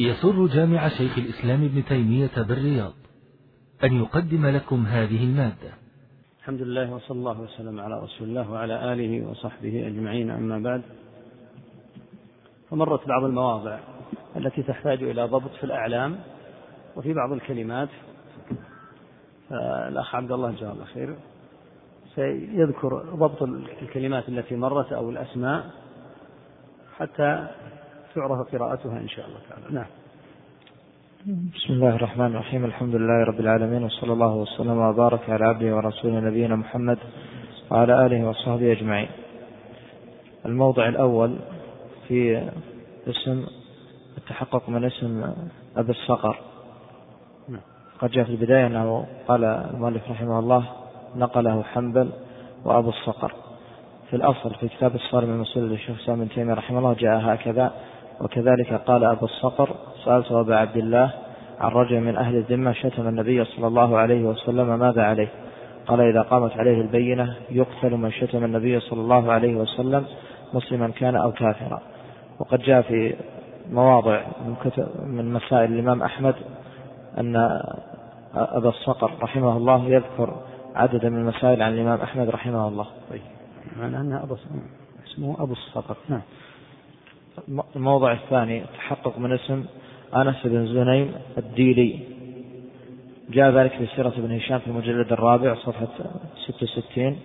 يسر جامع شيخ الإسلام ابن تيمية بالرياض أن يقدم لكم هذه المادة. الحمد لله وصلى الله وسلم على رسول الله وعلى آله وصحبه أجمعين. أما بعد فمرت بعض المواضع التي تحتاج إلى ضبط في الأعلام وفي بعض الكلمات. فالأخ عبد الله جزاه الله خير سيذكر ضبط الكلمات التي مرت أو الأسماء حتى تعرف قراءتها إن شاء الله تعالى. نعم. بسم الله الرحمن الرحيم. الحمد لله رب العالمين وصلى الله وسلم وبارك على عبده ورسوله نبينا محمد وعلى آله وصحبه أجمعين. الموضع الأول في اسم التحقق من اسم أبي الصقر. نعم. قد جاء في البداية أنه قال المؤلف رحمه الله نقله حنبل وأبو الصقر. في الأصل في كتاب الصارم المسؤول للشيخ سامي بن تيمية رحمه الله جاء هكذا وكذلك قال أبو الصقر سألت أبا عبد الله عن رجل من أهل الذمة شتم النبي صلى الله عليه وسلم ماذا عليه؟ قال إذا قامت عليه البينة يقتل من شتم النبي صلى الله عليه وسلم مسلما كان أو كافرا. وقد جاء في مواضع من, كتب من مسائل الإمام أحمد أن أبا الصقر رحمه الله يذكر عددا من المسائل عن الإمام أحمد رحمه الله. طيب. معنى أن أبو اسمه أبو الصقر. نعم. الموضع الثاني تحقق من اسم أنس بن زنيم الديلي. جاء ذلك في سيرة ابن هشام في المجلد الرابع صفحة 66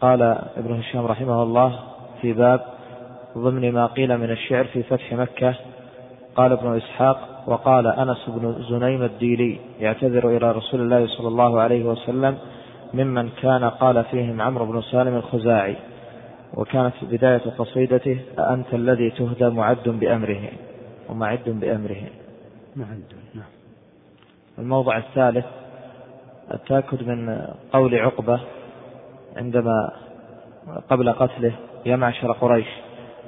قال ابن هشام رحمه الله في باب ضمن ما قيل من الشعر في فتح مكة قال ابن إسحاق وقال أنس بن زنيم الديلي يعتذر إلى رسول الله صلى الله عليه وسلم ممن كان قال فيهم عمرو بن سالم الخزاعي. وكانت بداية قصيدته أنت الذي تهدى معد بأمره ومعد بأمره. معد نعم. الموضع الثالث التأكد من قول عقبة عندما قبل قتله يا معشر قريش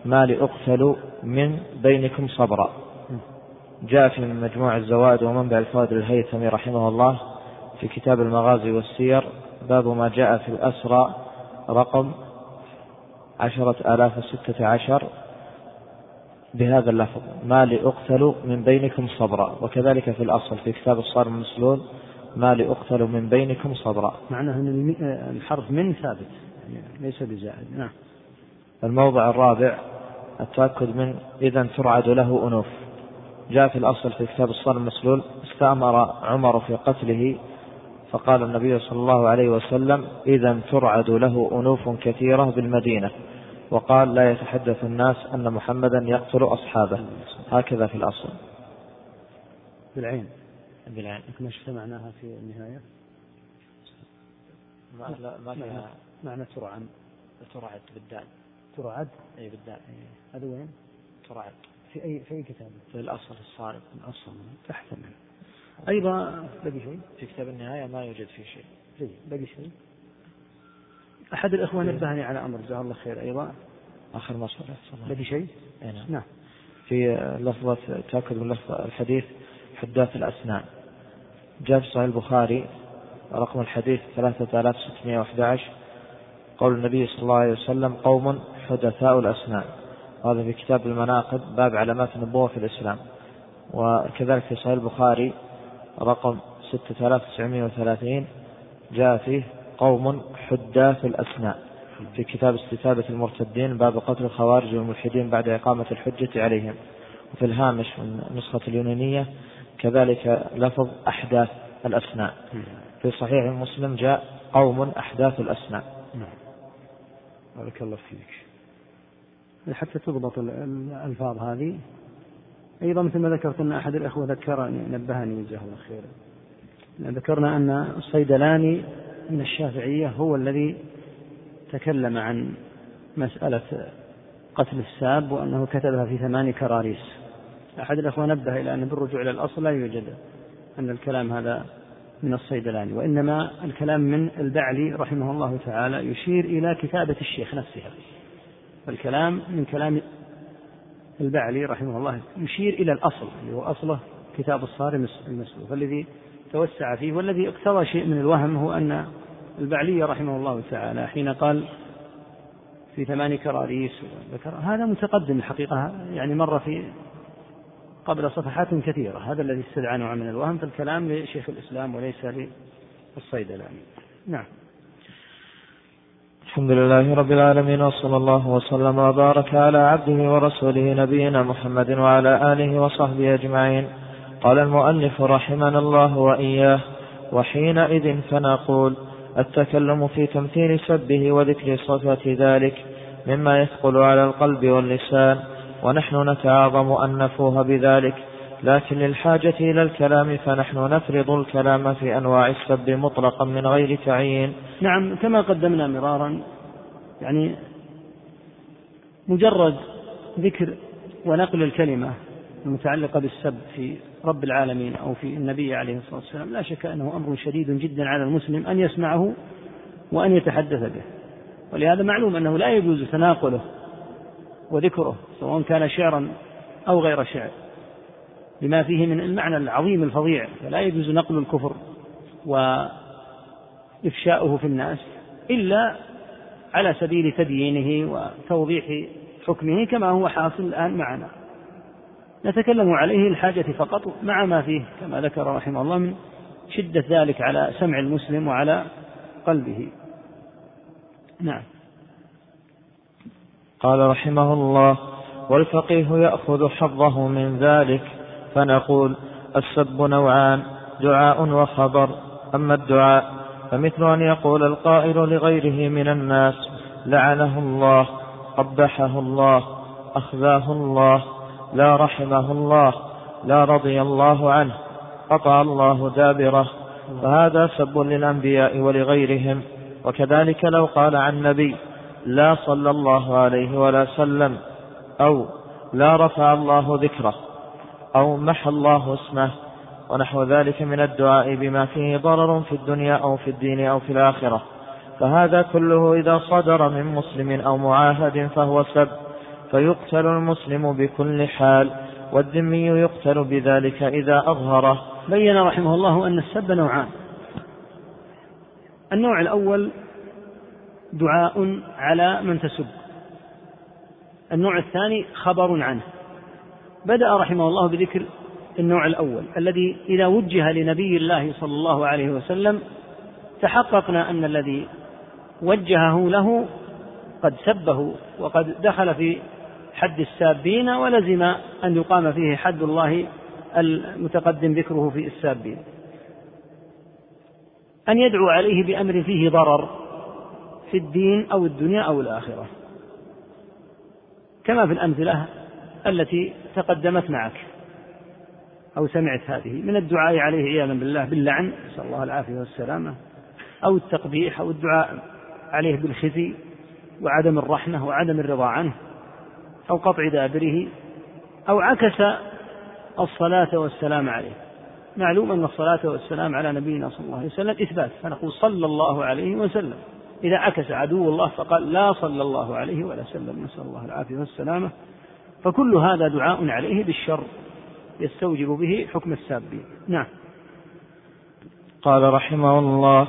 ما لأقتل من بينكم صبرا. جاء في مجموع الزوائد ومنبع الفوائد للهيثمي رحمه الله في كتاب المغازي والسير باب ما جاء في الأسرى رقم عشرة آلاف ستة عشر بهذا اللفظ. ما لأقتل من بينكم صبرا. وكذلك في الأصل في كتاب الصارم المسلول ما لأقتل من بينكم صبرا. معناه أن الحرف من ثابت يعني ليس بزائد. نعم. الموضع الرابع التأكد من إذا ترعد له أنوف. جاء في الأصل في كتاب الصارم المسلول استأمر عمر في قتله فقال النبي صلى الله عليه وسلم إذا ترعد له أنوف كثيرة بالمدينة. وقال لا يتحدث الناس أن محمدا يقتل أصحابه. هكذا في الأصل. بالعين. بالعين. ما معناها في النهاية؟ ما, لا ما فيها معنى ترعن ترعد. بالدال. ترعد؟ أي بالدال. هذا وين؟ ترعد. في أي في أي كتاب؟ في الأصل الصارم الأصل. تحتمل. أيضا بقي شيء؟ في كتاب النهاية ما يوجد فيه شيء. جيد بقي شيء؟ أحد الإخوة نبهني على أمر جزاه الله خير أيضا. آخر مصر بقي شيء؟ نعم. نعم. في لفظة تأكد من لفظ الحديث حداث الأسنان. جاء في صحيح البخاري رقم الحديث 3611 قول النبي صلى الله عليه وسلم قوم حدثاء الأسنان. هذا في كتاب المناقب باب علامات النبوة في الإسلام. وكذلك في صحيح البخاري رقم 6930 جاء فيه قوم حداث الأسنان في كتاب استتابة المرتدين باب قتل الخوارج والملحدين بعد إقامة الحجة عليهم. وفي الهامش من نسخة اليونانية كذلك لفظ أحداث الأسنان في صحيح مسلم جاء قوم أحداث الأسنان نعم. بارك الله فيك. حتى تضبط الألفاظ هذه. أيضا مثل ما ذكرت أن أحد الأخوة ذكرني نبهني جزاه الله خيرا ذكرنا أن الصيدلاني من الشافعية هو الذي تكلم عن مسألة قتل الساب وأنه كتبها في ثمان كراريس. أحد الأخوة نبه إلى أن بالرجوع إلى الأصل لا يوجد أن الكلام هذا من الصيدلاني وإنما الكلام من البعلي رحمه الله تعالى يشير إلى كتابة الشيخ نفسها. فالكلام من كلام البعلي رحمه الله يشير إلى الأصل اللي هو أصله كتاب الصارم المسلوب. فالذي توسع فيه والذي اقتضى شيء من الوهم هو أن البعلي رحمه الله تعالى حين قال في ثمان كراريس ذكر هذا متقدم الحقيقة يعني مر في قبل صفحات كثيرة. هذا الذي استدعى نوع من الوهم فالكلام لشيخ الإسلام وليس للصيدلاني. نعم. الحمد لله رب العالمين وصلى الله وسلم وبارك على عبده ورسوله نبينا محمد وعلى آله وصحبه أجمعين. قال المؤلف رحمنا الله وإياه وحينئذ فنقول التكلم في تمثيل سبه وذكر صفة ذلك مما يثقل على القلب واللسان ونحن نتعاظم أن نفوه بذلك لكن للحاجة إلى الكلام فنحن نفرض الكلام في أنواع السب مطلقا من غير تعيين. نعم كما قدمنا مرارا يعني مجرد ذكر ونقل الكلمة المتعلقة بالسب في رب العالمين أو في النبي عليه الصلاة والسلام لا شك أنه أمر شديد جدا على المسلم أن يسمعه وأن يتحدث به. ولهذا معلوم أنه لا يجوز تناقله وذكره سواء كان شعرا أو غير شعر. لما فيه من المعنى العظيم الفظيع فلا يجوز نقل الكفر وإفشاؤه في الناس إلا على سبيل تبيينه وتوضيح حكمه كما هو حاصل الآن معنا. نتكلم عليه الحاجة فقط مع ما فيه كما ذكر رحمه الله من شدة ذلك على سمع المسلم وعلى قلبه. نعم. قال رحمه الله والفقيه يأخذ حظه من ذلك فنقول السب نوعان دعاء وخبر. أما الدعاء فمثل أن يقول القائل لغيره من الناس لعنه الله قبحه الله أخذاه الله لا رحمه الله لا رضي الله عنه قطع الله دابره. فهذا سب للأنبياء ولغيرهم. وكذلك لو قال عن نبي لا صلى الله عليه ولا سلم أو لا رفع الله ذكره. أو محى الله اسمه ونحو ذلك من الدعاء بما فيه ضرر في الدنيا أو في الدين أو في الآخرة. فهذا كله إذا صدر من مسلم أو معاهد فهو سب فيقتل المسلم بكل حال والذمي يقتل بذلك إذا أظهره. بين رحمه الله أن السب نوعان. النوع الأول دعاء على من تسب. النوع الثاني خبر عنه. بدأ رحمه الله بذكر النوع الأول الذي إذا وجه لنبي الله صلى الله عليه وسلم تحققنا أن الذي وجهه له قد سبه وقد دخل في حد السابين ولزم أن يقام فيه حد الله المتقدم ذكره في السابين. أن يدعو عليه بأمر فيه ضرر في الدين أو الدنيا أو الآخرة. كما في الأمثلة التي تقدمت معك أو سمعت هذه. من الدعاء عليه عياذا بالله باللعن نسأل الله العافية والسلامة. أو التقبيح أو الدعاء عليه بالخزي وعدم الرحمة وعدم الرضا عنه أو قطع دابره أو عكس الصلاة والسلام عليه. معلوم أن الصلاة والسلام على نبينا صلى الله عليه وسلم إثبات. فنقول صلى الله عليه وسلم. إذا عكس عدو الله فقال لا صلى الله عليه ولا سلم نسأل الله العافية والسلامة. فكل هذا دعاء عليه بالشر يستوجب به حكم السابين نعم. قال رحمه الله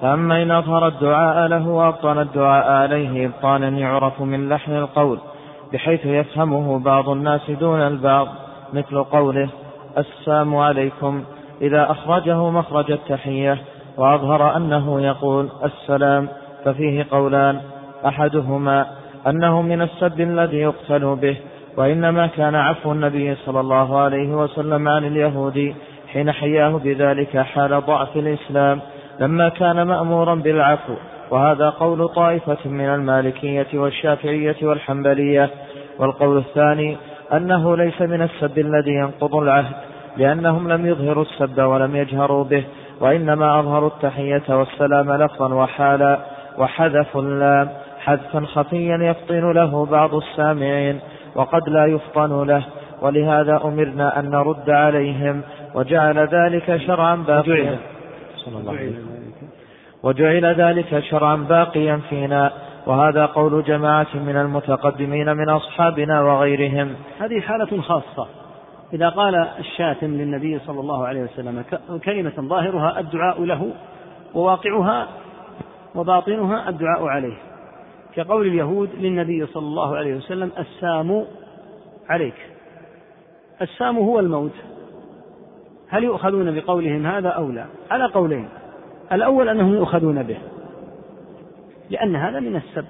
فأما إن أظهر الدعاء له وأبطن الدعاء عليه إبطانا يعرف من لحن القول بحيث يفهمه بعض الناس دون البعض مثل قوله السلام عليكم إذا أخرجه مخرج التحية وأظهر أنه يقول السلام ففيه قولان أحدهما أنه من السب الذي يقتل به وإنما كان عفو النبي صلى الله عليه وسلم عن اليهود حين حياه بذلك حال ضعف الإسلام لما كان مأمورا بالعفو. وهذا قول طائفة من المالكية والشافعية والحنبلية. والقول الثاني أنه ليس من السب الذي ينقض العهد لأنهم لم يظهروا السب ولم يجهروا به وإنما أظهروا التحية والسلام لفظا وحالا وحذفوا اللام حذفا خفيا يفطن له بعض السامعين. وقد لا يفطن له. ولهذا أمرنا أن نرد عليهم. وجعل ذلك شرعا باقيا. وجعل. ذلك شرعا باقيا فينا. وهذا قول جماعة من المتقدمين من أصحابنا وغيرهم. هذه حالة خاصة. إذا قال الشاتم للنبي صلى الله عليه وسلم كلمة ظاهرها الدعاء له وواقعها وباطنها الدعاء عليه. كقول اليهود للنبي صلى الله عليه وسلم السام عليك. السام هو الموت. هل يؤخذون بقولهم هذا أو لا؟ على قولين. الأول أنهم يؤخذون به لأن هذا من السب.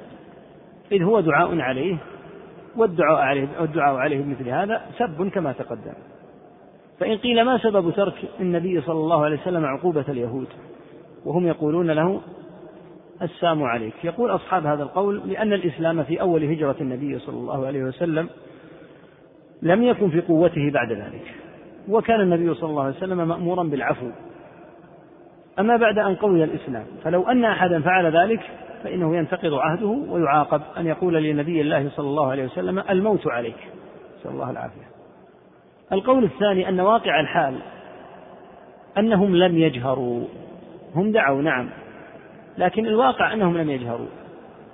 إذ هو دعاء عليه والدعاء عليه والدعاء عليه مثل هذا سب كما تقدم. فإن قيل ما سبب ترك النبي صلى الله عليه وسلم عقوبة اليهود؟ وهم يقولون له السام عليك. يقول أصحاب هذا القول لأن الإسلام في أول هجرة النبي صلى الله عليه وسلم لم يكن في قوته بعد ذلك وكان النبي صلى الله عليه وسلم مأمورا بالعفو. أما بعد أن قوي الإسلام فلو أن أحدا فعل ذلك فإنه ينتقض عهده ويعاقب أن يقول لنبي الله صلى الله عليه وسلم الموت عليك. نسأل الله العافية. القول الثاني أن واقع الحال أنهم لم يجهروا. هم دعوا نعم لكن الواقع أنهم لم يجهروا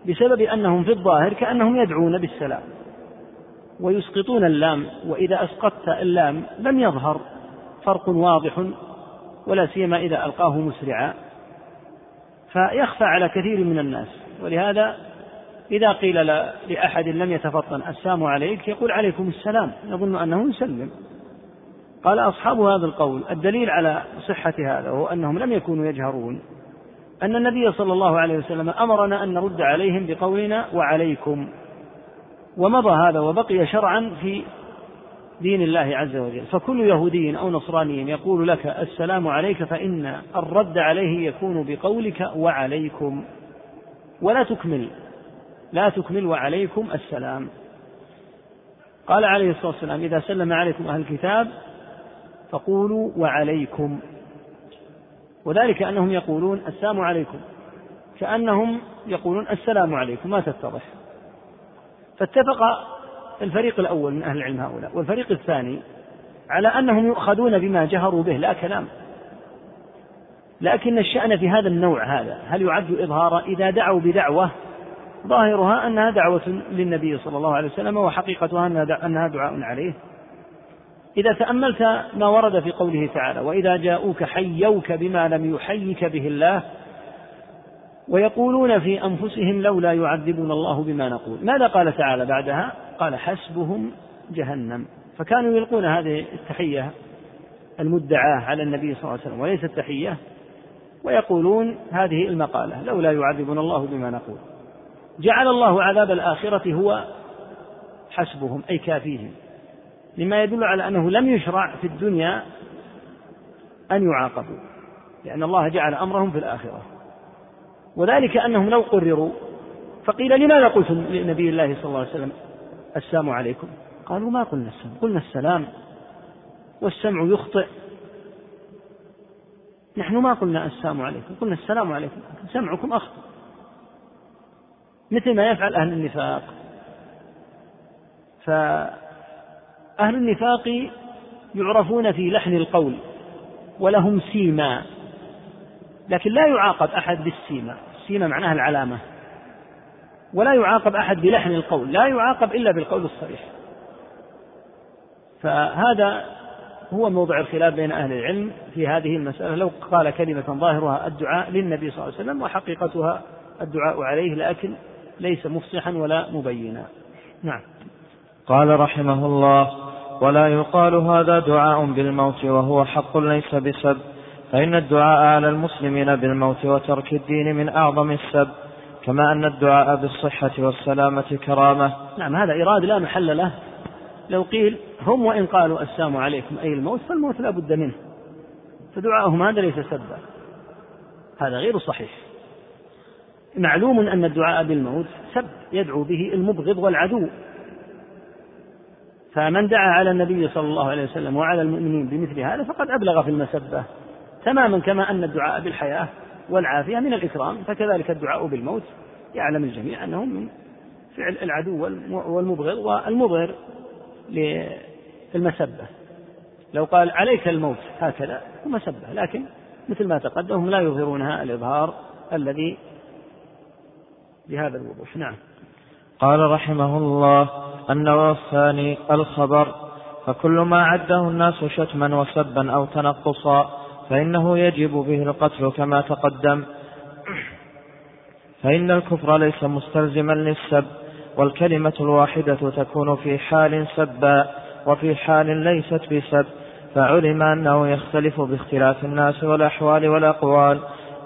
بسبب أنهم في الظاهر كأنهم يدعون بالسلام ويسقطون اللام وإذا أسقطت اللام لم يظهر فرق واضح ولا سيما إذا ألقاه مسرعا فيخفى على كثير من الناس. ولهذا إذا قيل لأحد لم يتفطن السلام عليك يقول عليكم السلام يظن أنه يسلم. قال أصحاب هذا القول الدليل على صحة هذا وهو أنهم لم يكونوا يجهرون. أن النبي صلى الله عليه وسلم أمرنا أن نرد عليهم بقولنا وعليكم. ومضى هذا وبقي شرعا في دين الله عز وجل. فكل يهودي أو نصراني يقول لك السلام عليك فإن الرد عليه يكون بقولك وعليكم. ولا تكمل لا تكمل وعليكم السلام. قال عليه الصلاة والسلام إذا سلم عليكم أهل الكتاب فقولوا وعليكم. وذلك أنهم يقولون السلام عليكم. كأنهم يقولون السلام عليكم. ما تتضح. فاتفق الفريق الأول من أهل العلم هؤلاء والفريق الثاني على أنهم يؤخذون بما جهروا به. لا كلام. لكن الشأن في هذا النوع هذا هل يعد إظهارا إذا دعوا بدعوة؟ ظاهرها أنها دعوة للنبي صلى الله عليه وسلم وحقيقتها أنها دعاء عليه. إذا تأملت ما ورد في قوله تعالى وإذا جاءوك حيوك بما لم يحيك به الله ويقولون في أنفسهم لولا يعذبنا الله بما نقول. ماذا قال تعالى بعدها؟ قال حسبهم جهنم. فكانوا يلقون هذه التحية المدعاة على النبي صلى الله عليه وسلم وليست تحية ويقولون هذه المقالة لولا يعذبنا الله بما نقول. جعل الله عذاب الآخرة هو حسبهم أي كافيهم. مما يدل على أنه لم يشرع في الدنيا أن يعاقبوا لأن الله جعل أمرهم في الآخرة. وذلك أنهم لو قرروا فقيل لماذا قلتم لنبي الله صلى الله عليه وسلم السلام عليكم؟ قالوا ما قلنا السلام قلنا السلام والسمع يخطئ. نحن ما قلنا السلام عليكم قلنا السلام عليكم سمعكم أخطأ. مثل ما يفعل أهل النفاق. فأهل النفاق يعرفون في لحن القول ولهم سيما لكن لا يعاقب أحد بالسيما السيما معناها العلامة ولا يعاقب أحد بلحن القول لا يعاقب إلا بالقول الصريح. فهذا هو موضع الخلاف بين أهل العلم في هذه المسألة. لو قال كلمة ظاهرها الدعاء للنبي صلى الله عليه وسلم وحقيقتها الدعاء عليه لكن ليس مفصحا ولا مبينا. نعم. قال رحمه الله ولا يقال هذا دعاء بالموت وهو حق ليس بسب فإن الدعاء على المسلمين بالموت وترك الدين من أعظم السب كما أن الدعاء بالصحة والسلامة كرامة. نعم هذا إراد لا محل له. لو قيل هم وإن قالوا السلام عليكم أي الموت فالموت لا بد منه. فدعاءهم هذا ليس سبا هذا غير صحيح. معلوم أن الدعاء بالموت سب يدعو به المبغض والعدو. فمن دعا على النبي صلى الله عليه وسلم وعلى المؤمنين بمثل هذا فقد أبلغ في المسبة تماما كما أن الدعاء بالحياة والعافية من الإكرام فكذلك الدعاء بالموت يعلم الجميع أنه من فعل العدو والمبغض والمظهر للمسبة. لو قال عليك الموت هكذا هو مسبة لكن مثل ما تقدم هم لا يظهرونها الإظهار الذي بهذا الوضوح. نعم. قال رحمه الله النوع الثاني الخبر فكل ما عده الناس شتما وسبا أو تنقصا فإنه يجب به القتل كما تقدم. فإن الكفر ليس مستلزما للسب والكلمة الواحدة تكون في حال سبا وفي حال ليست بسب فعلم أنه يختلف باختلاف الناس والأحوال والأقوال.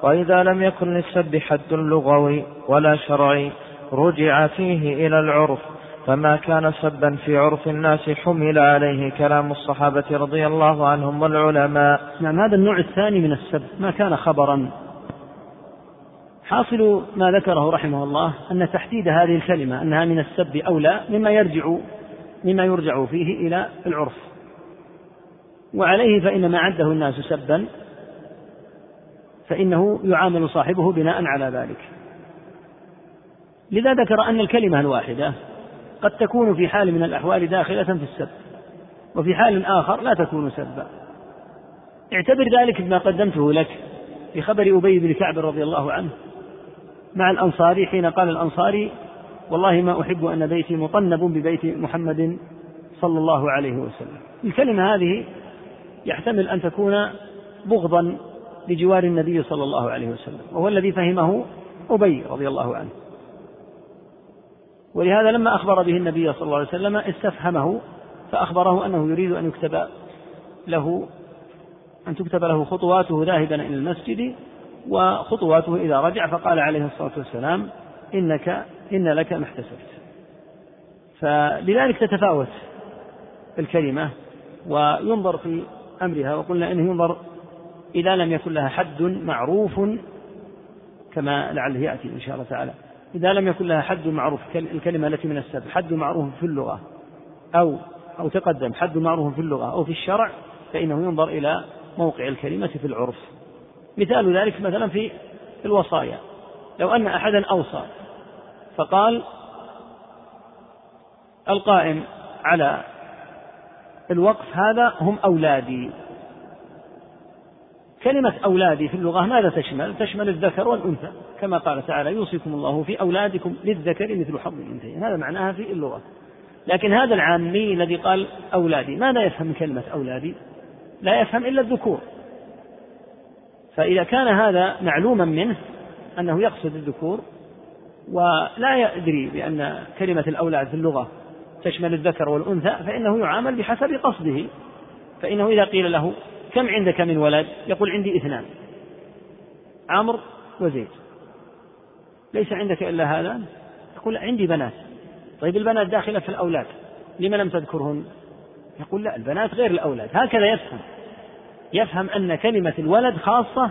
وإذا لم يكن للسب حد لغوي ولا شرعي رجع فيه إلى العرف فما كان سبا في عرف الناس حمل عليه كلام الصحابة رضي الله عنهم والعلماء. نعم هذا النوع الثاني من السب ما كان خبرا. حاصل ما ذكره رحمه الله أن تحديد هذه الكلمة أنها من السب أولى مما يرجع مما يرجع فيه إلى العرف. وعليه فإن ما عده الناس سبا فإنه يعامل صاحبه بناء على ذلك. لذا ذكر أن الكلمة الواحدة قد تكون في حال من الأحوال داخلة في السب وفي حال آخر لا تكون سبا. اعتبر ذلك بما قدمته لك في خبر أبي بن كعب رضي الله عنه مع الأنصاري حين قال الأنصاري والله ما أحب أن بيتي مطنب ببيت محمد صلى الله عليه وسلم. الكلمة هذه يحتمل أن تكون بغضا لجوار النبي صلى الله عليه وسلم وهو الذي فهمه أبي رضي الله عنه. ولهذا لما أخبر به النبي صلى الله عليه وسلم استفهمه فأخبره أنه يريد أن يكتب له أن تكتب له خطواته ذاهبا إلى المسجد وخطواته إذا رجع فقال عليه الصلاة والسلام إنك إن لك ما احتسبت. فلذلك تتفاوت الكلمة وينظر في أمرها وقلنا إنه ينظر إذا لم يكن لها حد معروف كما لعله يأتي إن شاء الله تعالى. إذا لم يكن لها حد معروف الكلمة التي من السبب حد معروف في اللغة أو أو تقدم حد معروف في اللغة أو في الشرع فإنه ينظر إلى موقع الكلمة في العرف. مثال ذلك مثلا في الوصايا. لو أن أحدا أوصى فقال القائم على الوقف هذا هم أولادي. كلمة أولادي في اللغة ماذا تشمل؟ تشمل الذكر والأنثى كما قال تعالى يوصيكم الله في أولادكم للذكر مثل حظ الأنثيين هذا معناها في اللغة لكن هذا العامي الذي قال أولادي ماذا يفهم من كلمة أولادي؟ لا يفهم إلا الذكور فإذا كان هذا معلوما منه أنه يقصد الذكور ولا يدري بأن كلمة الأولاد في اللغة تشمل الذكر والأنثى فإنه يعامل بحسب قصده فإنه إذا قيل له كم عندك من ولد؟ يقول عندي اثنان. عمرو وزيد. ليس عندك إلا هذا يقول عندي بنات. طيب البنات داخلة في الأولاد لما لم تذكرهن؟ يقول لا البنات غير الأولاد. هكذا يفهم. يفهم أن كلمة الولد خاصة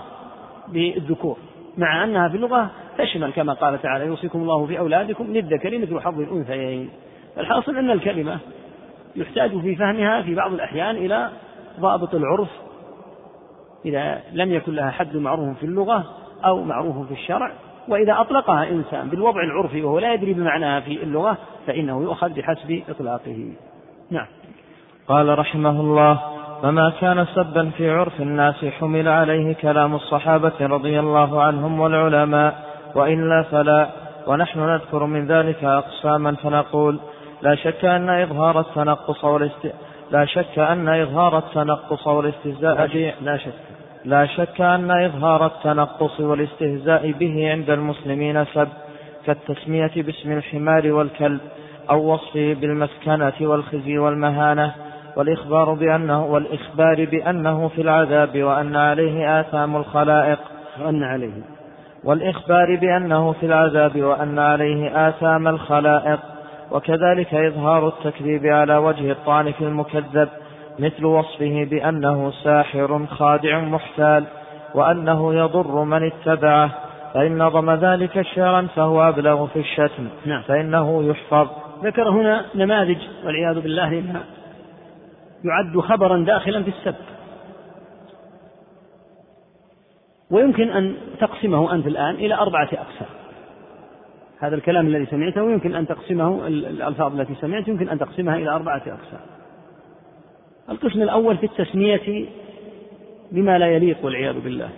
بالذكور مع أنها في اللغة تشمل كما قال تعالى يوصيكم الله في أولادكم للذكر مثل حظ الأنثيين الحاصل أن الكلمة يحتاج في فهمها في بعض الأحيان إلى ضابط العرف إذا لم يكن لها حد معروف في اللغة أو معروف في الشرع وإذا أطلقها إنسان بالوضع العرفي وهو لا يدري بمعناها في اللغة فإنه يؤخذ بحسب إطلاقه. نعم. قال رحمه الله فما كان سبا في عرف الناس حمل عليه كلام الصحابة رضي الله عنهم والعلماء وإلا فلا ونحن نذكر من ذلك أقساما فنقول لا شك أن إظهار التنقص والاست... لا شك أن إظهار التنقص والاستهزاء لا شك. لا شك أن إظهار التنقص والاستهزاء به عند المسلمين سب كالتسمية باسم الحمار والكلب أو وصفه بالمسكنة والخزي والمهانة والإخبار بأنه والإخبار بأنه في العذاب وأن عليه آثام الخلائق. وأن عليه. والإخبار بأنه في العذاب وأن عليه آثام الخلائق. وكذلك إظهار التكذيب على وجه الطعن في المكذب مثل وصفه بأنه ساحر خادع محتال وأنه يضر من اتبعه فإن نظم ذلك شعرا فهو أبلغ في الشتم نعم. فإنه يحفظ. ذكر هنا نماذج والعياذ بالله لما يعد خبرا داخلا في السب ويمكن أن تقسمه أنت الآن إلى أربعة أقسام. هذا الكلام الذي سمعته يمكن أن تقسمه الألفاظ التي سمعت يمكن أن تقسمها إلى أربعة أقسام. القسم الأول في التسمية بما لا يليق والعياذ بالله.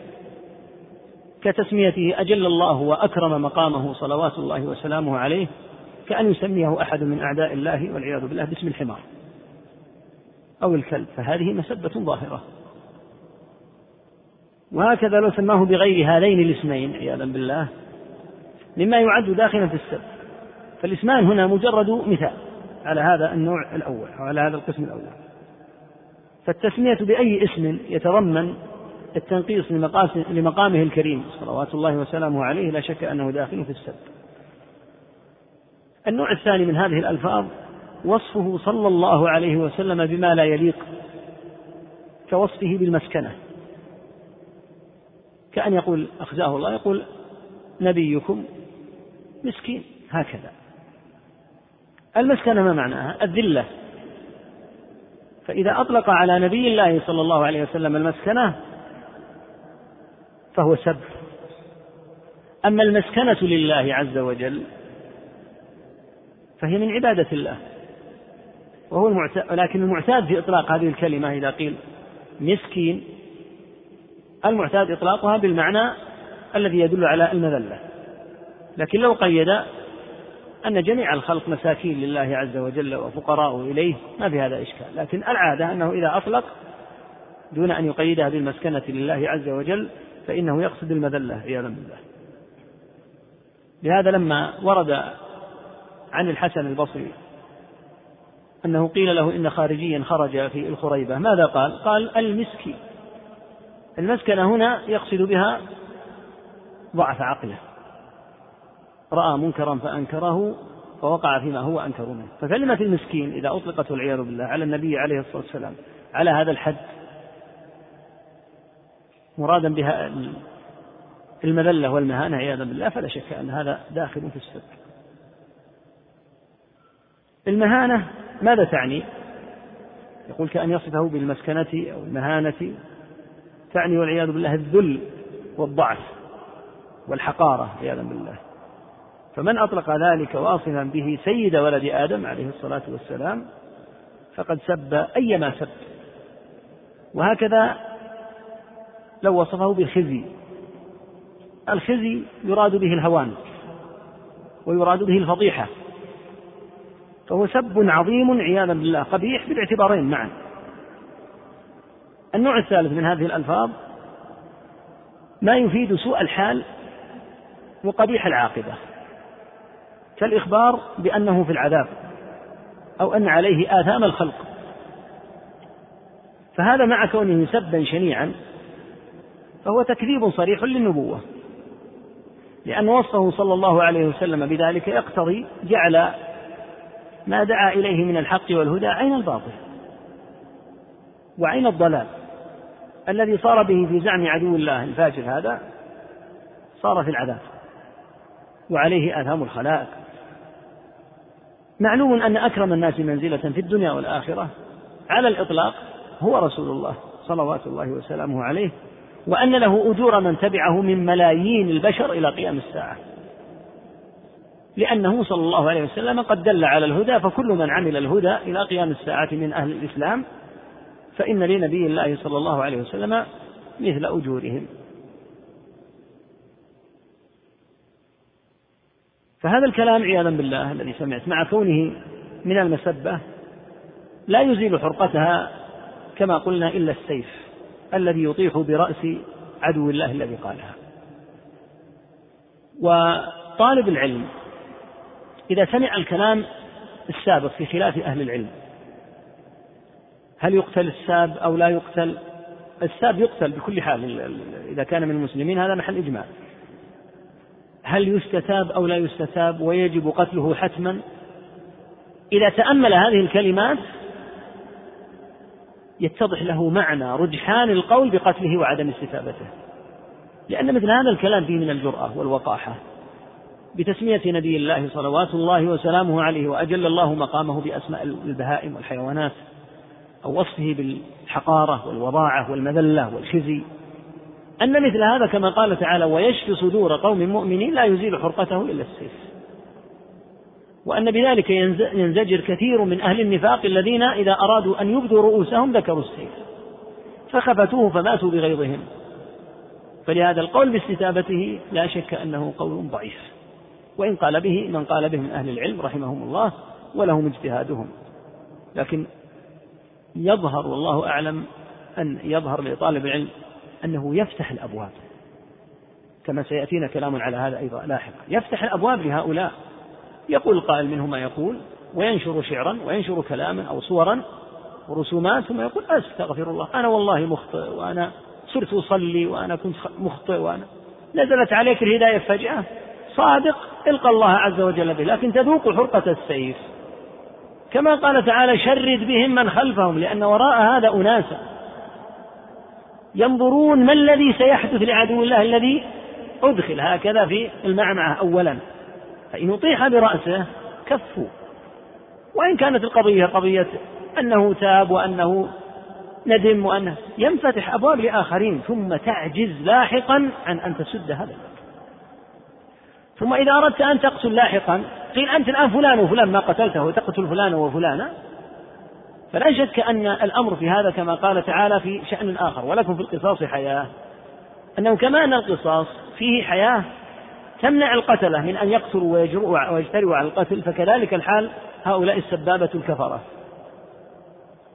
كتسميته أجل الله وأكرم مقامه صلوات الله وسلامه عليه كأن يسميه أحد من أعداء الله والعياذ بالله باسم الحمار أو الكلب. فهذه مسبة ظاهرة. وهكذا لو سماه بغير هذين الاسمين عياذا بالله مما يعد داخلا في السب. فالاسمان هنا مجرد مثال على هذا النوع الأول أو على هذا القسم الأول. فالتسمية بأي اسم يتضمن التنقيص لمقامه الكريم. صلوات الله وسلامه عليه لا شك أنه داخل في السب النوع الثاني من هذه الألفاظ وصفه صلى الله عليه وسلم بما لا يليق كوصفه بالمسكنة. كأن يقول أخزاه الله يقول نبيكم مسكين. هكذا. المسكنة ما معناها؟ الذلة. فإذا أطلق على نبي الله صلى الله عليه وسلم المسكنة فهو سب. أما المسكنة لله عز وجل فهي من عبادة الله وهو المعتاد لكن المعتاد في إطلاق هذه الكلمة إذا قيل مسكين المعتاد إطلاقها بالمعنى الذي يدل على المذلة. لكن لو قيد أن جميع الخلق مساكين لله عز وجل وفقراء إليه ما في هذا إشكال. لكن العادة أنه إذا أطلق دون أن يقيدها بالمسكنة لله عز وجل فإنه يقصد المذلة عياذا بالله. لهذا لما ورد عن الحسن البصري أنه قيل له إن خارجيا خرج في الخريبة ماذا قال؟ قال المسكي. المسكنة هنا يقصد بها ضعف عقله. رأى منكرا فأنكره فوقع فيما هو أنكر منه. فكلمة المسكين إذا أطلقت والعياذ بالله على النبي عليه الصلاة والسلام على هذا الحد مرادا بها المذلة والمهانة عياذا بالله فلا شك أن هذا داخل في السب المهانة ماذا تعني؟ يقول كأن يصفه بالمسكنة أو المهانة تعني والعياذ بالله الذل والضعف والحقارة عياذا بالله. فمن أطلق ذلك واصفا به سيد ولد آدم عليه الصلاة والسلام فقد سب أيما سب. وهكذا لو وصفه بالخزي. الخزي يراد به الهوان ويراد به الفضيحة. فهو سب عظيم عياذا بالله قبيح بالاعتبارين معا. النوع الثالث من هذه الألفاظ ما يفيد سوء الحال وقبيح العاقبة. كالإخبار بأنه في العذاب أو أن عليه آثام الخلق. فهذا مع كونه سبا شنيعا فهو تكذيب صريح للنبوة لأن وصفه صلى الله عليه وسلم بذلك يقتضي جعل ما دعا إليه من الحق والهدى عين الباطل وعين الضلال. الذي صار به في زعم عدو الله الفاجر هذا صار في العذاب وعليه آثام الخلائق. معلوم أن أكرم الناس منزلة في الدنيا والآخرة على الإطلاق هو رسول الله صلوات الله وسلامه عليه وأن له أجور من تبعه من ملايين البشر إلى قيام الساعة. لأنه صلى الله عليه وسلم قد دل على الهدى فكل من عمل الهدى إلى قيام الساعة من أهل الإسلام فإن لنبي الله صلى الله عليه وسلم مثل أجورهم. فهذا الكلام عياذا بالله الذي سمعت مع كونه من المسبة لا يزيل حرقتها كما قلنا إلا السيف الذي يطيح برأس عدو الله الذي قالها. وطالب العلم إذا سمع الكلام السابق في خلاف أهل العلم هل يقتل الساب أو لا يقتل؟ الساب يقتل بكل حال إذا كان من المسلمين هذا محل إجماع. هل يستتاب أو لا يستتاب ويجب قتله حتما؟ إذا تأمل هذه الكلمات يتضح له معنى رجحان القول بقتله وعدم استتابته. لأن مثل هذا الكلام فيه من الجرأة والوقاحة. بتسمية نبي الله صلوات الله وسلامه عليه وأجل الله مقامه بأسماء البهائم والحيوانات أو وصفه بالحقارة والوضاعة والمذلة والخزي. أن مثل هذا كما قال تعالى ويشفي صدور قوم مؤمنين لا يزيل حرقته إلا السيف. وأن بذلك ينزجر كثير من أهل النفاق الذين إذا أرادوا أن يبدوا رؤوسهم ذكروا السيف. فخفتوه فماتوا بغيظهم. فلهذا القول باستتابته لا شك أنه قول ضعيف. وإن قال به من قال به من أهل العلم رحمهم الله ولهم اجتهادهم. لكن يظهر والله أعلم أن يظهر لطالب العلم أنه يفتح الأبواب. كما سيأتينا كلام على هذا أيضا لاحقا. يفتح الأبواب لهؤلاء. يقول القائل منه ما يقول وينشر شعرا وينشر كلاما أو صورا ورسومات ثم يقول أستغفر الله أنا والله مخطئ وأنا صرت أصلي وأنا كنت مخطئ وأنا نزلت عليك الهداية فجأة. صادق القى الله عز وجل به لكن تذوق حرقة السيف. كما قال تعالى شرد بهم من خلفهم لأن وراء هذا أناسا. ينظرون ما الذي سيحدث لعدو الله الذي أدخل هكذا في المعمعة أولا. فإن أطيح برأسه كفوا. وإن كانت القضية قضية أنه تاب وأنه ندم وأنه ينفتح أبواب لآخرين ثم تعجز لاحقا عن أن تسد هذا. ثم إذا أردت أن تقتل لاحقا قيل أنت الآن فلان وفلان ما قتلته وتقتل فلان وفلانا فلا شك أن الأمر في هذا كما قال تعالى في شأن آخر ولكم في القصاص حياة. أنه كما أن القصاص فيه حياة تمنع القتلة من أن يقتلوا ويجرؤوا ويجترئوا على القتل فكذلك الحال هؤلاء السبابة الكفرة.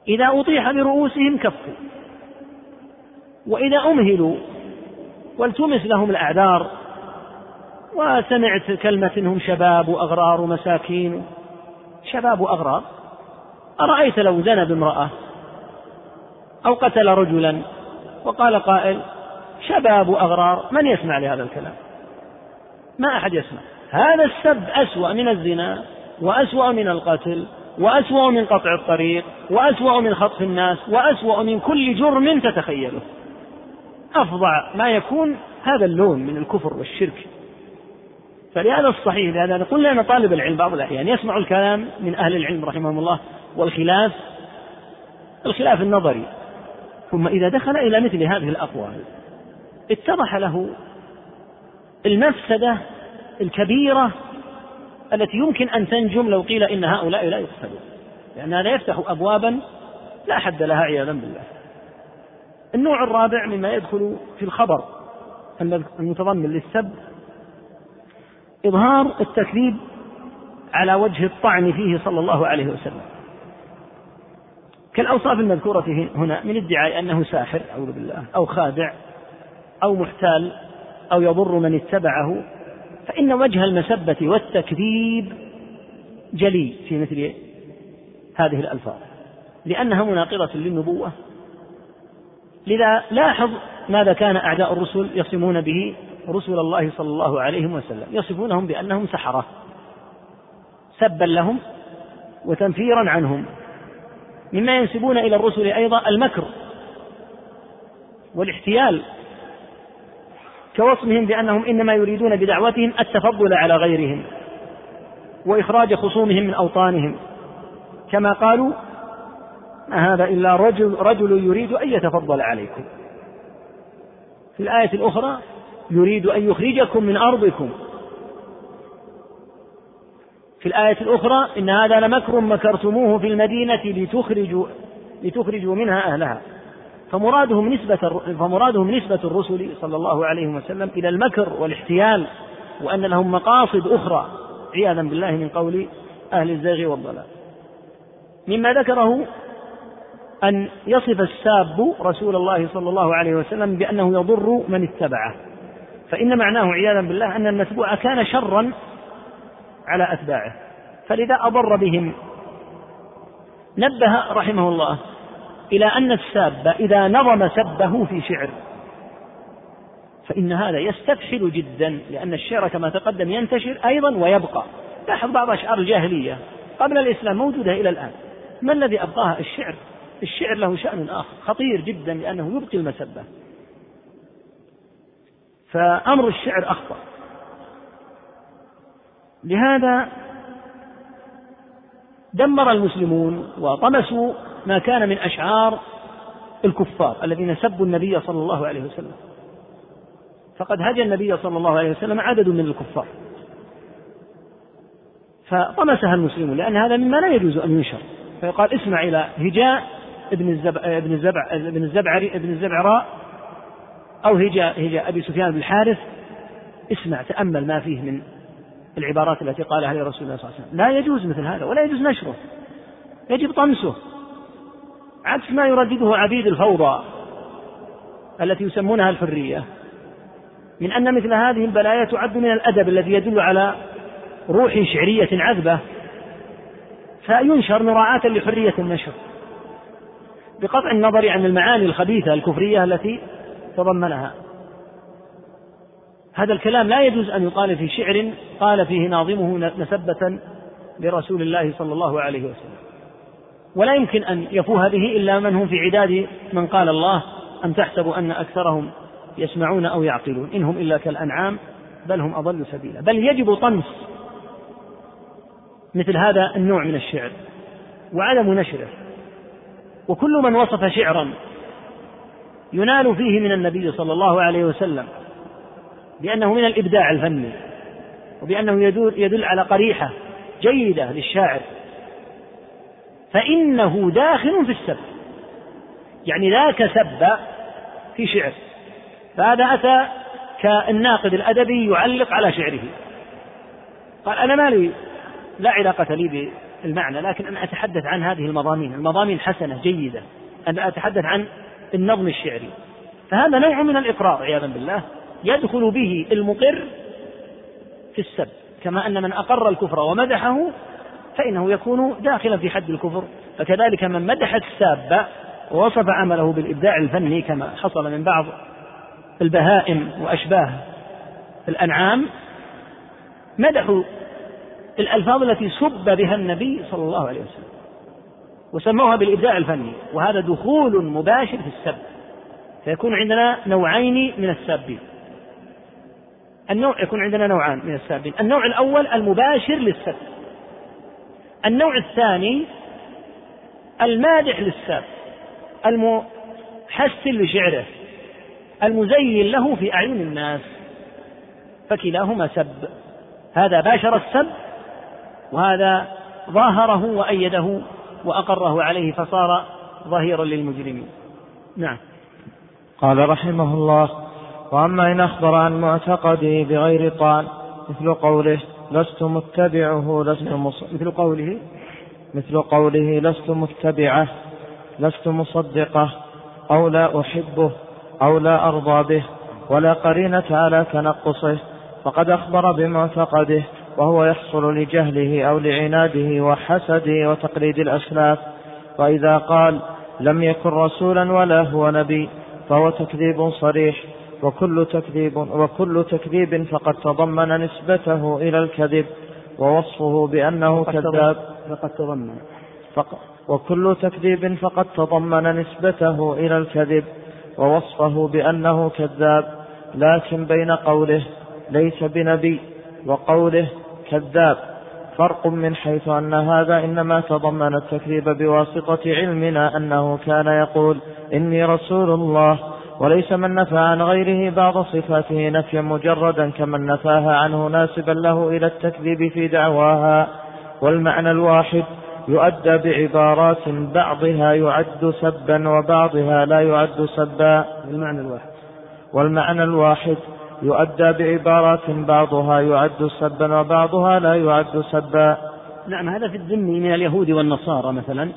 إذا أطيح برؤوسهم كفوا. وإذا أمهلوا والتمس لهم الأعذار وسمعت كلمة إنهم شباب وأغرار ومساكين شباب وأغرار أرأيت لو زنى بامرأة أو قتل رجلا وقال قائل شباب وأغرار من يسمع لهذا الكلام؟ ما أحد يسمع. هذا السب أسوأ من الزنا وأسوأ من القتل وأسوأ من قطع الطريق وأسوأ من خطف الناس وأسوأ من كل جرم تتخيله. أفظع ما يكون هذا اللون من الكفر والشرك. فلهذا الصحيح لهذا نقول لأن طالب العلم بعض الأحيان يسمع الكلام من أهل العلم رحمهم الله والخلاف الخلاف النظري. ثم إذا دخل إلى مثل هذه الأقوال اتضح له المفسدة الكبيرة التي يمكن أن تنجم لو قيل إن هؤلاء لا يقتلون لأن هذا يفتح أبوابا لا حد لها عياذا بالله. النوع الرابع مما يدخل في الخبر المتضمن للسب إظهار التكذيب على وجه الطعن فيه صلى الله عليه وسلم. كالأوصاف المذكورة هنا من ادعاء أنه ساحر أعوذ بالله أو خادع أو محتال أو يضر من اتبعه. فإن وجه المسبة والتكذيب جلي في مثل هذه الألفاظ لأنها مناقضة للنبوة. لذا لاحظ ماذا كان أعداء الرسل يصمون به رسل الله صلى الله عليه وسلم. يصفونهم بأنهم سحرة سبا لهم وتنفيرا عنهم. مما ينسبون إلى الرسل أيضا المكر والاحتيال كوصمهم بأنهم إنما يريدون بدعوتهم التفضل على غيرهم وإخراج خصومهم من أوطانهم كما قالوا ما هذا إلا رجل, رجل يريد أن يتفضل عليكم في الآية الأخرى يريد أن يخرجكم من أرضكم في الآية الأخرى إن هذا لمكر مكرتموه في المدينة لتخرجوا لتخرجوا منها أهلها. فمرادهم نسبة فمرادهم نسبة الرسل صلى الله عليه وسلم إلى المكر والاحتيال وأن لهم مقاصد أخرى عياذا بالله من قول أهل الزيغ والضلال. مما ذكره أن يصف الساب رسول الله صلى الله عليه وسلم بأنه يضر من اتبعه. فإن معناه عياذا بالله أن المتبوع كان شرا على أتباعه. فلذا أضر بهم. نبه رحمه الله إلى أن الساب إذا نظم سبه في شعر. فإن هذا يستفحل جدا لأن الشعر كما تقدم ينتشر أيضا ويبقى. لاحظ بعض أشعار الجاهلية قبل الإسلام موجودة إلى الآن. ما الذي أبقاها؟ الشعر. الشعر له شأن آخر خطير جدا لأنه يبقي المسبة. فأمر الشعر أخطأ. لهذا دمر المسلمون وطمسوا ما كان من أشعار الكفار الذين سبوا النبي صلى الله عليه وسلم. فقد هجى النبي صلى الله عليه وسلم عدد من الكفار. فطمسها المسلمون لأن هذا مما لا يجوز أن ينشر. فيقال اسمع إلى هجاء ابن الزبع ابن الزبع ابن الزبعري ابن الزبعراء أو هجاء هجاء أبي سفيان بن الحارث. اسمع تأمل ما فيه من العبارات التي قالها لرسول الله صلى الله عليه وسلم. لا يجوز مثل هذا ولا يجوز نشره. يجب طمسه. عكس ما يردده عبيد الفوضى التي يسمونها الحرية. من أن مثل هذه البلايا تعد من الأدب الذي يدل على روح شعرية عذبة فينشر مراعاة لحرية النشر. بقطع النظر عن المعاني الخبيثة الكفرية التي تضمنها. هذا الكلام لا يجوز أن يقال في شعر قال فيه ناظمه مسبة لرسول الله صلى الله عليه وسلم. ولا يمكن أن يفوه به إلا من هم في عداد من قال الله أم تحسب أن أكثرهم يسمعون أو يعقلون؟ إن هم إلا كالأنعام بل هم أضل سبيلا. بل يجب طمس مثل هذا النوع من الشعر وعدم نشره. وكل من وصف شعرا ينال فيه من النبي صلى الله عليه وسلم بأنه من الإبداع الفني وبأنه يدل, يدل على قريحة جيدة للشاعر. فإنه داخل في السب يعني ذاك سب في شعر فهذا أتى كالناقد الأدبي يعلق على شعره. قال أنا مالي لا علاقة لي بالمعنى لكن أنا أتحدث عن هذه المضامين. المضامين حسنة جيدة. أنا أتحدث عن النظم الشعري. فهذا نوع من الإقرار عياذا بالله. يدخل به المقر في السب كما أن من أقر الكفر ومدحه فإنه يكون داخلا في حد الكفر. فكذلك من مدح الساب ووصف عمله بالإبداع الفني كما حصل من بعض البهائم وأشباه الأنعام مدحوا الألفاظ التي سب بها النبي صلى الله عليه وسلم وسموها بالإبداع الفني وهذا دخول مباشر في السب فيكون عندنا نوعين من السابين. النوع يكون عندنا نوعان من السابين النوع الأول المباشر للسب النوع الثاني المادح للساب المحسن لشعره. المزين له في أعين الناس. فكلاهما سب. هذا باشر السب وهذا ظاهره وأيده وأقره عليه فصار ظهيرا للمجرمين. نعم. قال رحمه الله وأما إن أخبر عن معتقده بغير طعن مثل قوله لست متبعه لست. مثل قوله مثل قوله لست متبعه لست مصدقه أو لا أحبه أو لا أرضى به ولا قرينة على تنقصه فقد أخبر بمعتقده وهو يحصل لجهله أو لعناده وحسده وتقليد الأسلاف وإذا قال لم يكن رسولا ولا هو نبي فهو تكذيب صريح وكل تكذيب وكل تكذيب فقد تضمن نسبته إلى الكذب ووصفه بأنه كذاب. فقد تضمن. فق وكل تكذيب فقد تضمن نسبته إلى الكذب ووصفه بأنه كذاب. لكن بين قوله ليس بنبي وقوله كذاب فرق من حيث أن هذا إنما تضمن التكذيب بواسطة علمنا أنه كان يقول إني رسول الله وليس من نفى عن غيره بعض صفاته نفيا مجردا كمن نفاها عنه ناسبا له إلى التكذيب في دعواها. والمعنى الواحد يؤدى بعبارات بعضها يعد سبا وبعضها لا يعد سبا. المعنى الواحد. والمعنى الواحد يؤدى بعبارات بعضها يعد سبا وبعضها لا يعد سبا. نعم هذا في الذم من اليهود والنصارى مثلا.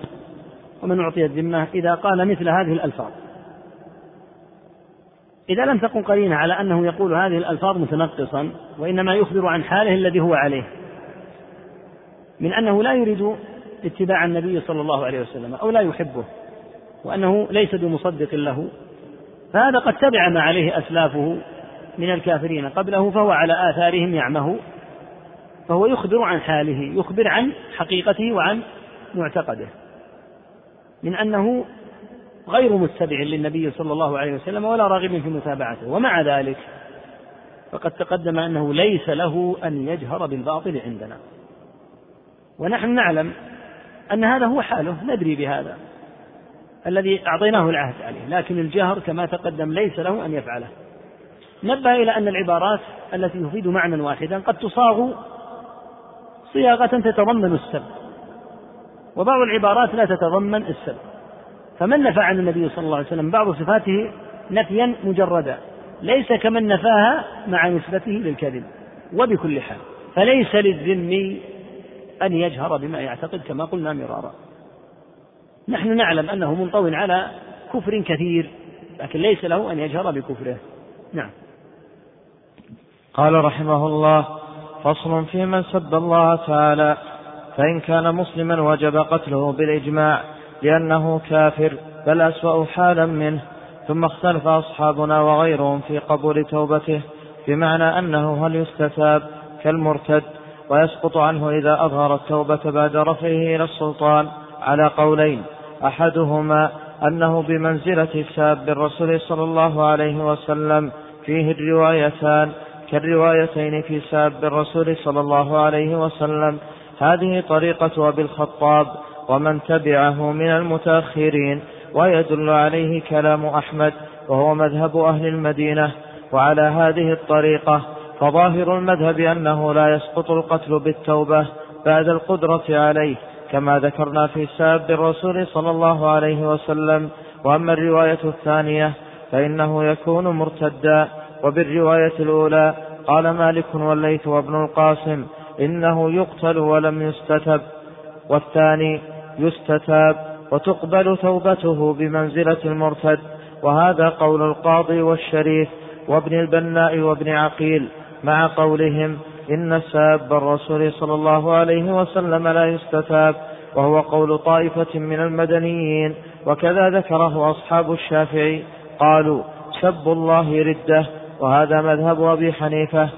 ومن أعطي الذمة إذا قال مثل هذه الألفاظ. إذا لم تكن قرينة على أنه يقول هذه الألفاظ متنقصا وإنما يخبر عن حاله الذي هو عليه من أنه لا يريد اتباع النبي صلى الله عليه وسلم أو لا يحبه وأنه ليس بمصدق له فهذا قد تبع ما عليه أسلافه من الكافرين قبله فهو على آثارهم يعمه فهو يخبر عن حاله يخبر عن حقيقته وعن معتقده من أنه غير متبع للنبي صلى الله عليه وسلم ولا راغب في متابعته ومع ذلك فقد تقدم أنه ليس له أن يجهر بالباطل عندنا. ونحن نعلم أن هذا هو حاله ندري بهذا الذي أعطيناه العهد عليه لكن الجهر كما تقدم ليس له أن يفعله. نبه إلى أن العبارات التي تفيد معنى واحدا قد تصاغ صياغة تتضمن السب وبعض العبارات لا تتضمن السب. فمن نفى عن النبي صلى الله عليه وسلم؟ بعض صفاته نفيا مجردا ليس كمن نفاها مع نسبته للكذب وبكل حال فليس للذمي أن يجهر بما يعتقد كما قلنا مرارا. نحن نعلم أنه منطو على كفر كثير لكن ليس له أن يجهر بكفره. نعم. قال رحمه الله فصل في من سب الله تعالى فإن كان مسلما وجب قتله بالإجماع. لأنه كافر بل أسوأ حالا منه. ثم اختلف أصحابنا وغيرهم في قبول توبته بمعنى أنه هل يستتاب كالمرتد؟ ويسقط عنه إذا أظهر التوبة بعد رفعه إلى السلطان على قولين. أحدهما أنه بمنزلة ساب الرسول صلى الله عليه وسلم فيه الروايتان كالروايتين في ساب الرسول صلى الله عليه وسلم. هذه طريقة أبي الخطاب ومن تبعه من المتأخرين ويدل عليه كلام أحمد وهو مذهب أهل المدينة وعلى هذه الطريقة فظاهر المذهب أنه لا يسقط القتل بالتوبة بعد القدرة عليه كما ذكرنا في ساب الرسول صلى الله عليه وسلم وأما الرواية الثانية فإنه يكون مرتدا وبالرواية الأولى قال مالك والليث وابن القاسم إنه يقتل ولم يستتب والثاني يستتاب وتقبل توبته بمنزلة المرتد. وهذا قول القاضي والشريف وابن البناء وابن عقيل مع قولهم إن ساب الرسول صلى الله عليه وسلم لا يستتاب وهو قول طائفة من المدنيين. وكذا ذكره أصحاب الشافعي قالوا سب الله ردة وهذا مذهب أبي حنيفة.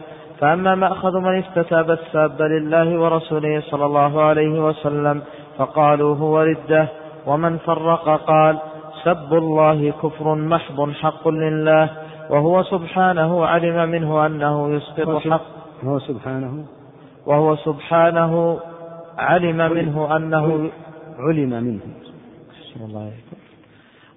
فأما مأخذ من استتاب الساب لله ورسوله صلى الله عليه وسلم فقالوا هو ردة ومن فرق قال سب الله كفر محض حق لله وهو سبحانه علم منه أنه يسقط حق هو سبحانه. وهو سبحانه علم منه أنه علم منه.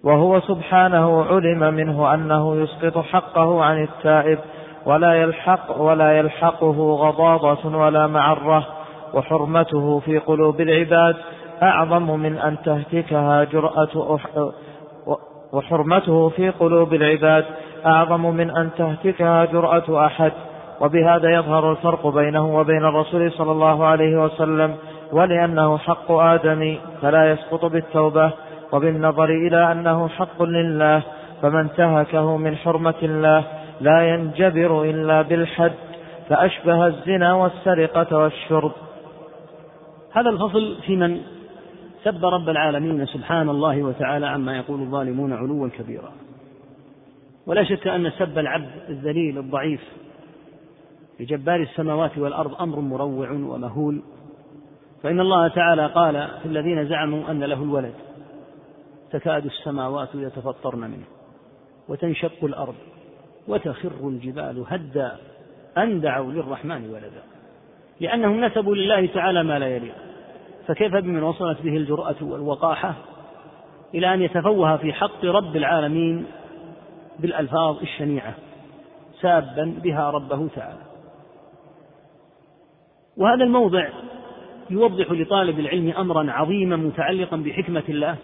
وهو سبحانه علم منه أنه يسقط حقه عن التائب ولا يلحق ولا يلحقه غضاضة ولا معرة وحرمته في قلوب العباد أعظم من أن تهتكها جرأة وحرمته في قلوب العباد أعظم من أن تهتكها جرأة أحد. وبهذا يظهر الفرق بينه وبين الرسول صلى الله عليه وسلم ولأنه حق آدم فلا يسقط بالتوبة وبالنظر إلى أنه حق لله فمن انتهكه من حرمة الله لا ينجبر إلا بالحد فأشبه الزنا والسرقة والشرب. هذا الفصل في من؟ سب رب العالمين سبحان الله وتعالى عما يقول الظالمون علوا كبيرا. ولا شك أن سب العبد الذليل الضعيف لجبار السماوات والأرض أمر مروع ومهول. فإن الله تعالى قال في الذين زعموا أن له الولد تكاد السماوات يتفطرن منه وتنشق الأرض وتخر الجبال هدا. أن دعوا للرحمن ولدا لأنهم نسبوا لله تعالى ما لا يليق. فكيف بمن وصلت به الجرأة والوقاحة إلى أن يتفوه في حق رب العالمين بالألفاظ الشنيعة سابا بها ربه تعالى؟ وهذا الموضع يوضح لطالب العلم أمرا عظيما متعلقا بحكمة الله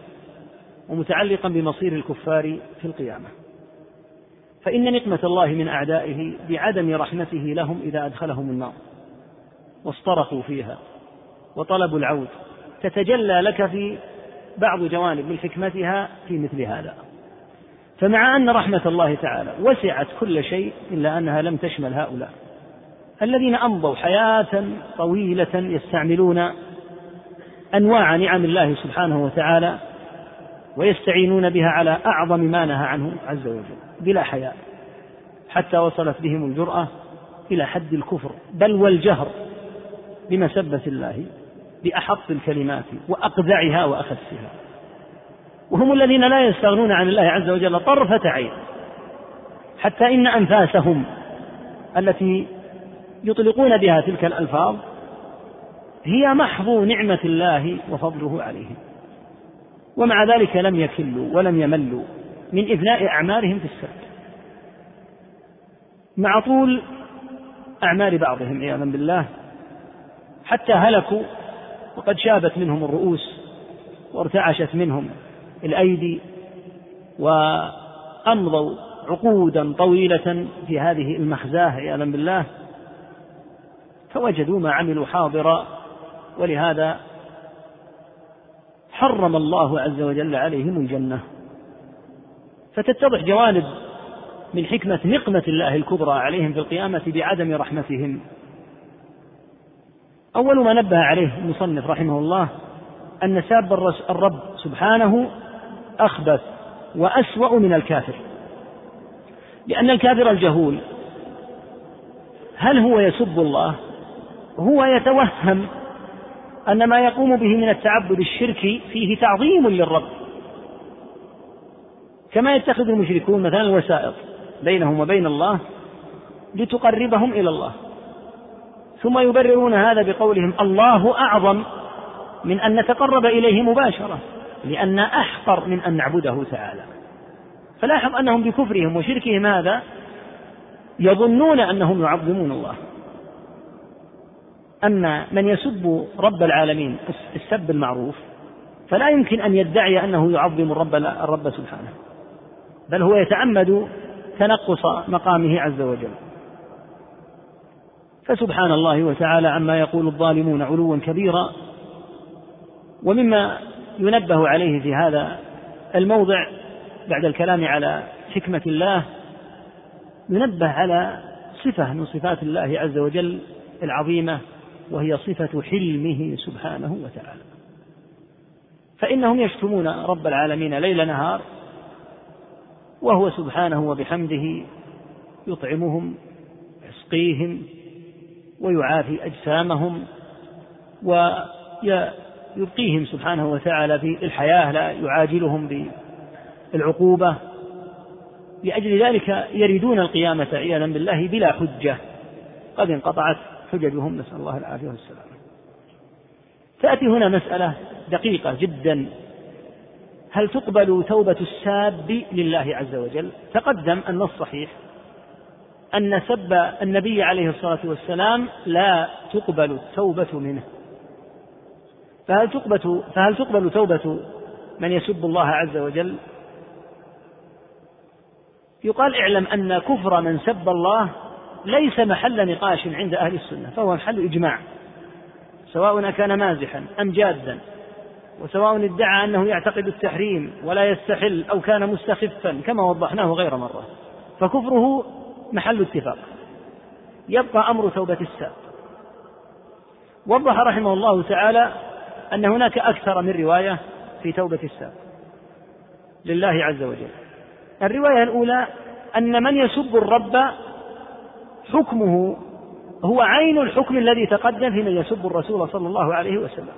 ومتعلقا بمصير الكفار في القيامة. فإن نقمة الله من أعدائه بعدم رحمته لهم إذا أدخلهم النار واصطرخوا فيها. وطلبوا العود. تتجلى لك في بعض جوانب من حكمتها في مثل هذا. فمع أن رحمة الله تعالى وسعت كل شيء إلا أنها لم تشمل هؤلاء. الذين أمضوا حياة طويلة يستعملون أنواع نعم الله سبحانه وتعالى ويستعينون بها على أعظم ما نهى عنه عز وجل. بلا حياء. حتى وصلت بهم الجرأة إلى حد الكفر. بل والجهر بمسبة الله بأحط الكلمات وأقذعها وأخسها وهم الذين لا يستغنون عن الله عز وجل طرفة عين حتى إن أنفاسهم التي يطلقون بها تلك الألفاظ هي محض نعمة الله وفضله عليهم. ومع ذلك لم يكلوا ولم يملوا من إفناء أعمارهم في السب مع طول أعمار بعضهم عياذا بالله حتى هلكوا وقد شابت منهم الرؤوس وارتعشت منهم الأيدي وأمضوا عقودا طويلة في هذه المخزاة عياذا بالله. فوجدوا ما عملوا حاضرا ولهذا حرم الله عز وجل عليهم الجنة. فتتضح جوانب من حكمة نقمة الله الكبرى عليهم في القيامة بعدم رحمتهم. أول ما نبه عليه المصنف رحمه الله أن ساب الرب سبحانه أخبث وأسوأ من الكافر. لأن الكافر الجهول هل هو يسب الله؟ هو يتوهم أن ما يقوم به من التعبد الشركي فيه تعظيم للرب. كما يتخذ المشركون مثلا الوسائط بينهم وبين الله لتقربهم إلى الله. ثم يبررون هذا بقولهم الله أعظم من أن نتقرب إليه مباشرة لأن أحقر من أن نعبده تعالى. فلاحظ أنهم بكفرهم وشركهم هذا يظنون أنهم يعظمون الله. أما من يسب رب العالمين السب المعروف فلا يمكن أن يدعي أنه يعظم الرب الرب سبحانه. بل هو يتعمد تنقص مقامه عز وجل. فسبحان الله وتعالى عما يقول الظالمون علوا كبيرا. ومما ينبه عليه في هذا الموضع بعد الكلام على حكمة الله ينبه على صفة من صفات الله عز وجل العظيمة وهي صفة حلمه سبحانه وتعالى. فإنهم يشتمون رب العالمين ليل نهار وهو سبحانه وبحمده يطعمهم يسقيهم ويعافي أجسامهم ويبقيهم سبحانه وتعالى في الحياة لا يعاجلهم بالعقوبة. لأجل ذلك يريدون القيامة عياذا بالله بلا حجة. قد انقطعت حججهم نسأل الله العافية والسلامة تأتي هنا مسألة دقيقة جدا. هل تقبل توبة الساب لله عز وجل؟ تقدم أن الصحيح. أن سب النبي عليه الصلاة والسلام لا تقبل التوبة منه فهل تقبل فهل تقبل توبة من يسب الله عز وجل؟ يقال اعلم أن كفر من سب الله ليس محل نقاش عند أهل السنة فهو محل إجماع سواء كان مازحا أم جادا وسواء ادعى أنه يعتقد التحريم ولا يستحل أو كان مستخفا كما وضحناه غير مرة فكفره محل اتفاق. يبقى أمر توبة الساب وضح رحمه الله تعالى أن هناك أكثر من رواية في توبة الساب لله عز وجل. الرواية الأولى أن من يسب الرب حكمه هو عين الحكم الذي تقدم في من يسب الرسول صلى الله عليه وسلم.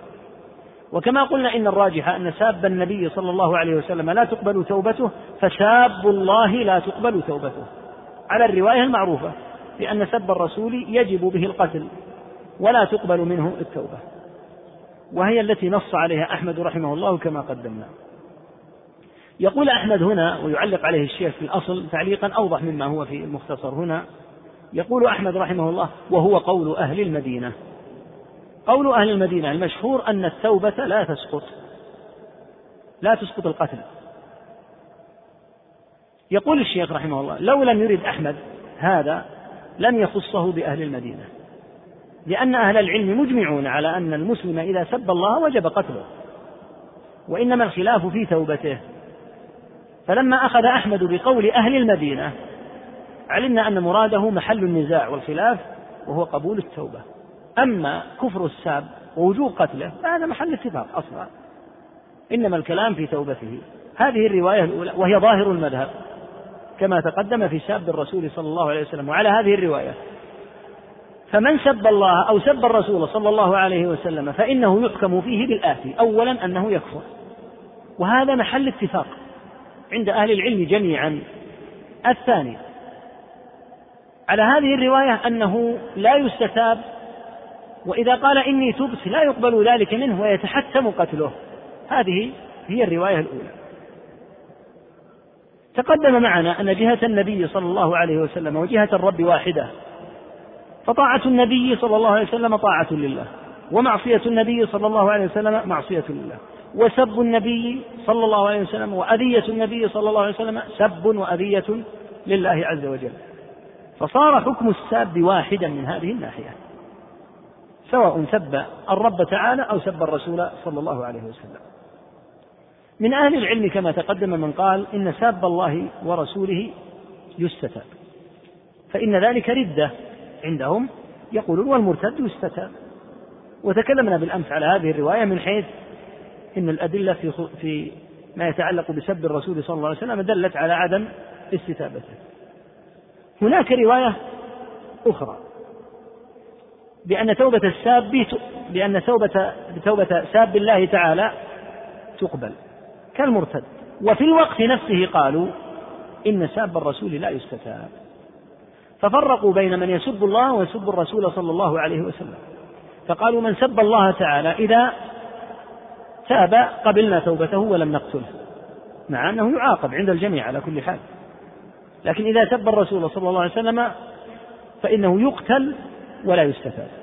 وكما قلنا إن الراجح أن ساب النبي صلى الله عليه وسلم لا تقبل توبته فساب الله لا تقبل توبته. على الرواية المعروفة بأن سب الرسول يجب به القتل ولا تقبل منه التوبة وهي التي نص عليها أحمد رحمه الله كما قدمنا. يقول أحمد هنا ويعلق عليه الشيخ في الأصل تعليقا أوضح مما هو في المختصر هنا يقول أحمد رحمه الله وهو قول أهل المدينة. قول أهل المدينة المشهور أن التوبة لا تسقط لا تسقط القتل. يقول الشيخ رحمه الله لو لم يرد أحمد هذا لم يخصه بأهل المدينة لأن أهل العلم مجمعون على أن المسلم إذا سب الله وجب قتله وإنما الخلاف في توبته. فلما أخذ أحمد بقول أهل المدينة علمنا أن مراده محل النزاع والخلاف وهو قبول التوبة. أما كفر الساب ووجوب قتله فهذا محل اتفاق أصلا. إنما الكلام في توبته. هذه الرواية الأولى وهي ظاهر المذهب. كما تقدم في ساب الرسول صلى الله عليه وسلم وعلى هذه الرواية. فمن سب الله أو سب الرسول صلى الله عليه وسلم فإنه يحكم فيه بالآتي. أولا أنه يكفر. وهذا محل اتفاق عند أهل العلم جميعا. الثاني على هذه الرواية أنه لا يستتاب وإذا قال إني تبت لا يقبل ذلك منه ويتحتم قتله. هذه هي الرواية الأولى. تقدم معنا أن جهة النبي صلى الله عليه وسلم وجهة الرب واحدة. فطاعة النبي صلى الله عليه وسلم طاعة لله ومعصية النبي صلى الله عليه وسلم معصية لله وسب النبي صلى الله عليه وسلم وأذية النبي صلى الله عليه وسلم سب وأذية لله عز وجل. فصار حكم الساب واحدا من هذه الناحية سواء سب الرب تعالى أو سب الرسول صلى الله عليه وسلم. من أهل العلم كما تقدم من قال إن ساب الله ورسوله يستتاب. فإن ذلك ردة عندهم يقولون والمرتد يستتاب. وتكلمنا بالأمس على هذه الرواية من حيث أن الأدلة في في ما يتعلق بسب الرسول صلى الله عليه وسلم دلت على عدم استتابته. هناك رواية أخرى بأن توبة الساب بأن توبة بتوبة ساب الله تعالى تقبل. كالمرتد. وفي الوقت نفسه قالوا إن ساب الرسول لا يستتاب. ففرقوا بين من يسب الله ويسب الرسول صلى الله عليه وسلم. فقالوا من سب الله تعالى إذا تاب قبلنا توبته ولم نقتله. مع أنه يعاقب عند الجميع على كل حال. لكن إذا سب الرسول صلى الله عليه وسلم فإنه يقتل ولا يستتاب.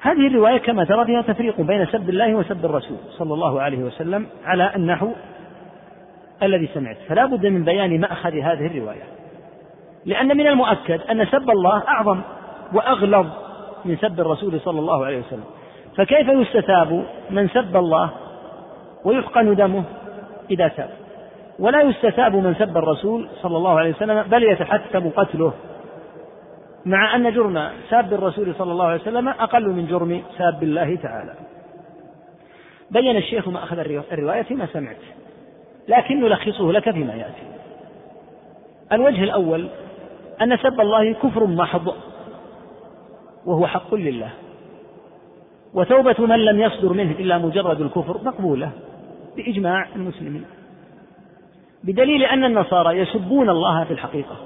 هذه الرواية كما ترى فيها تفريق بين سب الله وسب الرسول صلى الله عليه وسلم على النحو الذي سمعت فلا بد من بيان مأخذ هذه الرواية. لأن من المؤكد أن سب الله أعظم وأغلظ من سب الرسول صلى الله عليه وسلم. فكيف يستتاب من سب الله ويحقن دمه؟ إذا تاب. ولا يستتاب من سب الرسول صلى الله عليه وسلم بل يتحتم قتله. مع أن جرم ساب الرسول صلى الله عليه وسلم أقل من جرم ساب الله تعالى. بين الشيخ ما أخذ الرواية فيما سمعت لكن نلخصه لك فيما يأتي. الوجه الأول أن سب الله كفر محض وهو حق لله. وتوبة من لم يصدر منه إلا مجرد الكفر مقبولة بإجماع المسلمين. بدليل أن النصارى يسبون الله في الحقيقة.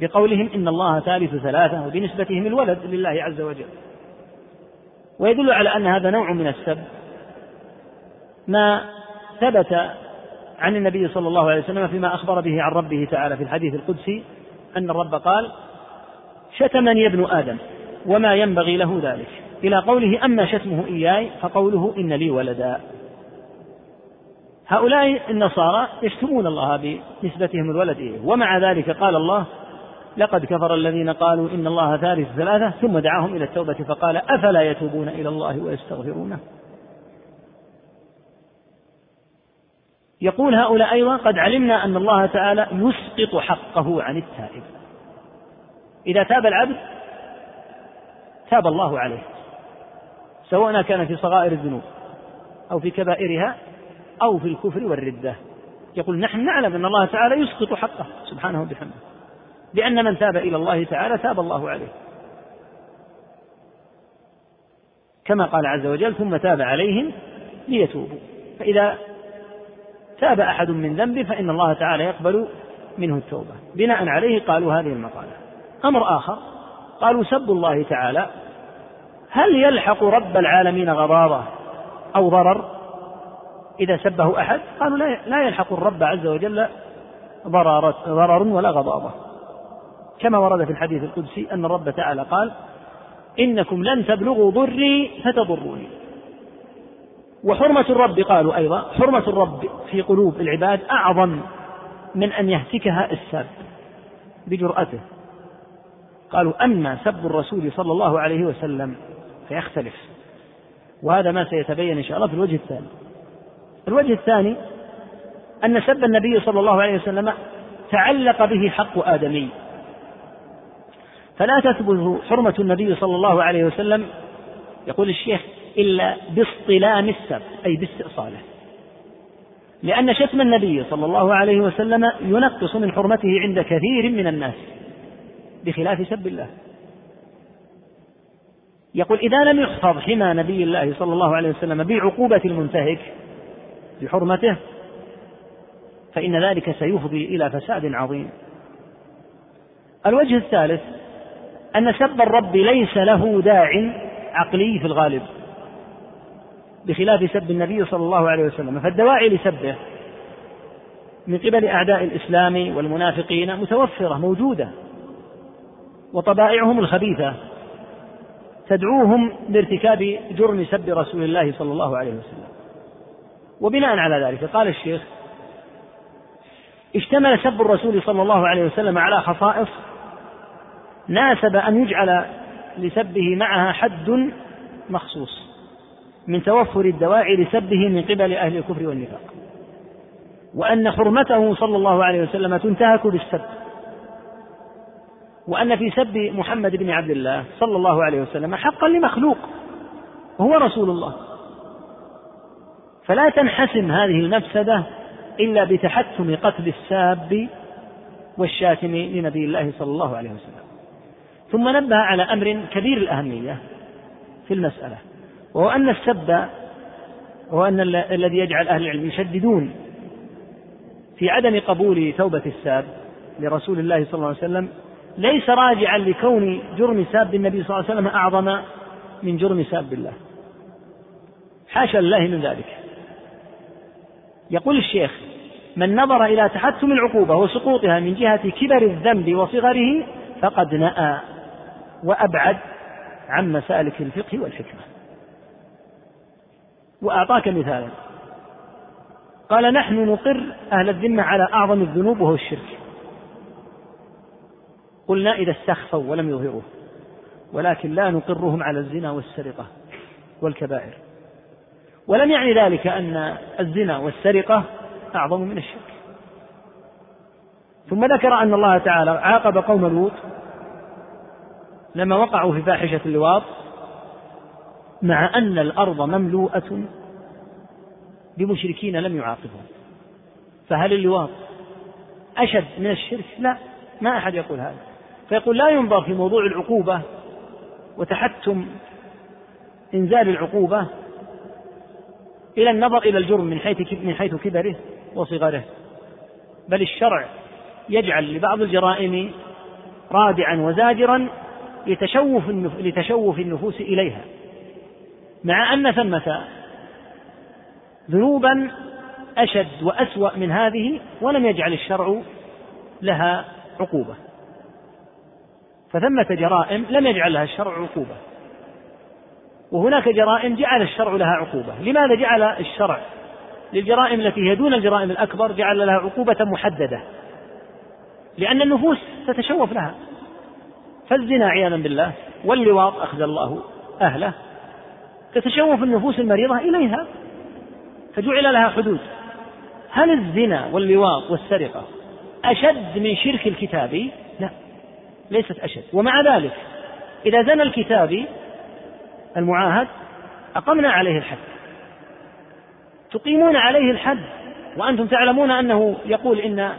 بقولهم إن الله ثالث ثلاثة وبنسبتهم الولد لله عز وجل. ويدل على أن هذا نوع من السب. ما ثبت عن النبي صلى الله عليه وسلم فيما أخبر به عن ربه تعالى في الحديث القدسي أن الرب قال شتمني ابن آدم وما ينبغي له ذلك. إلى قوله أما شتمه إياي فقوله إن لي ولدا. هؤلاء النصارى يشتمون الله بنسبتهم الولد إليه. ومع ذلك قال الله لقد كفر الذين قالوا إن الله ثالث ثلاثة ثم دعاهم إلى التوبة فقال أفلا يتوبون إلى الله ويستغفرونه. يقول هؤلاء أيضا قد علمنا أن الله تعالى يسقط حقه عن التائب. إذا تاب العبد تاب الله عليه سواء كان في صغائر الذنوب أو في كبائرها أو في الكفر والردة. يقول نحن نعلم أن الله تعالى يسقط حقه. سبحانه وبحمده. لأن من تاب إلى الله تعالى تاب الله عليه. كما قال عز وجل ثم تاب عليهم ليتوبوا. فإذا تاب أحد من ذنبه فإن الله تعالى يقبل منه التوبة. بناء عليه قالوا هذه المقالة. أمر آخر قالوا سب الله تعالى هل يلحق رب العالمين غضاضة أو ضرر؟ إذا سبه أحد قالوا لا يلحق الرب عز وجل ضرر ولا غضاضة كما ورد في الحديث القدسي أن الرب تعالى قال إنكم لن تبلغوا ضري فتضروني. وحرمة الرب قالوا أيضا حرمة الرب في قلوب العباد أعظم من أن يهتكها الساب بجرأته. قالوا أما سب الرسول صلى الله عليه وسلم فيختلف. وهذا ما سيتبين إن شاء الله في الوجه الثاني. الوجه الثاني أن سب النبي صلى الله عليه وسلم تعلق به حق آدمي. فلا تثبت حرمة النبي صلى الله عليه وسلم يقول الشيخ إلا باصطلام السب أي باستئصاله. لأن شتم النبي صلى الله عليه وسلم ينقص من حرمته عند كثير من الناس بخلاف سب الله. يقول إذا لم يحفظ حمى نبي الله صلى الله عليه وسلم بعقوبة المنتهك بحرمته فإن ذلك سيفضي إلى فساد عظيم. الوجه الثالث أن سب الرب ليس له داع عقلي في الغالب بخلاف سب النبي صلى الله عليه وسلم. فالدواعي لسبه من قبل أعداء الإسلام والمنافقين متوفرة موجودة وطبائعهم الخبيثة. تدعوهم لارتكاب جرم سب رسول الله صلى الله عليه وسلم. وبناء على ذلك قال الشيخ اشتمل سب الرسول صلى الله عليه وسلم على خصائص ناسب أن يجعل لسبه معها حد مخصوص من توفر الدواعي لسبه من قبل أهل الكفر والنفاق. وأن حرمته صلى الله عليه وسلم تنتهك بالسب. وأن في سب محمد بن عبد الله صلى الله عليه وسلم حقا لمخلوق وهو رسول الله. فلا تنحسم هذه المفسدة إلا بتحتم قتل الساب والشاتم لنبي الله صلى الله عليه وسلم. ثم نبه على أمر كبير الأهمية في المسألة وهو أن السب هو أن الذي يجعل أهل العلم يشددون في عدم قبول توبة الساب لرسول الله صلى الله عليه وسلم ليس راجعا لكون جرم ساب النبي صلى الله عليه وسلم أعظم من جرم ساب الله. حاشا لله من ذلك. يقول الشيخ من نظر إلى تحتم العقوبة وسقوطها من جهة كبر الذنب وصغره فقد نأى. وأبعد عن مسالك الفقه والحكمة. وأعطاك مثالا. قال نحن نقر أهل الذمة على أعظم الذنوب وهو الشرك. قلنا إذا استخفوا ولم يظهروه ولكن لا نقرهم على الزنا والسرقة والكبائر. ولم يعني ذلك أن الزنا والسرقة أعظم من الشرك. ثم ذكر أن الله تعالى عاقب قوم لوط لما وقعوا في فاحشة اللواط مع أن الأرض مملوءة بمشركين لم يعاقبهم. فهل اللواط أشد من الشرك؟ لا ما أحد يقول هذا. فيقول لا ينظر في موضوع العقوبة وتحتم إنزال العقوبة إلى النظر إلى الجرم من حيث من حيث كبره وصغره. بل الشرع يجعل لبعض الجرائم رادعا وزاجرا لتشوف لتشوف النفوس إليها. مع أن ثمة ذنوبا أشد وأسوأ من هذه ولم يجعل الشرع لها عقوبة. فثمة جرائم لم يجعل لها الشرع عقوبة. وهناك جرائم جعل الشرع لها عقوبة. لماذا جعل الشرع؟ للجرائم التي هي دون الجرائم الأكبر جعل لها عقوبة محددة. لأن النفوس تتشوف لها. فالزنا عياذا بالله واللواط أخذ الله أهله. تتشوف النفوس المريضة إليها فجعل لها حدود. هل الزنا واللواط والسرقة أشد من شرك الكتابي؟ لا ليست أشد. ومع ذلك إذا زنى الكتابي المعاهد أقمنا عليه الحد. تقيمون عليه الحد وأنتم تعلمون أنه يقول إن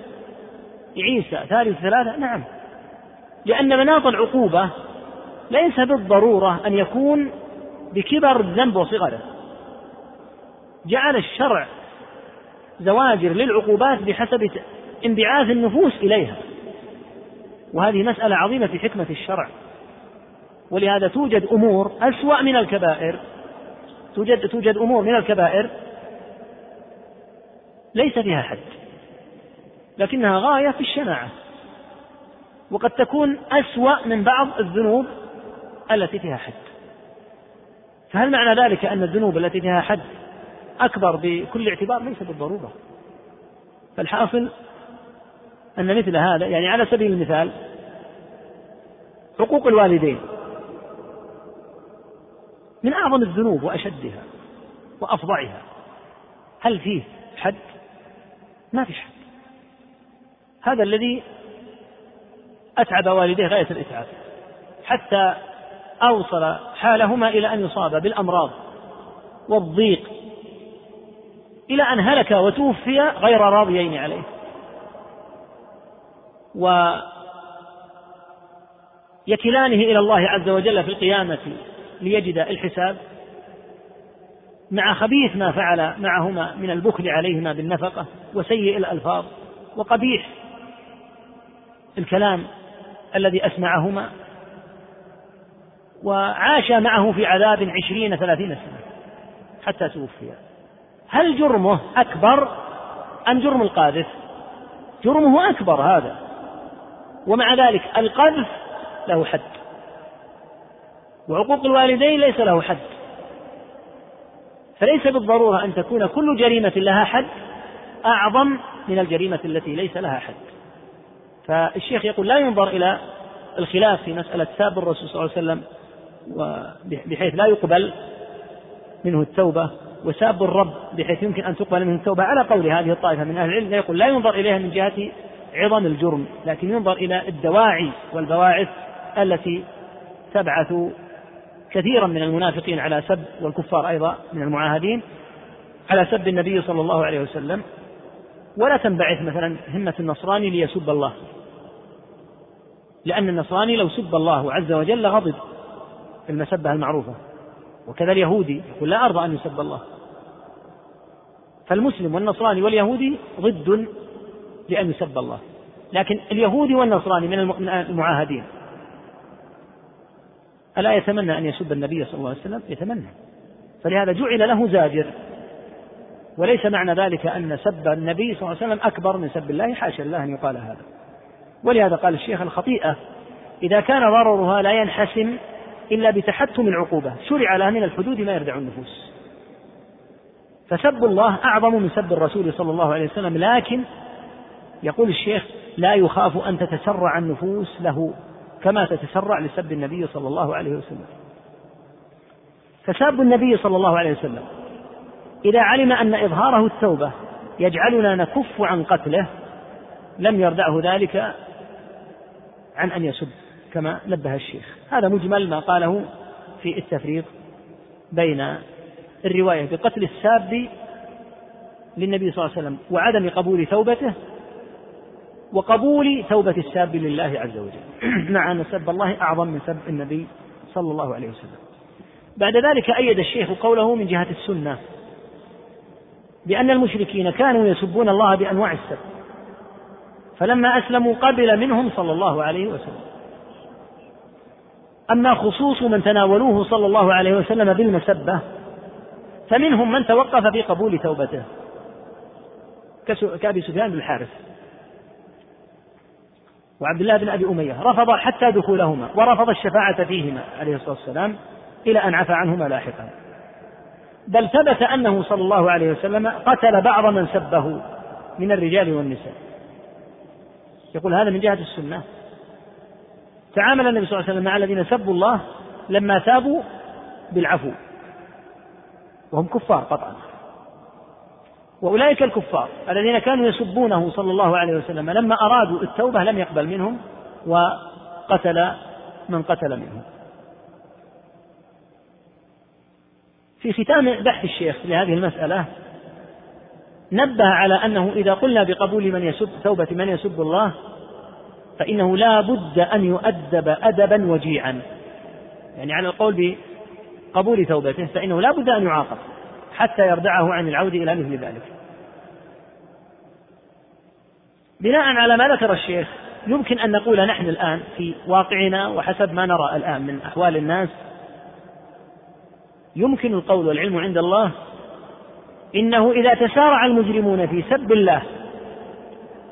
عيسى ثالث ثلاثة؟ نعم. لأن مناط العقوبة ليس بالضرورة أن يكون بكبر الذنب وصغره. جعل الشرع زواجر للعقوبات بحسب انبعاث النفوس إليها. وهذه مسألة عظيمة في حكمة الشرع. ولهذا توجد أمور أسوأ من الكبائر. توجد توجد أمور من الكبائر ليس فيها حد لكنها غاية في الشناعة. وقد تكون أسوأ من بعض الذنوب التي فيها حد. فهل معنى ذلك أن الذنوب التي فيها حد أكبر بكل اعتبار؟ ليس بالضرورة. فالحاصل أن مثل هذا يعني على سبيل المثال حقوق الوالدين من أعظم الذنوب وأشدها وأفظعها هل فيه حد؟ ما فيش حد. هذا الذي أتعب والديه غاية الإتعاب حتى أوصل حالهما إلى أن يصاب بالأمراض والضيق إلى أن هلك وتوفي غير راضيين عليه. ويكلانه إلى الله عز وجل في القيامة ليجد الحساب. مع خبيث ما فعل معهما من البخل عليهما بالنفقة وسيء الألفاظ وقبيح الكلام الذي أسمعهما وعاش معه في عذاب عشرين ثلاثين سنة حتى توفي. هل جرمه أكبر أم جرم القاذف؟ جرمه أكبر هذا ومع ذلك القذف له حد وعقوق الوالدين ليس له حد فليس بالضرورة أن تكون كل جريمة لها حد أعظم من الجريمة التي ليس لها حد. فالشيخ يقول لا ينظر إلى الخلاف في مسألة ساب الرسول صلى الله عليه وسلم بحيث لا يقبل منه التوبة وساب الرب بحيث يمكن أن تقبل منه التوبة. على قول هذه الطائفة من أهل العلم يقول لا ينظر إليها من جهة عظم الجرم لكن ينظر إلى الدواعي والبواعث التي تبعث كثيرا من المنافقين على سب والكفار أيضا من المعاهدين على سب النبي صلى الله عليه وسلم. ولا تنبعث مثلا همة النصراني ليسب الله. لأن النصراني لو سب الله عز وجل غضب المسبة المعروفة. وكذا اليهودي يقول لا أرضى أن يسب الله. فالمسلم والنصراني واليهودي ضد لأن يسب الله. لكن اليهودي والنصراني من المعاهدين. ألا يتمنى أن يسب النبي صلى الله عليه وسلم؟ يتمنى. فلهذا جعل له زاجر. وليس معنى ذلك أن سب النبي صلى الله عليه وسلم أكبر من سب الله. حاشا الله أن يقال هذا. ولهذا قال الشيخ الخطيئة إذا كان ضررها لا ينحسم إلا بتحتم العقوبة شرع لها من الحدود ما يردع النفوس. فسب الله أعظم من سب الرسول صلى الله عليه وسلم لكن يقول الشيخ لا يخاف أن تتسرع النفوس له كما تتسرع لسب النبي صلى الله عليه وسلم. فساب النبي صلى الله عليه وسلم إذا علم أن إظهاره التوبة يجعلنا نكف عن قتله لم يردعه ذلك عن أن يسب كما نبه الشيخ. هذا مجمل ما قاله في التفريق بين الرواية بقتل الساب للنبي صلى الله عليه وسلم وعدم قبول توبته وقبول توبة الساب لله عز وجل. مع أن سب الله أعظم من سب النبي صلى الله عليه وسلم. بعد ذلك أيد الشيخ قوله من جهة السنة بأن المشركين كانوا يسبون الله بأنواع السب. فلما أسلموا قبل منهم صلى الله عليه وسلم. أما خصوص من تناولوه صلى الله عليه وسلم بالمسبة فمنهم من توقف في قبول توبته. كأبي سفيان بن الحارث وعبد الله بن أبي أمية. رفض حتى دخولهما ورفض الشفاعة فيهما عليه الصلاة والسلام إلى أن عفى عنهما لاحقا. بل ثبت أنه صلى الله عليه وسلم قتل بعض من سبه من الرجال والنساء. يقول هذا من جهة السنة. تعامل النبي صلى الله عليه وسلم مع الذين سبوا الله لما تابوا بالعفو. وهم كفار قطعا. وأولئك الكفار الذين كانوا يسبونه صلى الله عليه وسلم لما أرادوا التوبة لم يقبل منهم وقتل من قتل منهم. في ختام بحث الشيخ لهذه المسألة نبه على أنه إذا قلنا بقبول من يسب توبة من يسب الله فإنه لا بد أن يؤدب أدبا وجيعا. يعني على القول بقبول توبته فإنه لا بد أن يعاقب حتى يردعه عن العود إلى مثل ذلك. بناء على ما ذكر الشيخ يمكن أن نقول نحن الآن في واقعنا وحسب ما نرى الآن من أحوال الناس يمكن القول والعلم عند الله إنه إذا تسارع المجرمون في سب الله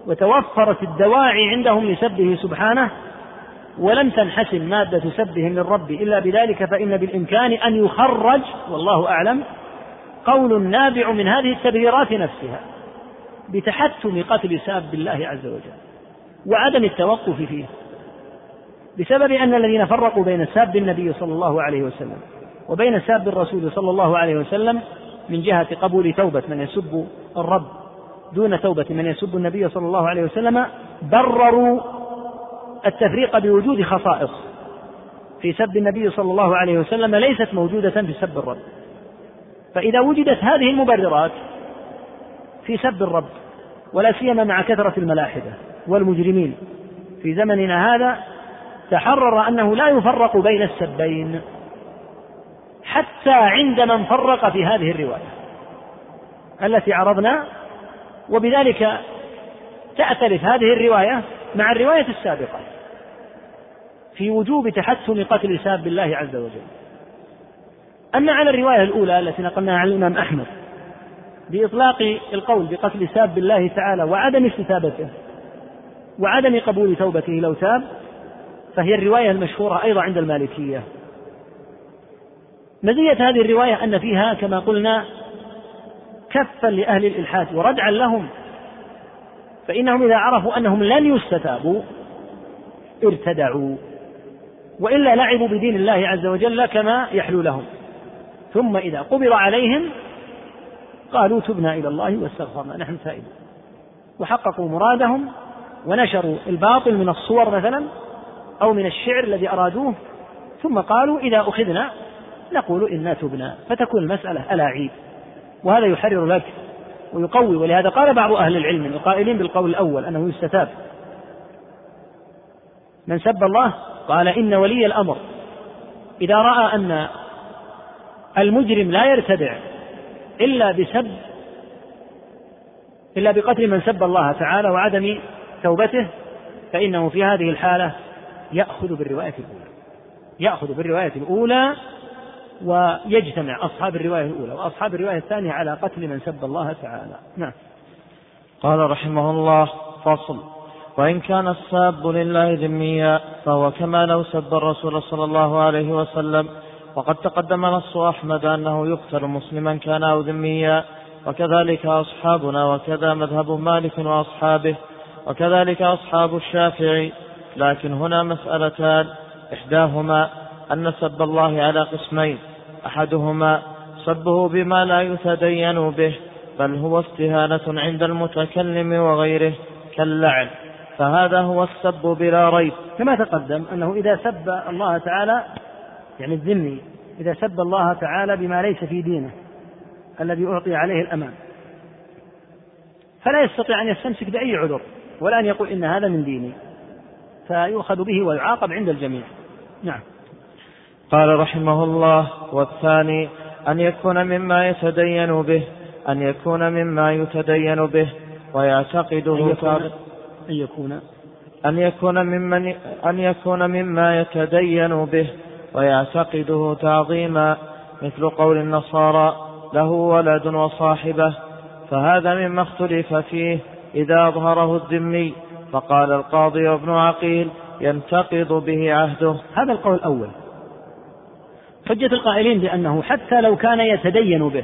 وتوفرت الدواعي عندهم لسبه سبحانه ولم تنحسم مادة سبهم للرب إلا بذلك فإن بالإمكان أن يخرج والله أعلم قول نابع من هذه التبريرات نفسها بتحتم قتل ساب الله عز وجل وعدم التوقف فيه بسبب أن الذين فرقوا بين ساب النبي صلى الله عليه وسلم وبين ساب الرسول صلى الله عليه وسلم من جهة قبول توبة من يسب الرب دون توبة من يسب النبي صلى الله عليه وسلم برروا التفريق بوجود خصائص. في سب النبي صلى الله عليه وسلم ليست موجودة في سب الرب. فإذا وجدت هذه المبررات في سب الرب ولا سيما مع كثرة الملاحدة والمجرمين في زمننا هذا تحرر أنه لا يفرق بين السبين. حتى عند من فرق في هذه الرواية التي عرضنا وبذلك تأتلف هذه الرواية مع الرواية السابقة في وجوب تحتم قتل ساب الله عز وجل. أما على الرواية الأولى التي نقلناها عن الإمام أحمد بإطلاق القول بقتل ساب الله تعالى وعدم استتابته وعدم قبول توبته لو تاب فهي الرواية المشهورة أيضا عند المالكية. مزية هذه الرواية أن فيها كما قلنا كفا لأهل الإلحاد وردعا لهم. فإنهم إذا عرفوا أنهم لن يستتابوا ارتدعوا وإلا لعبوا بدين الله عز وجل كما يحلو لهم. ثم إذا قبض عليهم قالوا تبنا إلى الله واستغفرنا نحن تائبون وحققوا مرادهم ونشروا الباطل من الصور مثلا أو من الشعر الذي أرادوه ثم قالوا إذا أخذنا نقول إنا تبنا فتكون المسألة ألاعيب وهذا يحرر لك ويقوي ولهذا قال بعض أهل العلم القائلين بالقول الأول أنه يستتاب. من سب الله قال إن ولي الأمر. إذا رأى أن المجرم لا يرتدع إلا بسب إلا بقتل من سب الله تعالى وعدم توبته فإنه في هذه الحالة يأخذ بالرواية الأولى. يأخذ بالرواية الأولى ويجتمع أصحاب الرواية الأولى وأصحاب الرواية الثانية على قتل من سب الله تعالى. نعم. قال رحمه الله فصل. وإن كان الساب لله ذميا فهو كما لو سب الرسول صلى الله عليه وسلم. وقد تقدم نص أحمد أنه يقتل مسلما كان أو ذميا. وكذلك أصحابنا وكذا مذهب مالك وأصحابه وكذلك أصحاب الشافعي. لكن هنا مسألتان إحداهما أن سب الله على قسمين أحدهما سبه بما لا يتدين به بل هو استهانة عند المتكلم وغيره كاللعن. فهذا هو السب بلا ريب. كما تقدم أنه إذا سب الله تعالى يعني الذمي إذا سب الله تعالى بما ليس في دينه الذي أعطي عليه الأمان. فلا يستطيع أن يستمسك بأي عذر ولا أن يقول إن هذا من ديني. فيؤخذ به ويعاقب عند الجميع. نعم. قال رحمه الله والثاني أن يكون مما يتدين به أن يكون مما يتدين به ويعتقده أن يكون, أن يكون أن يكون ممن أن يكون مما يتدين به ويعتقده تعظيما مثل قول النصارى له ولد وصاحبه فهذا مما اختلف فيه إذا أظهره الذمي فقال القاضي وابن عقيل ينتقض به عهده. هذا القول الأول. حجة القائلين بأنه حتى لو كان يتدين به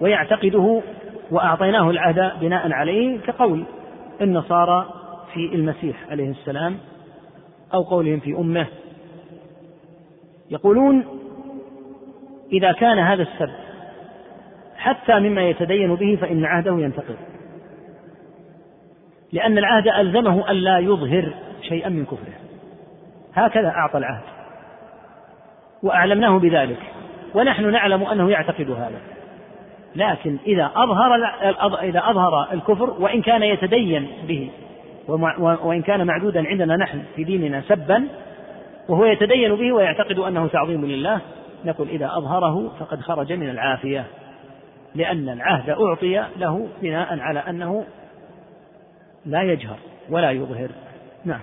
ويعتقده وأعطيناه العهد بناء عليه كقول النصارى في المسيح عليه السلام أو قولهم في أمه. يقولون إذا كان هذا السب حتى مما يتدين به فإن عهده ينتقض لأن العهد ألزمه ألا يظهر شيئا من كفره. هكذا أعطى العهد. وأعلمناه بذلك. ونحن نعلم أنه يعتقد هذا. لكن إذا أظهر إذا أظهر الكفر وإن كان يتدين به وإن كان معدودا عندنا نحن في ديننا سبا وهو يتدين به ويعتقد أنه تعظيم لله نقول إذا أظهره فقد خرج من العافية. لأن العهد أعطي له بناء على أنه لا يجهر ولا يظهر. نعم.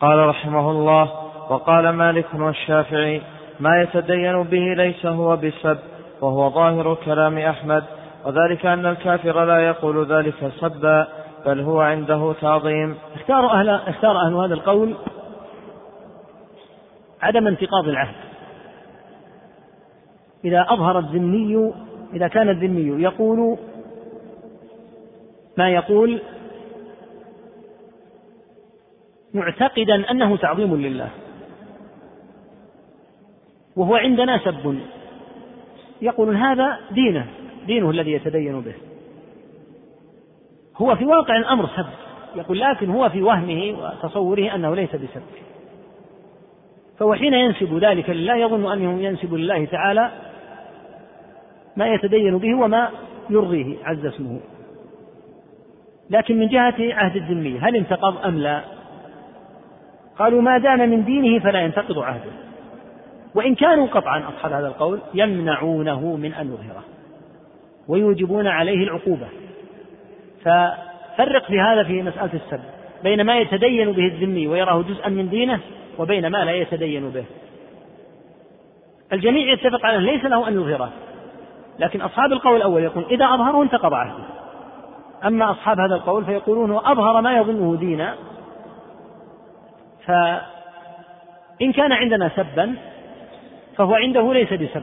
قال رحمه الله وقال مالك والشافعي ما يتدين به ليس هو بسب وهو ظاهر كلام أحمد وذلك أن الكافر لا يقول ذلك سبا بل هو عنده تعظيم. اختار أهل اختار أهل هذا القول عدم انتقاض العهد. إذا أظهر الذمي إذا كان الذمي يقول ما يقول معتقدا أنه تعظيم لله. وهو عندنا سب. يقول هذا دينه دينه الذي يتدين به. هو في واقع الأمر سب. يقول لكن هو في وهمه وتصوره أنه ليس بسب. فهو حين ينسب ذلك لله يظن أنه ينسب لله تعالى ما يتدين به وما يرضيه عز اسمه. لكن من جهة عهد الذمي هل انتقض أم لا؟ قالوا ما دام من دينه فلا ينتقض عهده. وإن كانوا قطعا أصحاب هذا القول يمنعونه من أن يظهره ويوجبون عليه العقوبة. ففرق في هذا في مسألة السب بين ما يتدين به الذمي ويراه جزءا من دينه وبين ما لا يتدين به. الجميع يتفق على ليس له أن يظهره. لكن أصحاب القول الأول يقول إذا أظهره انتقض عهده. أما أصحاب هذا القول فيقولون أظهر ما يظنه دينا. فإن كان عندنا سبا فهو عنده ليس بسب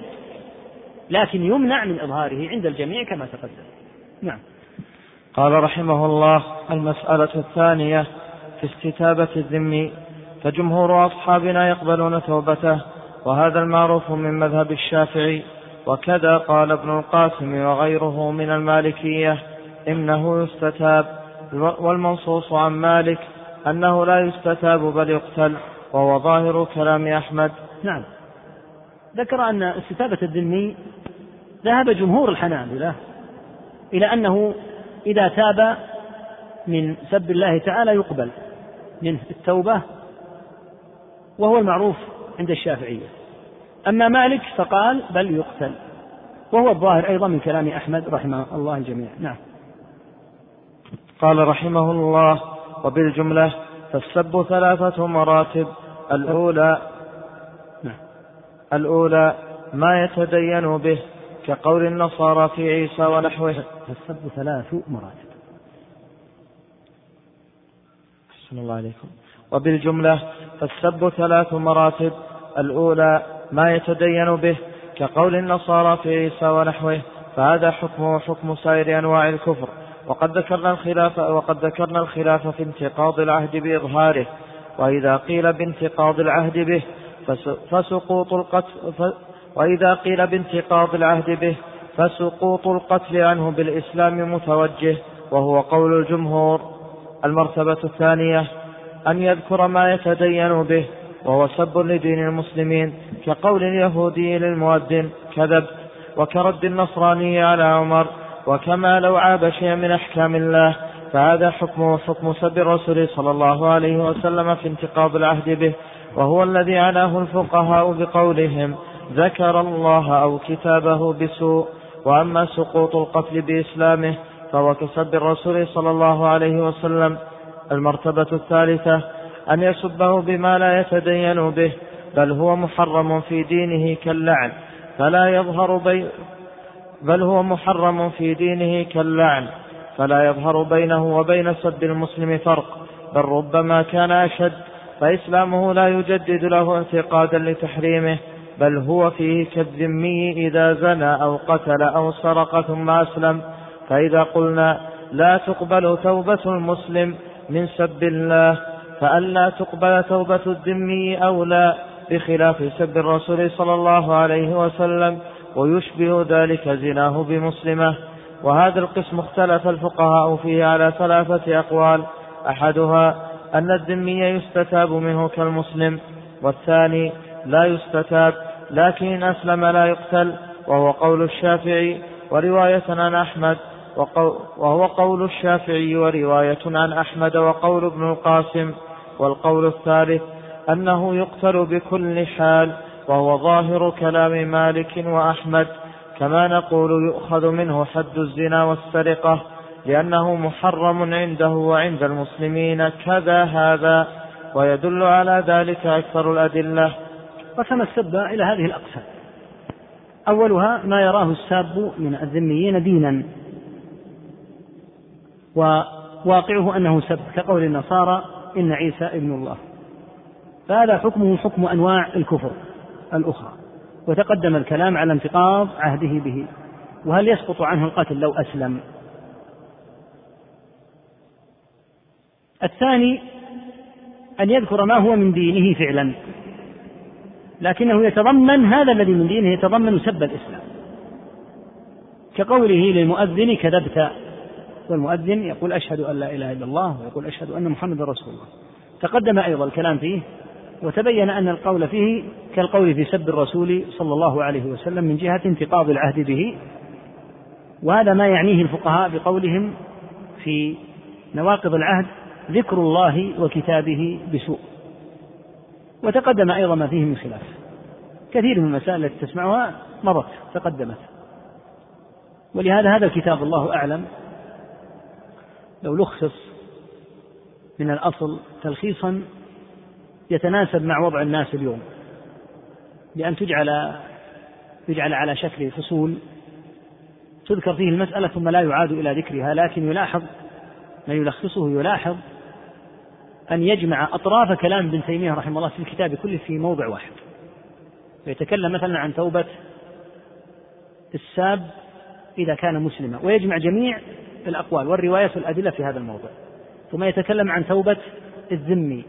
لكن يمنع من إظهاره عند الجميع كما تقدم. نعم. قال رحمه الله المسألة الثانية في استتابة الذم فجمهور أصحابنا يقبلون توبته وهذا المعروف من مذهب الشافعي وكذا قال ابن القاسم وغيره من المالكية إنه يستتاب والمنصوص عن مالك أنه لا يستتاب بل يقتل وهو ظاهر كلام أحمد. نعم. ذكر أن استتابة الذمي ذهب جمهور الحنابلة إلى أنه إذا تاب من سب الله تعالى يقبل منه التوبة وهو المعروف عند الشافعية. أما مالك فقال بل يقتل. وهو الظاهر أيضا من كلام أحمد رحمه الله الجميع. نعم. قال رحمه الله وبالجملة فالسب ثلاثة مراتب الأولى. الأولى ما يتدين به كقول النصارى في عيسى ونحوه. فالسب ثلاث مراتب. أحسن الله عليكم. وبالجملة فالسب ثلاث مراتب. الأولى ما يتدين به كقول النصارى في عيسى ونحوه. فهذا حكمه حكم سائر أنواع الكفر. وقد ذكرنا الخلاف وقد ذكرنا الخلاف في انتقاض العهد بإظهاره. وإذا قيل بانتقاض العهد به فسقوط القتل وإذا قيل بانتقاض العهد به فسقوط القتل عنه بالإسلام متوجه وهو قول الجمهور. المرتبة الثانية أن يذكر ما يتدين به وهو سب لدين المسلمين كقول اليهودي للمؤذن كذب وكرد النصراني على عمر وكما لو عاب شيئا من أحكام الله فهذا حكمه حكم سب الرسول صلى الله عليه وسلم في انتقاض العهد به. وهو الذي عناه الفقهاء بقولهم ذكر الله أو كتابه بسوء وأما سقوط القتل بإسلامه فهو كسب الرسول صلى الله عليه وسلم. المرتبة الثالثة أن يسبه بما لا يتدين به بل هو محرم في دينه كاللعن فلا يظهر بين بل هو محرم في دينه كاللعن فلا يظهر بينه وبين سب المسلم فرق بل ربما كان أشد فإسلامه لا يجدد له اعتقادا لتحريمه بل هو فيه كالذمي إذا زنى أو قتل أو سرق ثم أسلم. فإذا قلنا لا تقبل توبة المسلم من سب الله فألا تقبل توبة الذمي أولى بخلاف سب الرسول صلى الله عليه وسلم ويشبه ذلك زناه بمسلمة. وهذا القسم اختلف الفقهاء فيه على ثلاثة أقوال أحدها أن الذمي يستتاب منه كالمسلم والثاني لا يستتاب لكن إن أسلم لا يقتل وهو قول الشافعي ورواية عن أحمد وهو قول الشافعي ورواية عن أحمد وقول ابن القاسم والقول الثالث أنه يقتل بكل حال وهو ظاهر كلام مالك وأحمد كما نقول يؤخذ منه حد الزنا والسرقة لأنه محرم عنده وعند المسلمين كذا هذا ويدل على ذلك أكثر الأدلة. قسم السب إلى هذه الأقسام. أولها ما يراه الساب من الذميين دينا. وواقعه أنه سب كقول النصارى إن عيسى ابن الله. فهذا حكمه حكم أنواع الكفر الأخرى. وتقدم الكلام على انتقاض عهده به. وهل يسقط عنه القتل لو أسلم؟ الثاني أن يذكر ما هو من دينه فعلا لكنه يتضمن هذا الذي من دينه يتضمن سب الإسلام. كقوله للمؤذن كذبت والمؤذن يقول أشهد أن لا إله إلا الله ويقول أشهد أن محمدا رسول الله. تقدم أيضا الكلام فيه وتبين أن القول فيه كالقول في سب الرسول صلى الله عليه وسلم من جهة انتقاض العهد به. وهذا ما يعنيه الفقهاء بقولهم في نواقض العهد ذكر الله وكتابه بسوء. وتقدم أيضا ما فيه من خلاف. كثير من المسائل التي تسمعها مرت تقدمت. ولهذا هذا الكتاب الله أعلم. لو لخص من الأصل تلخيصا يتناسب مع وضع الناس اليوم. بأن تجعل يجعل على شكل فصول تذكر فيه المسألة ثم لا يعاد إلى ذكرها لكن يلاحظ ما يلخصه يلاحظ أن يجمع أطراف كلام ابن تيمية رحمه الله في الكتاب كله في موضع واحد. فيتكلم مثلا عن توبة الساب إذا كان مسلما ويجمع جميع الأقوال والروايات والأدلة في هذا الموضع. ثم يتكلم عن توبة الذمي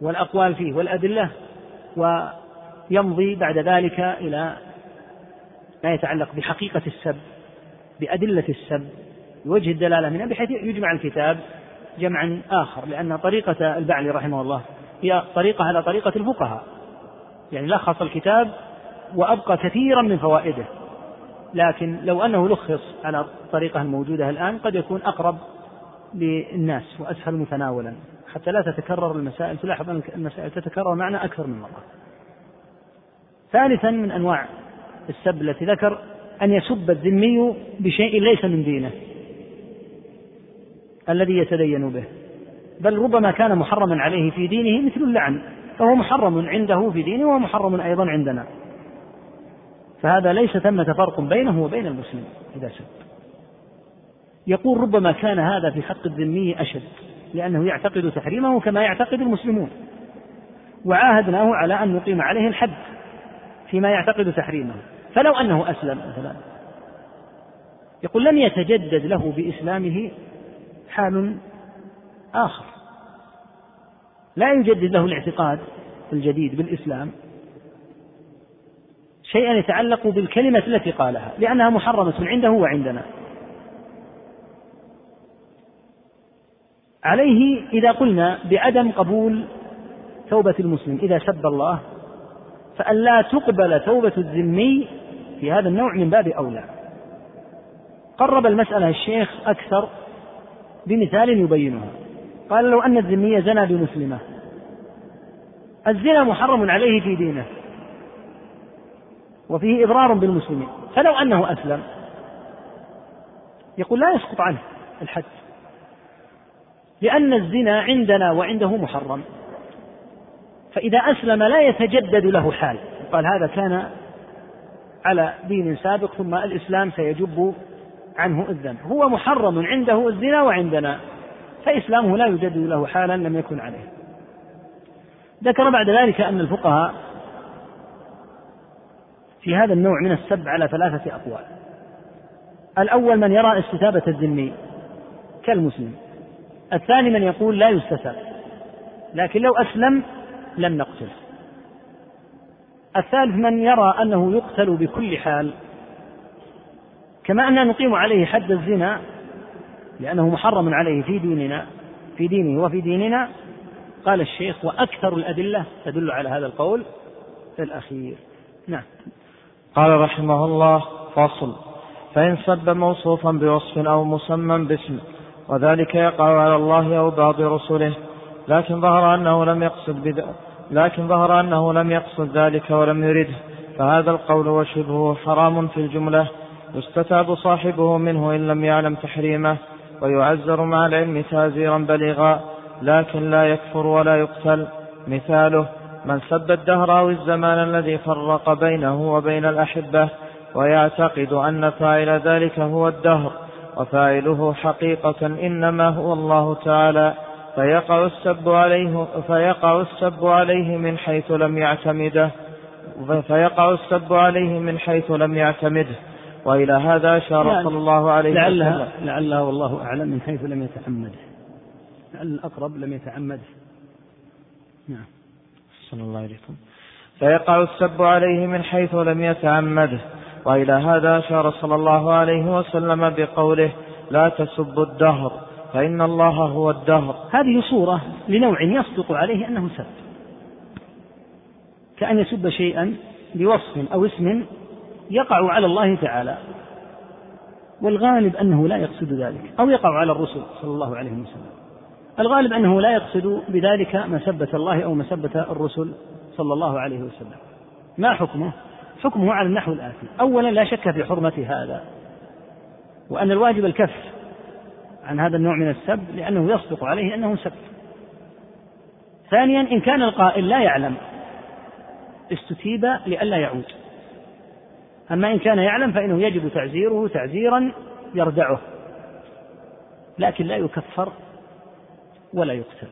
والأقوال فيه والأدلة ويمضي بعد ذلك إلى ما يتعلق بحقيقة السب بأدلة السب بوجه الدلالة منها بحيث يجمع الكتاب جمعا آخر لأن طريقة البعلي رحمه الله هي طريقة على طريقة الفقهاء. يعني لخص الكتاب وأبقى كثيرا من فوائده. لكن لو أنه لخص على الطريقة الموجودة الآن قد يكون أقرب للناس وأسهل متناولا. حتى لا تتكرر المسائل تلاحظ أن المسائل تتكرر معنا أكثر من مرة. ثالثا من أنواع السب التي ذكر أن يسب الذمي بشيء ليس من دينه. الذي يتدين به. بل ربما كان محرما عليه في دينه مثل اللعن. فهو محرم عنده في دينه ومحرم أيضا عندنا. فهذا ليس ثمة فرق بينه وبين المسلم إذا سب يقول ربما كان هذا في حق الذمي أشد لأنه يعتقد تحريمه كما يعتقد المسلمون. وعاهدناه على أن نقيم عليه الحد فيما يعتقد تحريمه. فلو أنه أسلم مثلا يقول لم يتجدد له بإسلامه حال آخر. لا يجدد له الاعتقاد الجديد بالإسلام شيئا يتعلق بالكلمة التي قالها لأنها محرمة عنده وعندنا. عليه إذا قلنا بعدم قبول توبة المسلم إذا سب الله فأن لا تقبل توبة الذمي في هذا النوع من باب أولى. قرب المسألة الشيخ أكثر بمثال يبينها قال لو أن الذمي زنى بمسلمة. الزنا محرم عليه في دينه. وفيه إضرار بالمسلمين. فلو أنه أسلم يقول لا يسقط عنه الحد لأن الزنا عندنا وعنده محرم. فإذا أسلم لا يتجدد له حال. قال هذا كان على دين سابق ثم الإسلام سيجب عنه الذنب هو محرم عنده الزنا وعندنا. فإسلامه لا يجدد له حالا لم يكن عليه. ذكر بعد ذلك أن الفقهاء في هذا النوع من السب على ثلاثة أقوال. الأول من يرى استتابة الذمي كالمسلم. الثاني من يقول لا يستتاب. لكن لو أسلم لم نقتله. الثالث من يرى أنه يقتل بكل حال كما أننا نقيم عليه حد الزنا لأنه محرم عليه في ديننا في دينه وفي ديننا قال الشيخ وأكثر الأدلة تدل على هذا القول الأخير. نعم. قال رحمه الله فصل. فإن سب موصوفا بوصف أو مسمى باسم وذلك يقع على الله أو بعض رسله لكن ظهر أنه لم يقصد بذ... لكن ظهر أنه لم يقصد ذلك ولم يرده فهذا القول وشبهه حرام في الجملة يستتاب صاحبه منه إن لم يعلم تحريمه ويعزر مع العلم تعزيرا بليغا لكن لا يكفر ولا يقتل. مثاله من سب الدهر أو الزمان الذي فرق بينه وبين الأحبة ويعتقد أن فاعل ذلك هو الدهر وفاعله حقيقة إنما هو الله تعالى. فيقع السب عليه فيقع السب عليه من حيث لم يعتمده فيقع السب عليه من حيث لم يعتمده. وإلى هذا أشار يعني صلى الله عليه وسلم. لعلها لعلها والله أعلم من حيث لم يتعمده. لعل الأقرب لم يتعمده. نعم. صلى الله عليكم فيقع السب عليه من حيث لم يتعمده. وإلى هذا أشار صلى الله عليه وسلم بقوله لا تسبوا الدهر فإن الله هو الدهر. هذه صورة لنوع يصدق عليه أنه سب. كأن يسب شيئا بوصف أو اسم يقع على الله تعالى والغالب أنه لا يقصد ذلك أو يقع على الرسل صلى الله عليه وسلم. الغالب أنه لا يقصد بذلك مسبة الله أو مسبة الرسل صلى الله عليه وسلم. ما حكمه؟ حكمه على النحو الآتي. أولا لا شك في حرمة هذا وأن الواجب الكف عن هذا النوع من السب لأنه يصدق عليه أنه سب. ثانيا إن كان القائل لا يعلم استتيب لئلا يعود. أما إن كان يعلم فإنه يجب تعزيره تعزيرا يردعه. لكن لا يكفر ولا يقتل.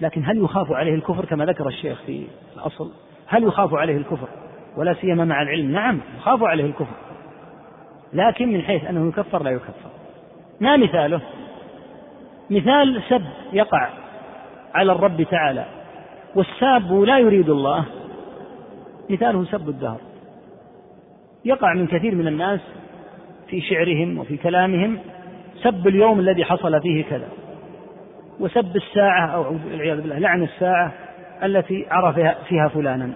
لكن هل يخاف عليه الكفر كما ذكر الشيخ في الأصل؟ هل يخاف عليه الكفر؟ ولا سيما مع العلم. نعم يخاف عليه الكفر. لكن من حيث أنه يكفر لا يكفر. ما مثاله؟ مثال سب يقع على الرب تعالى. والساب لا يريد الله. مثاله سب الدهر. يقع من كثير من الناس في شعرهم وفي كلامهم سب اليوم الذي حصل فيه كذا. وسب الساعة أو العياذ بالله لعن الساعة التي عرف فيها فلانا.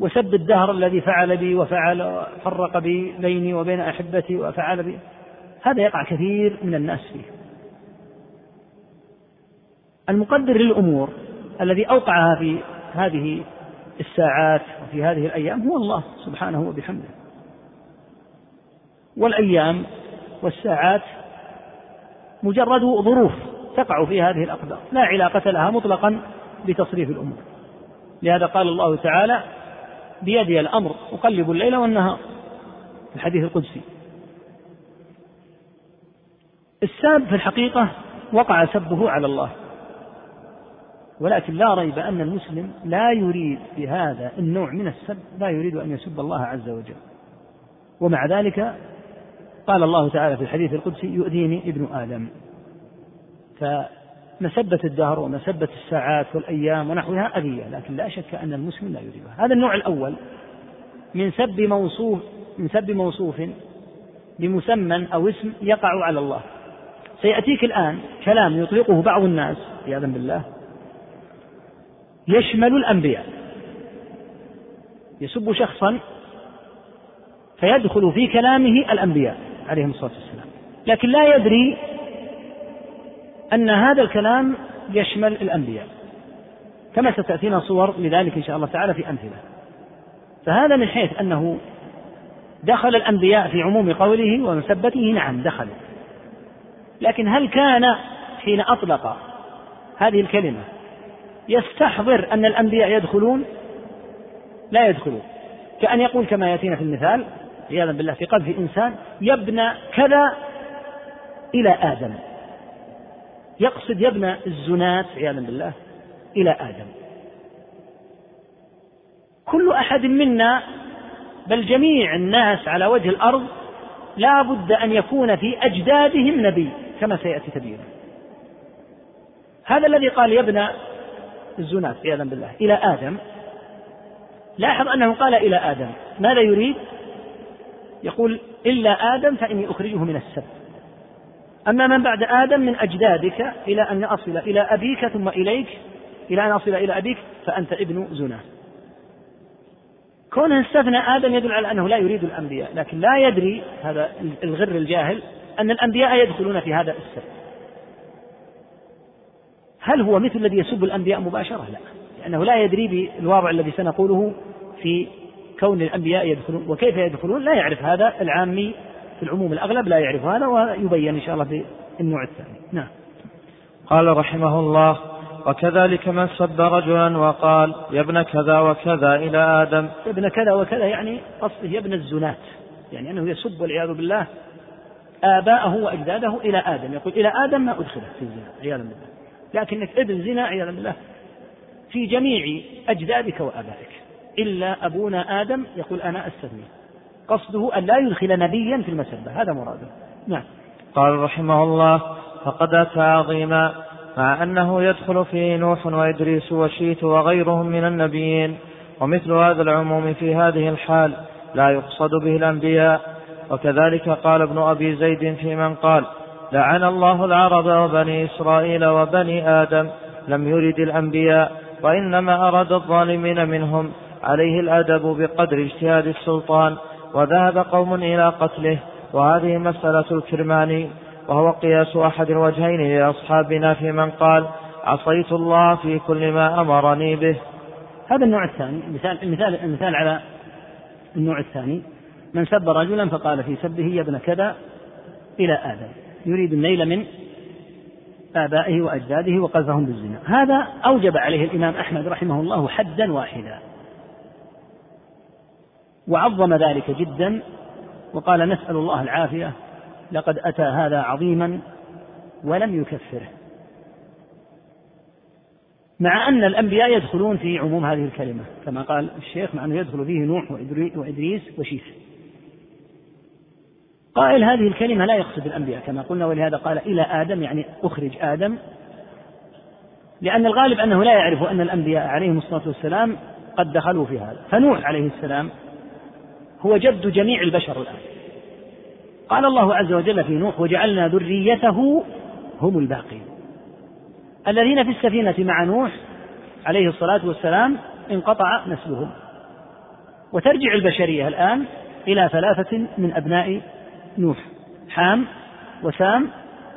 وسب الدهر الذي فعل بي وفعل فرق بي بيني وبين أحبتي وفعل بي. هذا يقع كثير من الناس فيه. المقدر للأمور الذي أوقعها في هذه الساعات وفي هذه الأيام هو الله سبحانه وبحمده. والأيام والساعات مجرد ظروف تقع في هذه الأقدار لا علاقة لها مطلقا بتصريف الأمور. لهذا قال الله تعالى بيدي الأمر أقلب الليل والنهار في الحديث القدسي. الساب في الحقيقة وقع سبه على الله. ولكن لا ريب أن المسلم لا يريد بهذا النوع من السب لا يريد أن يسب الله عز وجل. ومع ذلك قال الله تعالى في الحديث القدسي يؤذيني ابن آدم. فمسبة الدهر ومسبة الساعات والأيام ونحوها أذية لكن لا شك أن المسلم لا يريدها. هذا النوع الأول من سب موصوف من سب موصوف بمسمى أو اسم يقع على الله. سيأتيك الآن كلام يطلقه بعض الناس عياذا بالله يشمل الأنبياء. يسب شخصا فيدخل في كلامه الأنبياء عليهم الصلاة والسلام. لكن لا يدري أن هذا الكلام يشمل الأنبياء. كما ستأتينا صور لذلك إن شاء الله تعالى في أمثلة. فهذا من حيث أنه دخل الأنبياء في عموم قوله ومسبته نعم دخل. لكن هل كان حين أطلق هذه الكلمة يستحضر أن الأنبياء يدخلون؟ لا يدخلون. كأن يقول كما يأتينا في المثال عياذا بالله في قذف إنسان يبنى كذا إلى آدم. يقصد يبنى الزنات عياذا بالله إلى آدم. كل أحد منا بل جميع الناس على وجه الأرض لا بد أن يكون في أجدادهم نبي كما سيأتي تبينه هذا الذي قال يبنى الزنات عياذا بالله. إلى آدم. لاحظ أنه قال إلى آدم. ماذا يريد؟ يقول إلا آدم فإني أخرجه من السب. أما من بعد آدم من أجدادك إلى أن أصل إلى أبيك ثم إليك إلى أن أصل إلى أبيك فأنت ابن زنا كونه استثنى آدم يدل على أنه لا يريد الأنبياء لكن لا يدري هذا الغر الجاهل أن الأنبياء يدخلون في هذا السب. هل هو مثل الذي يسب الأنبياء مباشرة؟ لا. لأنه لا يدري بالواضع الذي سنقوله في كون الأنبياء يدخلون وكيف يدخلون لا يعرف هذا العامي في العموم الأغلب لا يعرف هذا ويبين إن شاء الله في النوع الثاني. نعم. قال رحمه الله وكذلك من سب رجلا وقال يا ابن كذا وكذا إلى آدم. يا ابن كذا وكذا يعني قصده يا ابن الزنات. يعني أنه يسب والعياذ بالله آباءه وأجداده إلى آدم. يقول إلى آدم ما أدخله في الزنا عياذا بالله. لكنك ابن زنا عياذا بالله. في جميع أجدادك وآبائك. إلا أبونا آدم يقول أنا أستثني قصده أن لا يدخل نبيا في المسبة. هذا مراده. نعم. قال رحمه الله فقد أتى عظيما مع أنه يدخل فيه نوح وإدريس وشيت وغيرهم من النبيين ومثل هذا العموم في هذه الحال لا يقصد به الأنبياء. وكذلك قال ابن أبي زيد في من قال لعن الله العرب وبني إسرائيل وبني آدم لم يرد الأنبياء وإنما أراد الظالمين منهم. عليه الأدب بقدر اجتهاد السلطان وذهب قوم إلى قتله. وهذه مسألة الكرماني وهو قياس أحد الوجهين لأصحابنا في من قال عصيت الله في كل ما أمرني به. هذا النوع الثاني مثال المثال المثال على النوع الثاني. من سب رجلا فقال في سبه يا ابن كذا إلى آدم. يريد النيل من آبائه وأجداده وقذفهم بالزنا. هذا أوجب عليه الإمام أحمد رحمه الله حدا واحدا. وعظم ذلك جدا وقال نسأل الله العافية لقد أتى هذا عظيما ولم يكفره. مع أن الأنبياء يدخلون في عموم هذه الكلمة كما قال الشيخ مع أنه يدخل فيه نوح وإدريس وشيث. قائل هذه الكلمة لا يقصد الأنبياء كما قلنا ولهذا قال إلى آدم يعني أخرج آدم. لأن الغالب أنه لا يعرف أن الأنبياء عليهم الصلاة والسلام قد دخلوا في هذا. فنوح عليه السلام هو جد جميع البشر الآن. قال الله عز وجل في نوح وجعلنا ذريته هم الباقين الذين في السفينة مع نوح عليه الصلاة والسلام انقطع نسلهم. وترجع البشرية الآن إلى ثلاثة من أبناء نوح. حام وسام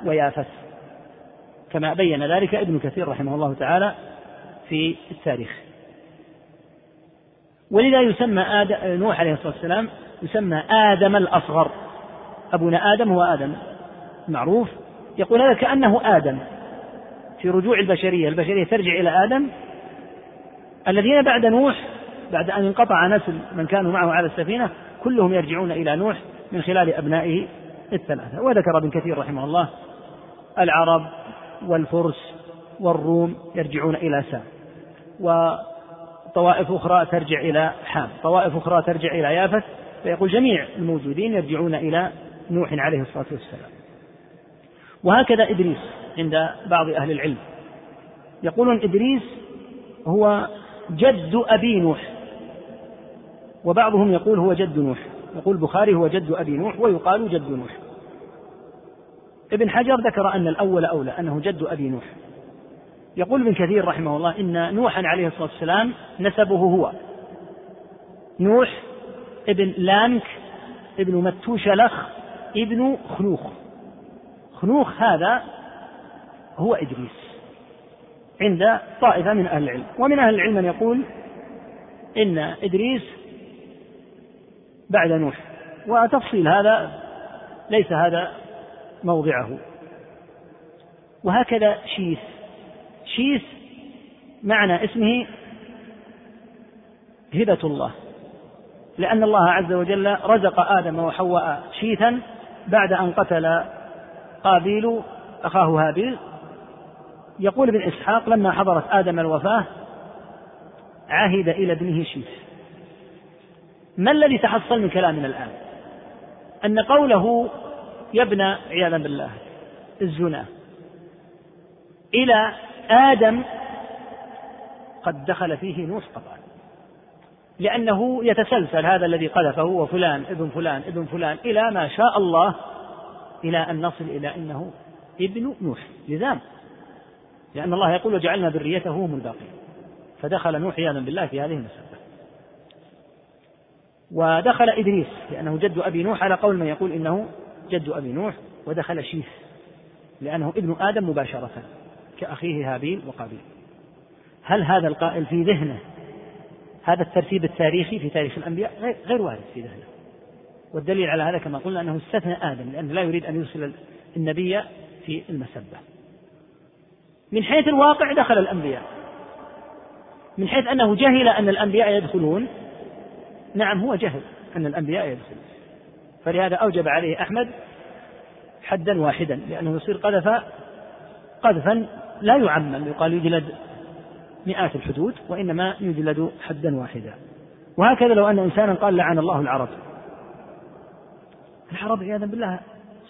ويافث كما بين ذلك ابن كثير رحمه الله تعالى في التاريخ. ولذا يسمى آدم نوح عليه الصلاة والسلام يسمى آدم الأصغر. أبونا آدم هو آدم. معروف. يقول هذا كأنه آدم. في رجوع البشرية البشرية ترجع إلى آدم. الذين بعد نوح بعد أن انقطع نسل من كانوا معه على السفينة كلهم يرجعون إلى نوح. من خلال أبنائه الثلاثة. وذكر ابن كثير رحمه الله العرب والفرس والروم يرجعون إلى سام. وطوائف أخرى ترجع إلى حام. طوائف أخرى ترجع إلى يافث. فيقول جميع الموجودين يرجعون إلى نوح عليه الصلاة والسلام. وهكذا إدريس عند بعض أهل العلم. يقولون إدريس هو جد أبي نوح. وبعضهم يقول هو جد نوح. يقول البخاري هو جد أبي نوح ويقال جد نوح. ابن حجر ذكر أن الأول أولى أنه جد أبي نوح. يقول ابن كثير رحمه الله إن نوحا عليه الصلاة والسلام نسبه هو. نوح ابن لانك ابن متوشلخ ابن خنوخ. خنوخ هذا هو إدريس عند طائفة من أهل العلم. ومن أهل العلم من يقول إن إدريس بعد نوح. وتفصيل هذا ليس هذا موضعه. وهكذا شيث شيث معنى اسمه هبة الله. لأن الله عز وجل رزق آدم وحواء شيثا بعد أن قتل قابيل أخاه هابيل. يقول ابن إسحاق لما حضرت آدم الوفاة عهد إلى ابنه شيث. ما الذي تحصل من كلامنا الآن؟ أن قوله يبنى عياذا بالله الزنا. إلى آدم قد دخل فيه نوح قطعا. لأنه يتسلسل هذا الذي قذفه وفلان ابن فلان ابن فلان إلى ما شاء الله إلى أن نصل إلى أنه ابن نوح لزام لأن الله يقول وجعلنا ذريته هم الباقين فدخل نوح عياذا بالله في هذه المسألة. ودخل إدريس لأنه جد أبي نوح على قول من يقول إنه جد أبي نوح ودخل شيث لأنه ابن آدم مباشرة كأخيه هابيل وقابيل. هل هذا القائل في ذهنه؟ هذا الترتيب التاريخي في تاريخ الأنبياء غير وارد في ذهنه. والدليل على هذا كما قلنا أنه استثنى آدم لأنه لا يريد أن يرسل النبي في المسبة. من حيث الواقع دخل الأنبياء. من حيث أنه جهل أن الأنبياء يدخلون نعم هو جهل أن الأنبياء يدخلون. فلهذا أوجب عليه أحمد حدا واحدا لأنه يصير قذف قذفا لا يعمم. يقال يجلد مئات الحدود وإنما يجلد حدا واحدا. وهكذا لو أن إنسانا قال لعن الله العرب. العرب عياذا بالله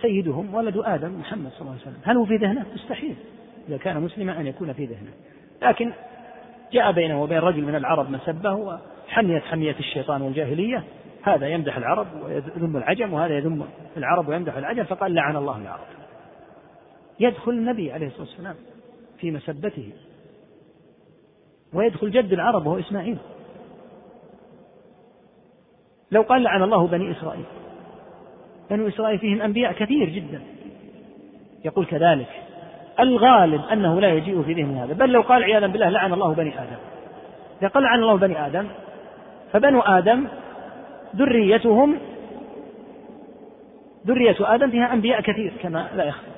سيدهم ولد آدم محمد صلى الله عليه وسلم. هل هو في ذهنه؟ مستحيل. إذا كان مسلما أن يكون في ذهنه. لكن جاء بينه وبين رجل من العرب مسبة وحميت حمية الشيطان والجاهلية هذا يمدح العرب ويذم العجم وهذا يذم العرب ويمدح العجم فقال لعن الله العرب. يدخل النبي عليه الصلاة والسلام في مسبته ويدخل جد العرب وهو إسماعيل. لو قال لعن الله بني إسرائيل بنو إسرائيل فيهم أنبياء كثير جدا. يقول كذلك الغالب أنه لا يجيء في ذهن هذا بل لو قال عياذا بالله لعن الله بني آدم. إذا قال لعن الله بني آدم فبنو آدم ذريتهم ذرية آدم فيها أنبياء كثير كما لا يخفى.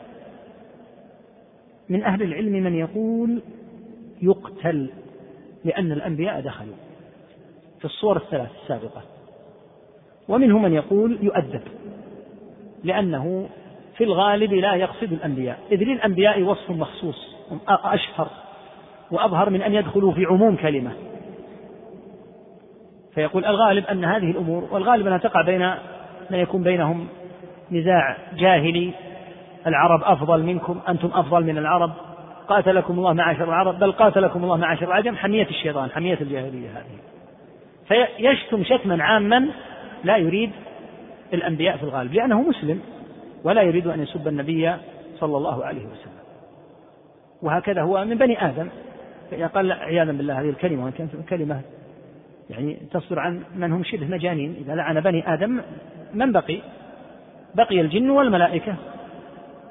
من أهل العلم من يقول يقتل لأن الأنبياء دخلوا. في الصور الثلاث السابقة. ومنهم من يقول يؤدب لأنه في الغالب لا يقصد الأنبياء. إذ للأنبياء وصف مخصوص أشهر وأظهر من أن يدخلوا في عموم كلمة. فيقول الغالب أن هذه الأمور والغالب أنها تقع بين من يكون بينهم نزاع جاهلي. العرب أفضل منكم أنتم أفضل من العرب. قاتلكم الله معاشر العرب بل قاتلكم الله معاشر العجم حمية الشيطان حمية الجاهلية هذه. فيشتم شتما عاما لا يريد الأنبياء في الغالب لأنه مسلم ولا يريد أن يسب النبي صلى الله عليه وسلم. وهكذا هو من بني آدم. قال عياذا بالله هذه الكلمة كانت كلمة يعني تصدر عن من هم شبه مجانين. إذا لعن بني آدم من بقي؟ بقي الجن والملائكة.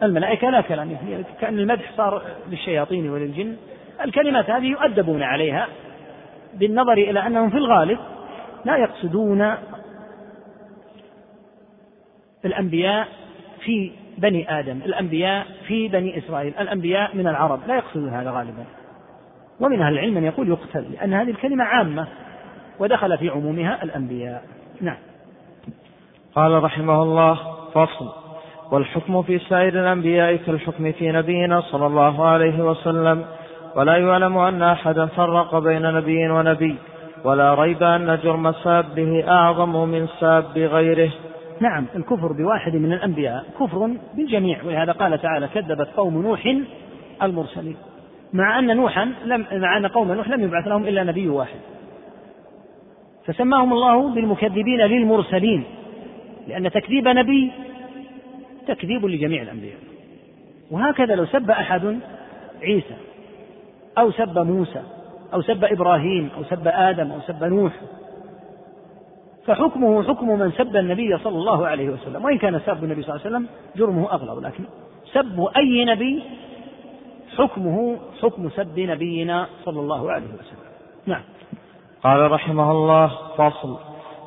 الملائكة لا كلام يعني كأن المدح صار للشياطين وللجن. الكلمات هذه يؤدبون عليها بالنظر إلى أنهم في الغالب لا يقصدون الأنبياء في بني آدم الأنبياء في بني إسرائيل الأنبياء من العرب. لا يقصدون هذا غالبا. ومن أهل العلم من يقول يقتل لأن هذه الكلمة عامة. ودخل في عمومها الأنبياء. نعم. قال رحمه الله فصل. والحكم في سائر الأنبياء كالحكم في نبينا صلى الله عليه وسلم ولا يعلم أن أحدا فرق بين نبي ونبي ولا ريب أن جرم سابه أعظم من ساب غيره. نعم الكفر بواحد من الأنبياء كفر بالجميع ولهذا قال تعالى كذبت قوم نوح المرسلين. مع أن نوحا لم مع أن قوم نوح لم يبعث لهم إلا نبي واحد. فسماهم الله بالمكذبين للمرسلين لأن تكذيب نبي تكذيب لجميع الأنبياء. وهكذا لو سب أحد عيسى أو سب موسى أو سب إبراهيم أو سب آدم أو سب نوح فحكمه حكم من سب النبي صلى الله عليه وسلم. وإن كان سب النبي صلى الله عليه وسلم جرمه أغلظ لكن سب أي نبي حكمه حكم سب نبينا صلى الله عليه وسلم. نعم. قال رحمه الله فصل.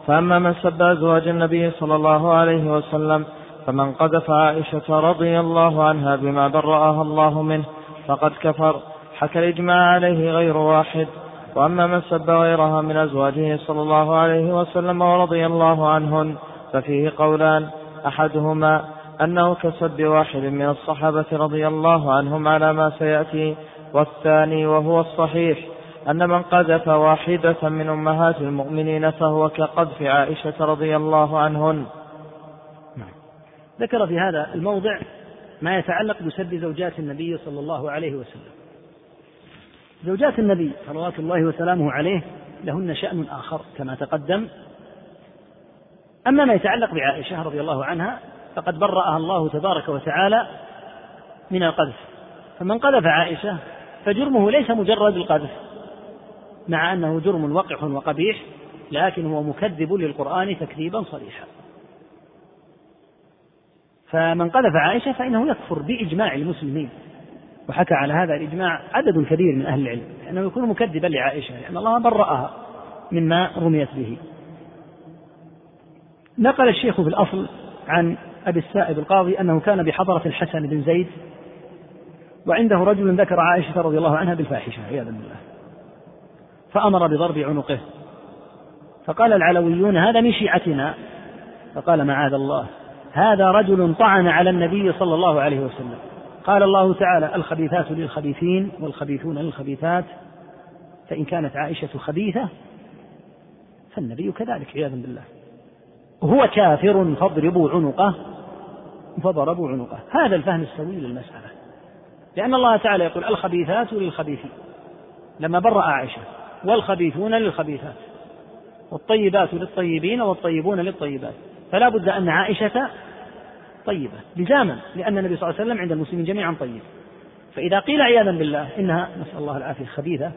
فأما من سب أزواج النبي صلى الله عليه وسلم فمن قذف عائشة رضي الله عنها بما برأها الله منه فقد كفر. حكى الإجماع عليه غير واحد. وأما من سب غيرها من أزواجه صلى الله عليه وسلم ورضي الله عنهن ففيه قولان. أحدهما أنه كسب واحد من الصحابة رضي الله عنهم على ما سيأتي والثاني وهو الصحيح. أن من قذف واحدة من أمهات المؤمنين فهو كقذف عائشة رضي الله عنهن. نعم. ذكر في هذا الموضع ما يتعلق بسب زوجات النبي صلى الله عليه وسلم. زوجات النبي صلوات الله وسلامه عليه لهن شأن آخر كما تقدم. أما ما يتعلق بعائشة رضي الله عنها فقد برأها الله تبارك وتعالى من القذف. فمن قذف عائشة فجرمه ليس مجرد القذف مع أنه جرم وقح وقبيح لكن هو مكذب للقرآن تكذيبا صريحا. فمن قذف عائشة فإنه يكفر بإجماع المسلمين. وحكى على هذا الإجماع عدد كبير من أهل العلم لأنه يكون مكذبا لعائشة لأن الله برأها مما رميت به. نقل الشيخ في الأصل عن أبي السائب القاضي أنه كان بحضرة الحسن بن زيد وعنده رجل ذكر عائشة رضي الله عنها بالفاحشة عياذا بالله. فأمر بضرب عنقه. فقال العلويون هذا من شيعتنا. فقال معاذ الله هذا رجل طعن على النبي صلى الله عليه وسلم. قال الله تعالى الخبيثات للخبيثين والخبيثون للخبيثات. فإن كانت عائشة خبيثة فالنبي كذلك عياذا بالله. هو كافر فاضربوا عنقه فضربوا عنقه. هذا الفهم السوي للمسألة. لأن الله تعالى يقول الخبيثات للخبيثين. لما برأ عائشة والخبيثون للخبيثات. والطيبات للطيبين والطيبون للطيبات. فلا بد أن عائشة طيبة لزاما لأن النبي صلى الله عليه وسلم عند المسلمين جميعا طيب. فإذا قيل عياذا بالله إنها نسأل الله العافية خبيثة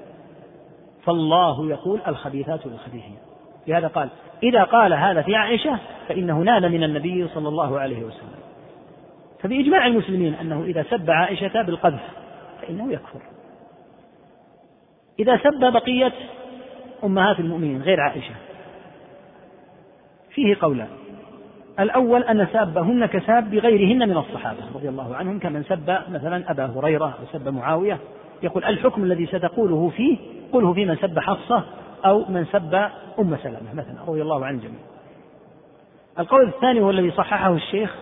فالله يقول الخبيثات للخبيثين. لهذا قال إذا قال هذا في عائشة فإنه نال من النبي صلى الله عليه وسلم. فبإجماع المسلمين أنه إذا سب عائشة بالقذف فإنه يكفر. إذا سب بقية أمهات المؤمنين غير عائشة. فيه قولان. الأول أن سابهن كساب غيرهن من الصحابة رضي الله عنهم كمن سب مثلا أبا هريرة أو سب معاوية. يقول الحكم الذي ستقوله فيه قله في من سب حفصة أو من سب أم سلمة مثلا رضي الله عن الجميع القول الثاني هو الذي صححه الشيخ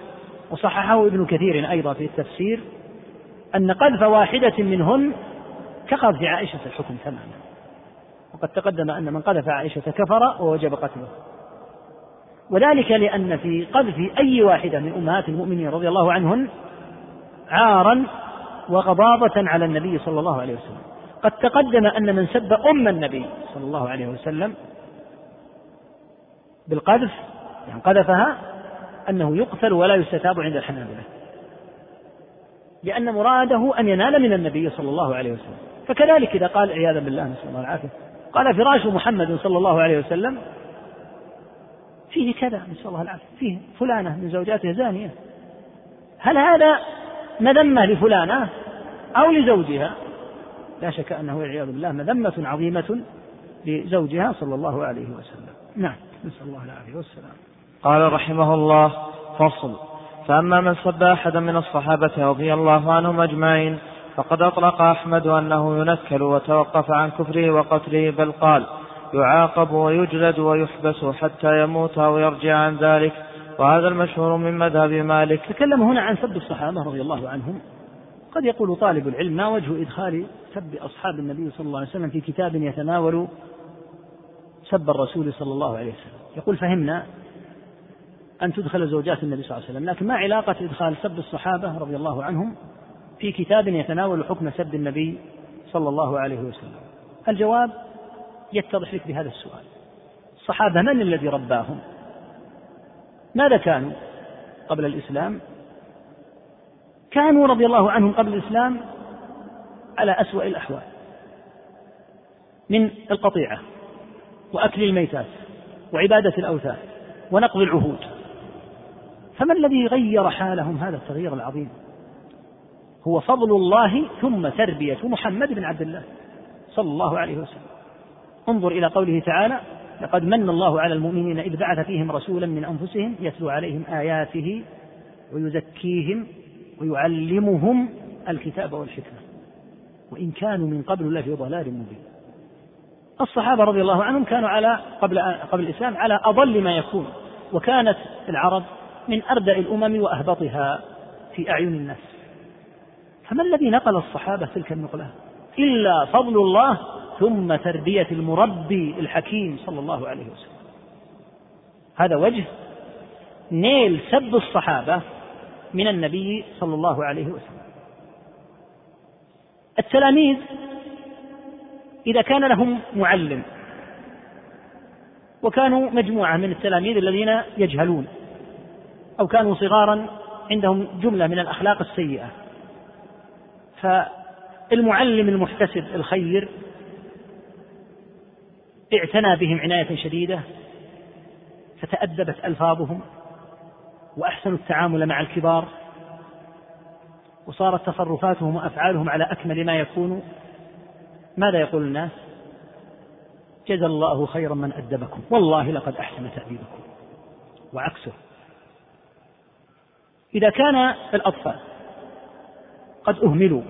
وصححه ابن كثير أيضا في التفسير أن قذف واحدة منهن كقذف عائشة الحكم تماما. وقد تقدم أن من قذف عائشة كفر ووجب قتله. وذلك لأن في قذف أي واحدة من أمهات المؤمنين رضي الله عنهن عارا وغضاضة على النبي صلى الله عليه وسلم. قد تقدم أن من سب أم النبي صلى الله عليه وسلم بالقذف يعني قذفها أنه يقتل ولا يستتاب عند الحنابلة. لأن مراده أن ينال من النبي صلى الله عليه وسلم. فكذلك إذا قال عياذا بالله نسأل الله العافية. قال فراش محمد صلى الله عليه وسلم فيه كذا نسأل الله العافية. فيه فلانة من زوجاته زانية. هل هذا مذمة لفلانة أو لزوجها؟ لا شك أنه والعياذ بالله مذمة عظيمة لزوجها صلى الله عليه وسلم. نعم نسأل الله العافية. والسلام. قال رحمه الله فصل. فأما من سب أحدا من الصحابة رضي الله عنهم أجمعين فقد أطلق أحمد أنه ينكل وتوقف عن كفره وقتله بل قال يعاقب ويجلد ويحبس حتى يموت أو يرجع عن ذلك. وهذا المشهور من مذهب مالك. تكلم هنا عن سب الصحابة رضي الله عنهم. قد يقول طالب العلم ما وجه إدخال سب أصحاب النبي صلى الله عليه وسلم في كتاب يتناول سب الرسول صلى الله عليه وسلم؟ يقول فهمنا أن تدخل زوجات النبي صلى الله عليه وسلم لكن ما علاقة إدخال سب الصحابة رضي الله عنهم في كتاب يتناول حكم سب النبي صلى الله عليه وسلم. الجواب يتضح لك بهذا السؤال. الصحابة من الذي رباهم؟ ماذا كانوا قبل الإسلام؟ كانوا رضي الله عنهم قبل الإسلام على أسوأ الأحوال. من القطيعة وأكل الميتات وعبادة الأوثان ونقض العهود. فما الذي غير حالهم هذا التغيير العظيم؟ هو فضل الله ثم تربية محمد بن عبد الله صلى الله عليه وسلم. انظر إلى قوله تعالى لقد من الله على المؤمنين إذ بعث فيهم رسولا من أنفسهم يتلو عليهم آياته ويزكيهم ويعلمهم الكتاب والحكمة. وإن كانوا من قبل لفي ضلال مبين. الصحابة رضي الله عنهم كانوا على قبل قبل الإسلام على أضل ما يكون وكانت العرب من أردأ الأمم وأهبطها في أعين الناس. فما الذي نقل الصحابة تلك النقلة؟ إلا فضل الله ثم تربية المربي الحكيم صلى الله عليه وسلم. هذا وجه نيل سب الصحابة من النبي صلى الله عليه وسلم. التلاميذ إذا كان لهم معلم وكانوا مجموعة من التلاميذ الذين يجهلون أو كانوا صغارا عندهم جملة من الأخلاق السيئة. فالمعلم المحتسب الخير اعتنى بهم عناية شديدة فتأدبت ألفاظهم وأحسنوا التعامل مع الكبار وصارت تصرفاتهم وأفعالهم على أكمل ما يكون. ماذا يقول الناس؟ جزى الله خيرا من أدبكم والله لقد أحسن تأديبكم وعكسه. إذا كان الأطفال قد أهملوا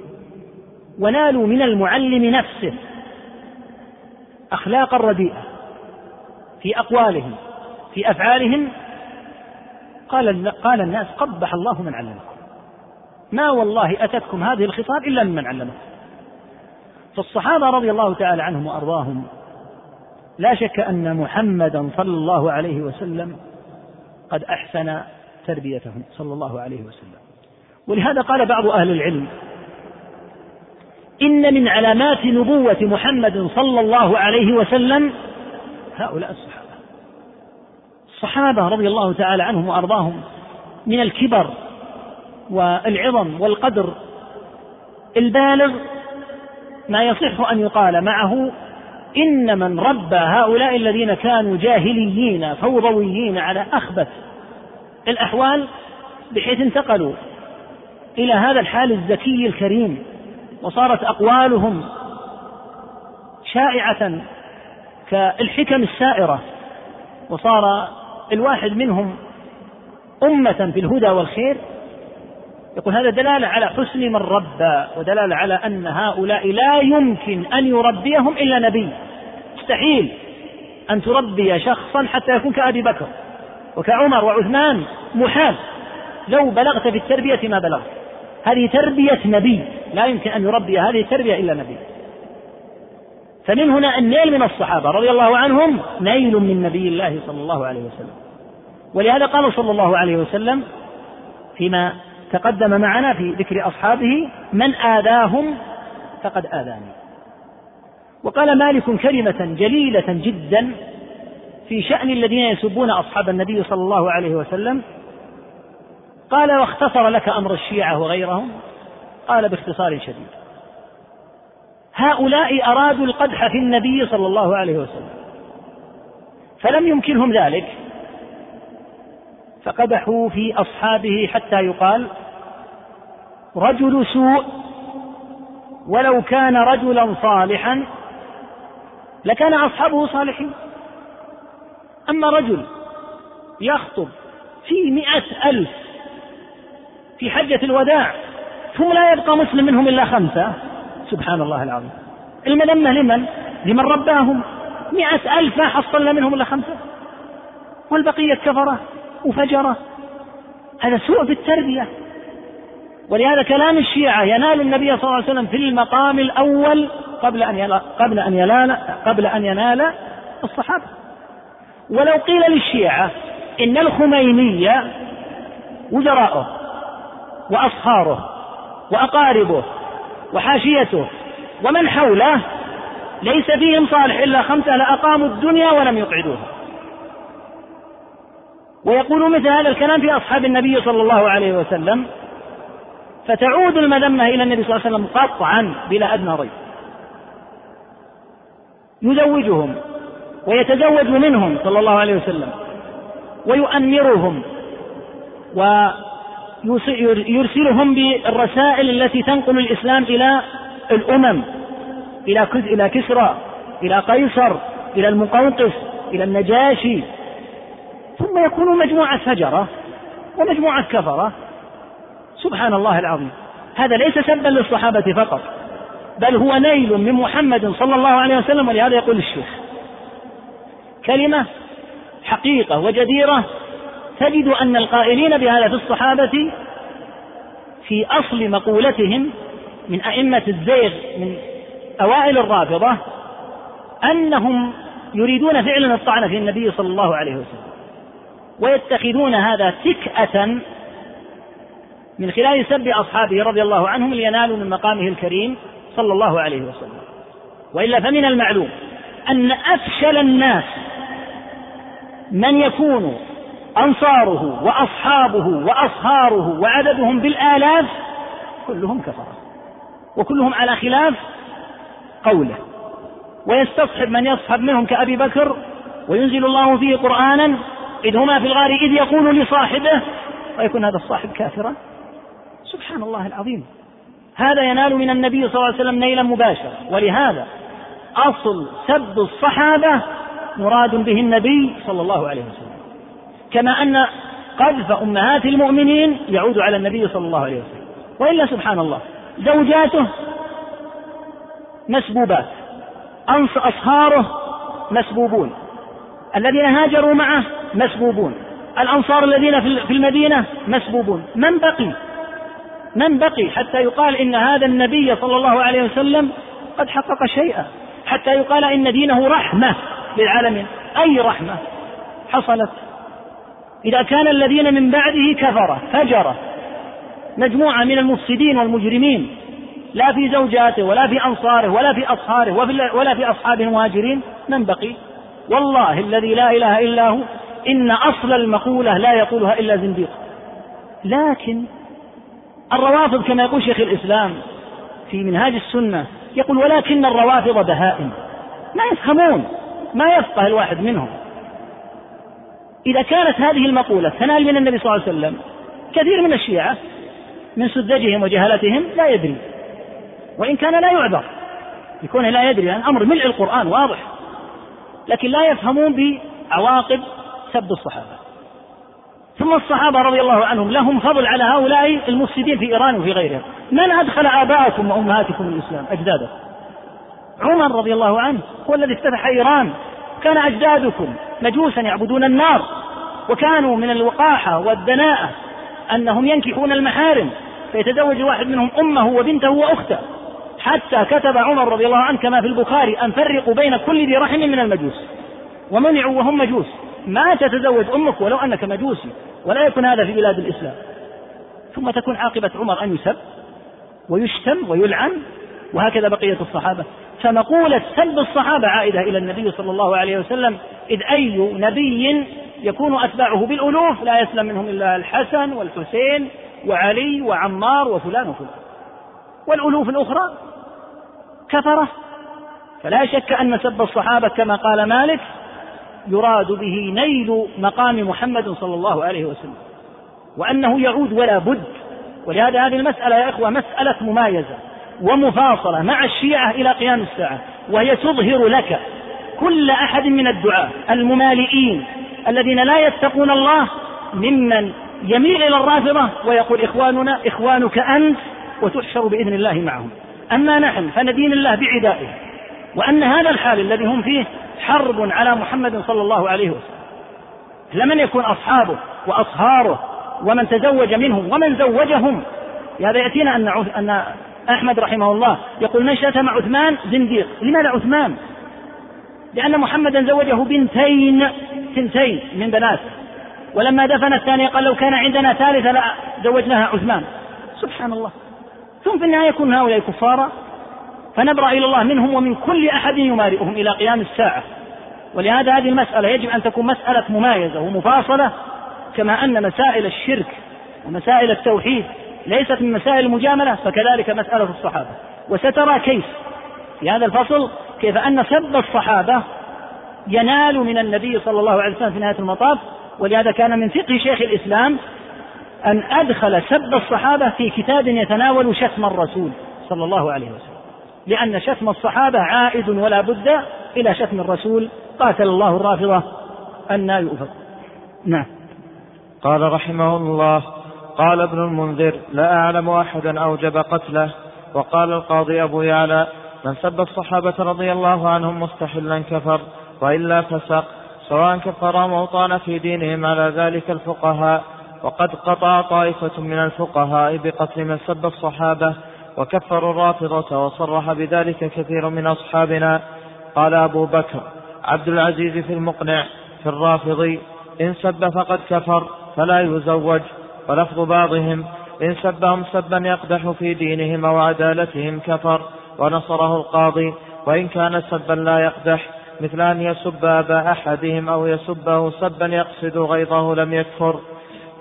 ونالوا من المعلم نفسه أخلاقا رديئة في أقوالهم في أفعالهم. قال قال الناس قبح الله من علمكم. ما والله أتتكم هذه الخطاب إلا ممن علمكم. فالصحابة رضي الله تعالى عنهم وأرضاهم لا شك أن محمدا صلى الله عليه وسلم قد أحسن تربيتهم صلى الله عليه وسلم. ولهذا قال بعض أهل العلم إن من علامات نبوة محمد صلى الله عليه وسلم هؤلاء الصحابة. الصحابة رضي الله تعالى عنهم وأرضاهم من الكبر والعظم والقدر البالغ ما يصح أن يقال معه إن من ربى هؤلاء الذين كانوا جاهليين فوضويين على أخبث الأحوال بحيث انتقلوا إلى هذا الحال الزكي الكريم وصارت أقوالهم شائعة كالحكم السائرة وصار الواحد منهم أمة في الهدى والخير. يقول هذا دلالة على حسن من ربى ودلالة على أن هؤلاء لا يمكن أن يربيهم إلا نبي. مستحيل أن تربي شخصا حتى يكون كأبي بكر وكعمر وعثمان محال. لو بلغت في التربية ما بلغت. هذه تربية نبي. لا يمكن أن يربي هذه التربية إلا نبي. فمن هنا النيل من الصحابة رضي الله عنهم نيل من نبي الله صلى الله عليه وسلم. ولهذا قال صلى الله عليه وسلم فيما تقدم معنا في ذكر أصحابه من آذاهم فقد آذاني. وقال مالك كلمة جليلة جدا في شأن الذين يسبون أصحاب النبي صلى الله عليه وسلم قال واختصر لك أمر الشيعة وغيرهم؟ قال باختصار شديد. هؤلاء أرادوا القدح في النبي صلى الله عليه وسلم. فلم يمكنهم ذلك. فقدحوا في أصحابه حتى يقال رجل سوء ولو كان رجلا صالحا لكان أصحابه صالحين. أما رجل يخطب في مئة ألف في حجة الوداع ثم لا يبقى مسلم منهم إلا خمسة. سبحان الله العظيم. المذمة لمن؟ لمن رباهم. مئة ألف ما حصلنا منهم إلا خمسة. والبقية كفرة وفجرة. هذا سوء في التربية. ولهذا كلام الشيعة ينال النبي صلى الله عليه وسلم في المقام الأول قبل أن قبل أن ينال قبل أن ينال الصحابة. ولو قيل للشيعة إن الخميني وزراؤه وأصهاره وأقاربه وحاشيته ومن حوله ليس فيهم صالح إلا خمسة لأقاموا الدنيا ولم يقعدوها. ويقول مثل هذا الكلام في أصحاب النبي صلى الله عليه وسلم فتعود المذمة إلى النبي صلى الله عليه وسلم قطعا بلا أدنى ريب. يزوجهم ويتزوج منهم صلى الله عليه وسلم ويؤمرهم ويرسلهم بالرسائل التي تنقل الإسلام إلى الأمم إلى إلى كسرى إلى قيصر إلى المقوقس إلى النجاشي. ثم يكونوا مجموعة فجرة ومجموعة كفرة. سبحان الله العظيم. هذا ليس سبا للصحابة فقط بل هو نيل من محمد صلى الله عليه وسلم. ولهذا يقول الشيخ كلمة حقيقة وجديرة تجد أن القائلين بهذا في الصحابة في أصل مقولتهم من أئمة الزيغ من أوائل الرافضة أنهم يريدون فعلا الطعن في النبي صلى الله عليه وسلم ويتخذون هذا تكأة من خلال سب أصحابه رضي الله عنهم لينالوا من مقامه الكريم صلى الله عليه وسلم. وإلا فمن المعلوم أن أفشل الناس من يكون أنصاره وأصحابه وأصهاره وعددهم بالآلاف كلهم كفرة وكلهم على خلاف قوله. ويستصحب من يصحب منهم كأبي بكر وينزل الله فيه قرآنا إذ هما في الغار إذ يقول لصاحبه ويكون هذا الصاحب كافرا؟ سبحان الله العظيم. هذا ينال من النبي صلى الله عليه وسلم نيلا مباشرا. ولهذا أصل سب الصحابة مراد به النبي صلى الله عليه وسلم. كما أن قذف أمهات المؤمنين يعود على النبي صلى الله عليه وسلم. وإلا سبحان الله زوجاته مسبوبات أصهاره مسبوبون الذين هاجروا معه مسبوبون الأنصار الذين في المدينة مسبوبون. من بقي؟ من بقي حتى يقال إن هذا النبي صلى الله عليه وسلم قد حقق شيئا حتى يقال إن دينه رحمة للعالمين. أي رحمة؟ حصلت إذا كان الذين من بعده كفرة فجرة مجموعة من المفسدين والمجرمين. لا في زوجاته ولا في أنصاره ولا في أصهاره ولا في أصحاب المهاجرين. من بقي؟ والله الذي لا إله إلا هو. إن أصل المقولة لا يقولها إلا زنديق. لكن الروافض كما يقول شيخ الإسلام في منهاج السنة يقول ولكن الروافض بهائم. ما يفهمون ما يفقه الواحد منهم. إذا كانت هذه المقولة تنال من النبي صلى الله عليه وسلم كثير من الشيعة من سذجهم وجهلتهم لا يدري وإن كان لا يعذر يكون لا يدري لأن أمر ملء القرآن واضح لكن لا يفهمون بعواقب سب الصحابة. ثم الصحابة رضي الله عنهم لهم فضل على هؤلاء المفسدين في إيران وفي غيرها من أدخل آباءكم وأمهاتكم الإسلام؟ أجدادكم. عمر رضي الله عنه هو الذي افتتح إيران. كان أجدادكم. مجوسا يعبدون النار وكانوا من الوقاحة والدناءة أنهم ينكحون المحارم فيتزوج واحد منهم أمه وبنته وأخته. حتى كتب عمر رضي الله عنه كما في البخاري أن فرقوا بين كل ذي رحم من المجوس. ومنعوا وهم مجوس. ما تتزوج أمك ولو أنك مجوسي ولا يكون هذا في بلاد الإسلام. ثم تكون عاقبة عمر أن يسب ويشتم ويلعن وهكذا بقية الصحابة. فمقولة سب الصحابة عائدة إلى النبي صلى الله عليه وسلم إذ أي نبي يكون أتباعه بالألوف لا يسلم منهم إلا الحسن والحسين وعلي وعمار وفلان وفلان. والألوف الأخرى كفرة. فلا شك أن سب الصحابة كما قال مالك يراد به نيل مقام محمد صلى الله عليه وسلم وأنه يعود ولا بد. ولهذا هذه المسألة يا إخوة مسألة ممايزة. ومفاصلة مع الشيعة إلى قيام الساعة وهي تظهر لك كل أحد من الدعاة الممالئين الذين لا يتقون الله ممن يميل إلى الرافضة ويقول إخواننا إخوانك أنت وتحشر بإذن الله معهم. أما نحن فندين الله بعدائه وأن هذا الحال الذي هم فيه حرب على محمد صلى الله عليه وسلم. لمن يكون أصحابه وأصهاره ومن تزوج منهم ومن زوجهم؟ هذا يأتينا أن أن أحمد رحمه الله. يقول من شتم عثمان زنديق. لماذا عثمان؟ لأن محمدا زوجه بنتين سنتين من بناته ولما دفن الثانية قال لو كان عندنا ثالثة لا زوجناها عثمان. سبحان الله. ثم في النهاية يكون هؤلاء كفارا. فنبرأ إلى الله منهم ومن كل أحد يمارئهم إلى قيام الساعة. ولهذا هذه المسألة يجب أن تكون مسألة ممايزة ومفاصلة كما أن مسائل الشرك ومسائل التوحيد ليست من مسائل المجاملة فكذلك مسألة الصحابة. وسترى كيف في هذا الفصل كيف أن سب الصحابة ينال من النبي صلى الله عليه وسلم في نهاية المطاف. ولهذا كان من فقه شيخ الإسلام أن أدخل سب الصحابة في كتاب يتناول شتم الرسول صلى الله عليه وسلم. لأن شتم الصحابة عائد ولا بد إلى شتم الرسول. قاتل الله الرافضة أن يؤفك نعم. قال رحمه الله قال ابن المنذر لا أعلم أحدا أوجب قتله. وقال القاضي أبو يعلى من سب الصحابة رضي الله عنهم مستحلا كفر وإلا فسق سواء كفر موطان في دينهم على ذلك الفقهاء. وقد قطع طائفة من الفقهاء بقتل من سب الصحابة وكفروا الرافضة وصرح بذلك كثير من أصحابنا. قال أبو بكر عبد العزيز في المقنع في الرافضي إن سب فقد كفر فلا يزوج. ولفظ بعضهم إن سبهم سبا يقدح في دينهم أو عدالتهم كفر ونصره القاضي وإن كان سبا لا يقدح مثل أن يسب أبا أحدهم أو يسبه سبا يقصد غيظه لم يكفر.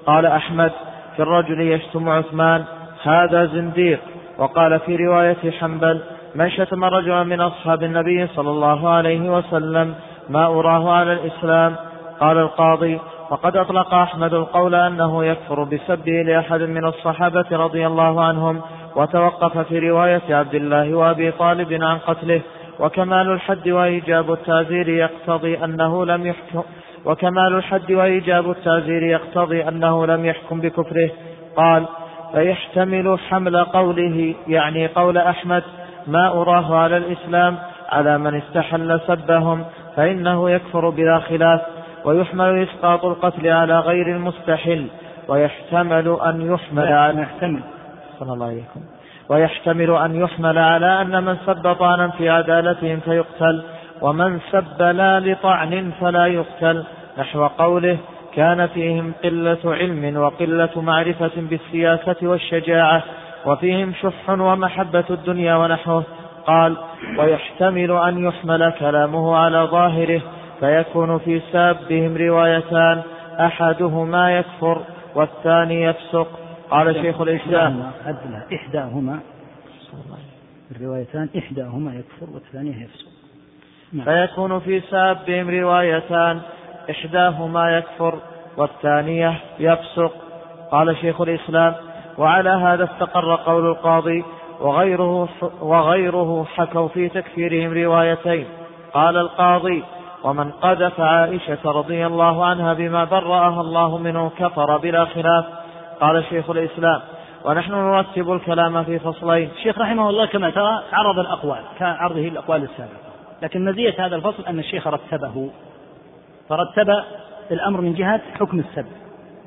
قال أحمد في الرجل يشتم عثمان هذا زنديق. وقال في رواية حنبل من شتم رجلا من أصحاب النبي صلى الله عليه وسلم ما أراه على الإسلام؟ قال القاضي وقد أطلق أحمد القول أنه يكفر بسبه لأحد من الصحابة رضي الله عنهم وتوقف في رواية عبد الله وأبي طالب عن قتله. وكمال الحد وإيجاب التعزير يقتضي أنه لم يحكم وكمال الحد وإيجاب التعزير يقتضي أنه لم يحكم بكفره. قال فيحتمل حمل قوله يعني قول أحمد ما أراه على الإسلام على من استحل سبهم فإنه يكفر بلا خلاف. ويحمل إسقاط القتل على غير المستحل ويحتمل أن يحمل على يحتمل صلى الله عليكم. ويحتمل أن يحمل على أن من سب طعنا في عدالتهم فيقتل ومن سب لا لطعن فلا يقتل. نحو قوله كان فيهم قلة علم وقلة معرفة بالسياسة والشجاعة وفيهم شح ومحبة الدنيا ونحوه. قال ويحتمل أن يحمل كلامه على ظاهره فيكون في سابهم روايتان أحدهما يكفر والثاني يفسق. قال شيخ الإسلام. أدنى إحداهما الروايتان إحداهما يكفر والثانية يفسق. نعم. فيكون في سابهم روايتان إحداهما يكفر والثانية يفسق. قال شيخ الإسلام وعلى هذا استقر قول القاضي وغيره وغيره حكوا في تكفيرهم روايتين. قال القاضي ومن قذف عائشة رضي الله عنها بما برأها الله منه كفر بلا خلاف. قال شيخ الإسلام ونحن نرتب الكلام في فصلين. الشيخ رحمه الله كما ترى عرض الأقوال كعرضه الأقوال السابقة. لكن مزية هذا الفصل أن الشيخ رتبه. فرتب الأمر من جهة حكم السب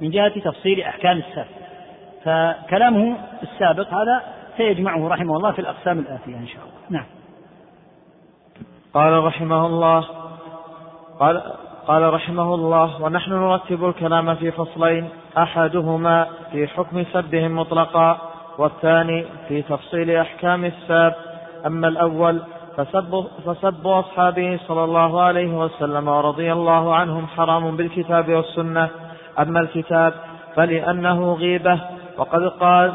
من جهة تفصيل أحكام السب فكلامه السابق هذا سيجمعه رحمه الله في الأقسام الآتية إن شاء الله. نعم. قال رحمه الله قال قال رحمه الله ونحن نرتب الكلام في فصلين أحدهما في حكم سبهم مطلقا والثاني في تفصيل أحكام الساب. أما الأول فسب, فسب أصحابه صلى الله عليه وسلم ورضي الله عنهم حرام بالكتاب والسنة. أما الكتاب فلأنه غيبة وقد قال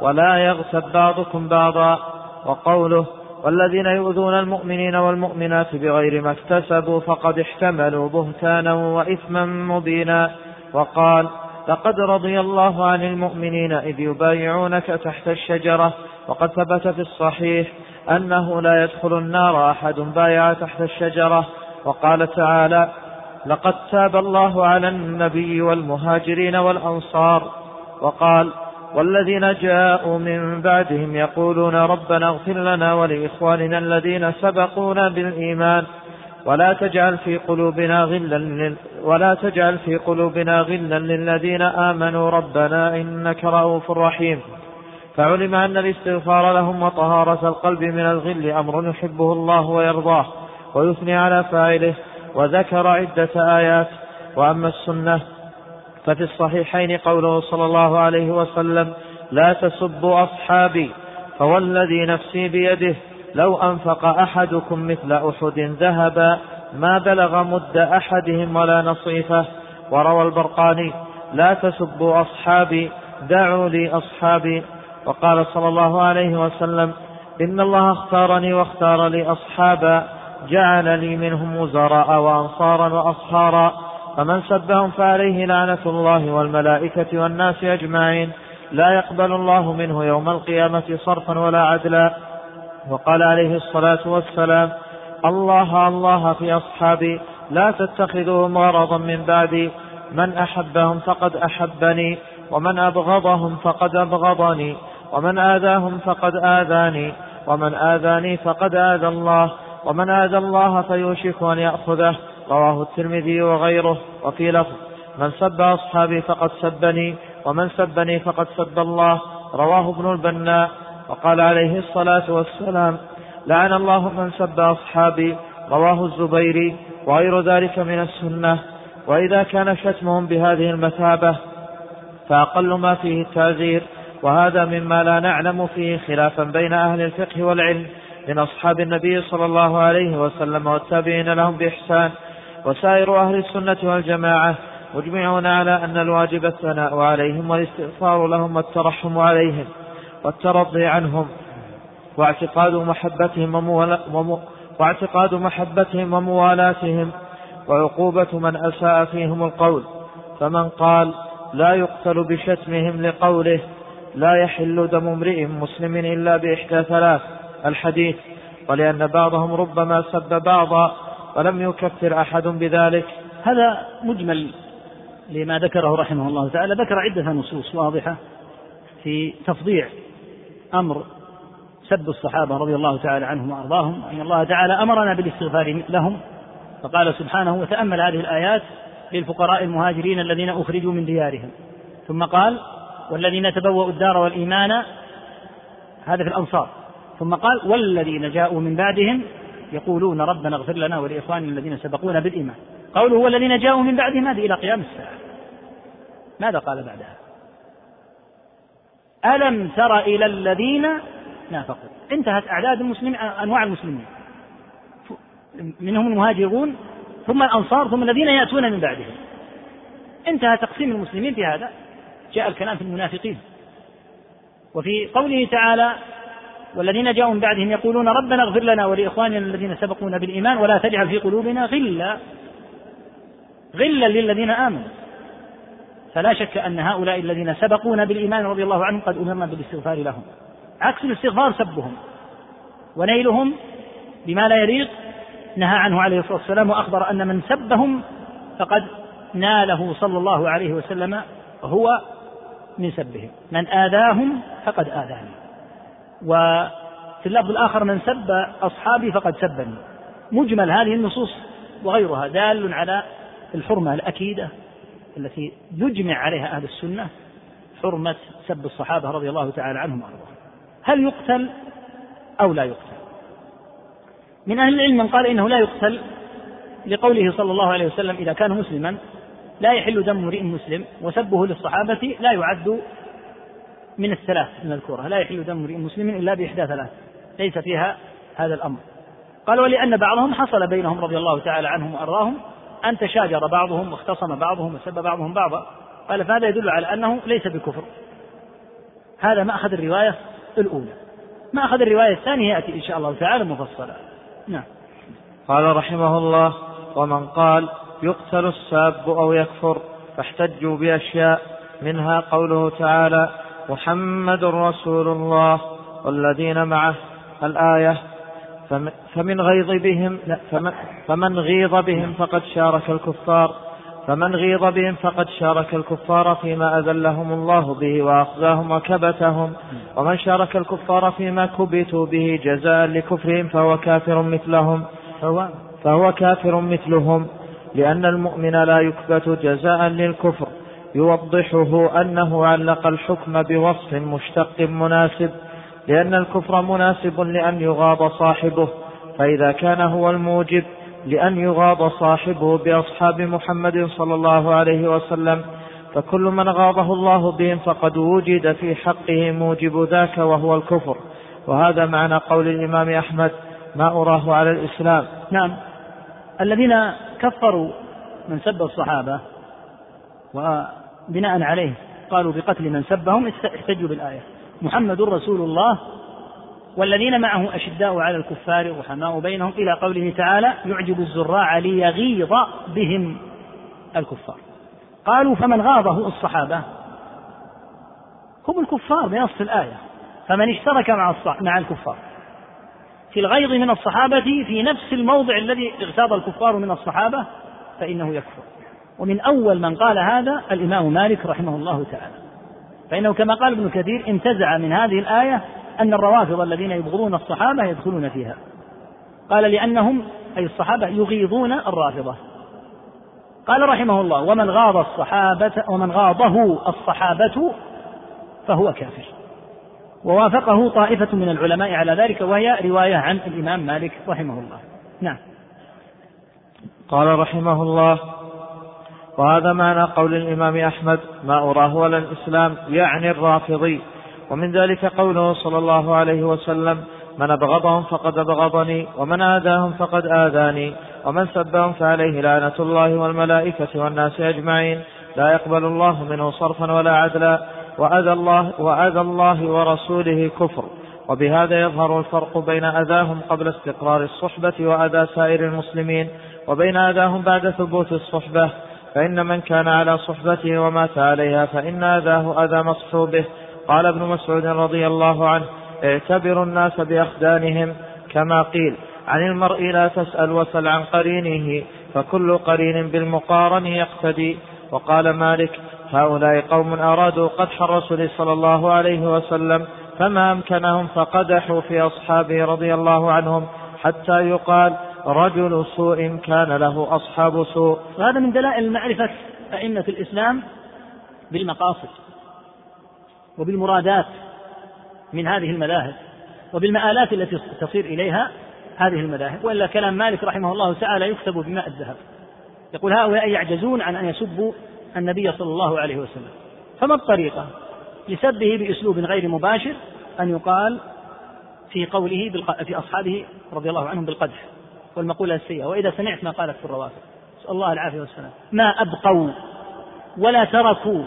ولا يغتب بعضكم بعضا وقوله والذين يؤذون المؤمنين والمؤمنات بغير ما اكتسبوا فقد احتملوا بهتانا وإثما مبينا. وقال لقد رضي الله عن المؤمنين إذ يبايعونك تحت الشجرة. وقد ثبت في الصحيح أنه لا يدخل النار أحد بايع تحت الشجرة. وقال تعالى لقد تاب الله على النبي والمهاجرين والأنصار وقال والذين جاءوا من بعدهم يقولون ربنا اغفر لنا ولإخواننا الذين سبقونا بالإيمان ولا تجعل في قلوبنا غلا ولا تجعل في قلوبنا غلا للذين آمنوا ربنا إنك رؤوف رحيم. فعلم أن الاستغفار لهم وطهارة القلب من الغل أمر يحبه الله ويرضاه ويثني على فاعله وذكر عدة آيات. وأما السنة ففي الصحيحين قوله صلى الله عليه وسلم لا تسبوا أصحابي فوالذي نفسي بيده لو أنفق أحدكم مثل أحد ذهبا ما بلغ مد أحدهم ولا نصيفه. وروى البرقاني لا تسبوا أصحابي دعوا لي أصحابي. وقال صلى الله عليه وسلم إن الله اختارني واختار لي أصحابا جعل لي منهم وزراء وأنصارا وأصهارا فمن سبهم فعليه لعنة الله والملائكة والناس أجمعين لا يقبل الله منه يوم القيامة صرفا ولا عدلا. وقال عليه الصلاة والسلام الله الله في أصحابي لا تتخذوهم غرضا من بعدي. من أحبهم فقد أحبني ومن أبغضهم فقد أبغضني ومن آذاهم فقد آذاني ومن آذاني فقد آذى الله ومن آذى الله فيوشك أن يأخذه. رواه الترمذي وغيره. وفي لفظ من سب أصحابي فقد سبني ومن سبني فقد سب الله. رواه ابن البناء. وقال عليه الصلاة والسلام لعن الله من سب أصحابي رواه الزبيري وغير ذلك من السنة. وإذا كان شتمهم بهذه المثابة فأقل ما فيه التعزير وهذا مما لا نعلم فيه خلافا بين أهل الفقه والعلم من أصحاب النبي صلى الله عليه وسلم والتابعين لهم بإحسان. وسائر أهل السنة والجماعة مجمعون على أن الواجب الثناء عليهم والاستغفار لهم والترحم عليهم والترضي عنهم واعتقاد محبتهم. واعتقاد محبتهم وموالاتهم وعقوبة من أساء فيهم القول فمن قال لا يقتل بشتمهم لقوله لا يحل دم امرئ مسلم إلا بإحدى ثلاث الحديث ولأن بعضهم ربما سب بعضا ولم يكفر أحد بذلك. هذا مجمل لما ذكره رحمه الله تعالى. ذكر عدة نصوص واضحة في تفضيع أمر سب الصحابة رضي الله تعالى عنهم وأرضاهم أن الله تعالى أمرنا بالاستغفار لهم فقال سبحانه وتأمل هذه الآيات للفقراء المهاجرين الذين أخرجوا من ديارهم. ثم قال والذين تبوأوا الدار والإيمان هذا في الأنصار. ثم قال والذين جاءوا من بعدهم يقولون ربنا اغفر لنا ولإخواننا الذين سبقونا بالإيمان. قوله والذين جاءوا من بعدهم هذه إلى قيام الساعة. ماذا قال بعدها؟ ألم تر إلى الذين نافقوا؟ انتهت أعداد المسلمين أنواع المسلمين. منهم المهاجرون ثم الأنصار ثم الذين يأتون من بعدهم. انتهى تقسيم المسلمين في هذا. جاء الكلام في المنافقين. وفي قوله تعالى والذين جاءوا من بعدهم يقولون ربنا اغفر لنا ولإخواننا الذين سبقونا بالإيمان ولا تجعل في قلوبنا غلا. غلا للذين آمنوا. فلا شك أن هؤلاء الذين سبقونا بالإيمان رضي الله عنهم قد أمرنا بالاستغفار لهم. عكس الاستغفار سبهم. ونيلهم بما لا يليق نهى عنه عليه الصلاة والسلام وأخبر أن من سبهم فقد ناله صلى الله عليه وسلم هو من سبهم. من آذاهم فقد آذاني وفي اللفظ الآخر من سب أصحابي فقد سبني. مجمل هذه النصوص وغيرها دال على الحرمة الأكيدة التي يجمع عليها أهل السنة حرمة سب الصحابة رضي الله تعالى عنهم وأرضاهم. هل يقتل أو لا يقتل؟ من أهل العلم من قال إنه لا يقتل لقوله صلى الله عليه وسلم إذا كان مسلما لا يحل دم امرئ مسلم وسبه للصحابة لا يعد من الثلاث المذكورة لا يحل دم امرئ مسلم إلا بإحدى ثلاث. ليس فيها هذا الأمر. قال ولأن بعضهم حصل بينهم رضي الله تعالى عنهم وأرضاهم أن تشاجر بعضهم واختصم بعضهم وسب بعضهم بعضا. قال فهذا يدل على أنه ليس بكفر. هذا مأخذ الرواية الأولى. ما أخذ الرواية الثانية يأتي إن شاء الله تعالى مفصلا. نعم. قال رحمه الله ومن قال يقتل الساب أو يكفر فاحتجوا بأشياء منها قوله تعالى محمد رسول الله والذين معه الآية فمن غيظ بهم فمن, فمن غيظ بهم فقد شارك الكفار فمن غيظ بهم فقد شارك الكفار فيما أذلهم الله به وأخزاهم وكبتهم ومن شارك الكفار فيما كبتوا به جزاء لكفرهم فهو كافر مثلهم فهو كافر مثلهم لأن المؤمن لا يكبت جزاء للكفر. يوضحه أنه علق الحكم بوصف مشتق مناسب لأن الكفر مناسب لأن يغاض صاحبه فإذا كان هو الموجب لأن يغاض صاحبه بأصحاب محمد صلى الله عليه وسلم فكل من غاضه الله بهم فقد وجد في حقه موجب ذاك وهو الكفر. وهذا معنى قول الإمام أحمد ما أراه على الإسلام نعم. الذين كفروا من سب الصحابة وبناء عليه. قالوا بقتل من سبهم احتجوا بالآية. محمد رسول الله والذين معه أشداء على الكفار رحماء بينهم إلى قوله تعالى يعجب الزراع ليغيظ بهم الكفار. قالوا فمن غاضه الصحابة؟ هم الكفار بنص الآية. فمن اشترك مع مع الكفار. في الغيظ من الصحابة في نفس الموضع الذي اغتاظ الكفار من الصحابة فإنه يكفر. ومن أول من قال هذا الإمام مالك رحمه الله تعالى. فإنه كما قال ابن كثير انتزع من هذه الآية أن الروافض الذين يبغضون الصحابة يدخلون فيها. قال لأنهم أي الصحابة يغيظون الرافضة. قال رحمه الله ومن غاض الصحابة ومن غاضه الصحابة فهو كافر. ووافقه طائفة من العلماء على ذلك وهي رواية عن الإمام مالك رحمه الله. نعم. قال رحمه الله وهذا معنى قول الإمام أحمد ما أراه ولا الإسلام يعني الرافضي. ومن ذلك قوله صلى الله عليه وسلم من أبغضهم فقد أبغضني ومن آذاهم فقد آذاني ومن سبهم فعليه لعنة الله والملائكة والناس أجمعين لا يقبل الله منه صرفا ولا عدلا وأذى الله, وأذى الله ورسوله كفر. وبهذا يظهر الفرق بين أذاهم قبل استقرار الصحبة وأذى سائر المسلمين وبين أذاهم بعد ثبوت الصحبة. فإن من كان على صحبته ومات عليها فإن أذاه أذى مصحوبه. قال ابن مسعود رضي الله عنه اعتبروا الناس بأخدانهم كما قيل عن المرء لا تسأل وسل عن قرينه فكل قرين بالمقارن يقتدي. وقال مالك هؤلاء قوم أرادوا قدح الرسول صلى الله عليه وسلم فما أمكنهم فقدحوا في أصحابه رضي الله عنهم حتى يقال رجل سوء كان له أصحاب سوء. وهذا من دلائل معرفة أئمة الإسلام بالمقاصد وبالمرادات من هذه المذاهب وبالمآلات التي تصير إليها هذه المذاهب. وإلا كلام مالك رحمه الله تعالى يكتب بماء الذهب. يقول هؤلاء يعجزون عن أن يسبوا النبي صلى الله عليه وسلم. فما الطريقة لسبه بأسلوب غير مباشر أن يقال في قوله في أصحابه رضي الله عنهم بالقدح؟ والمقولة السيئة. وإذا سمعت ما قالت في الروافض نسأل الله العافية والسلام. ما أبقوا ولا تركوا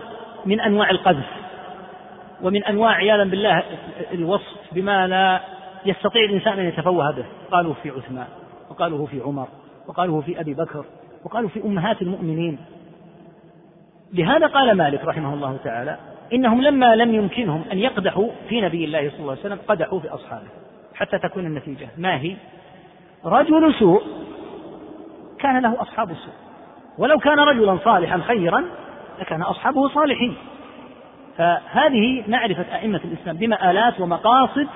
من أنواع القذف ومن أنواع عياذا بالله الوصف بما لا يستطيع الإنسان أن يتفوه به. قالوا في عثمان وقالوا في عمر وقالوا في أبي بكر وقالوا في أمهات المؤمنين. لهذا قال مالك رحمه الله تعالى إنهم لما لم يمكنهم أن يقدحوا في نبي الله صلى الله عليه وسلم قدحوا في أصحابه حتى تكون النتيجة. ما هي؟ رجل سوء كان له أصحاب سوء. ولو كان رجلا صالحا خيرا لكان أصحابه صالحين. فهذه معرفة أئمة الإسلام بمآلات ومقاصد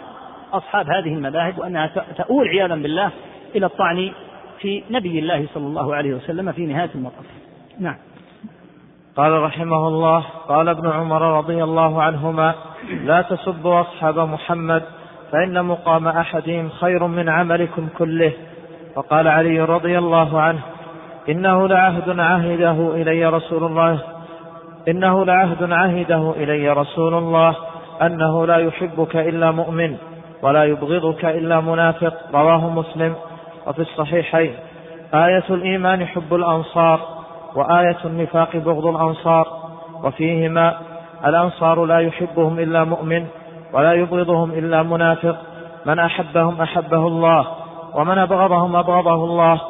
أصحاب هذه المذاهب وأنها تؤول عياذا بالله إلى الطعن في نبي الله صلى الله عليه وسلم في نهاية المطاف. نعم. قال رحمه الله قال ابن عمر رضي الله عنهما لا تسبوا أصحاب محمد فإن مقام أحدهم خير من عملكم كله. وقال علي رضي الله عنه إنه لعهد عهده إلي رسول الله إنه لعهد عهده إلي رسول الله أنه لا يحبك إلا مؤمن ولا يبغضك إلا منافق. رواه مسلم. وفي الصحيحين آية الإيمان حب الأنصار وآية النفاق بغض الأنصار وفيهما الأنصار لا يحبهم إلا مؤمن ولا يبغضهم إلا منافق من أحبهم أحبه الله ومن أبغضهم أبغضه الله.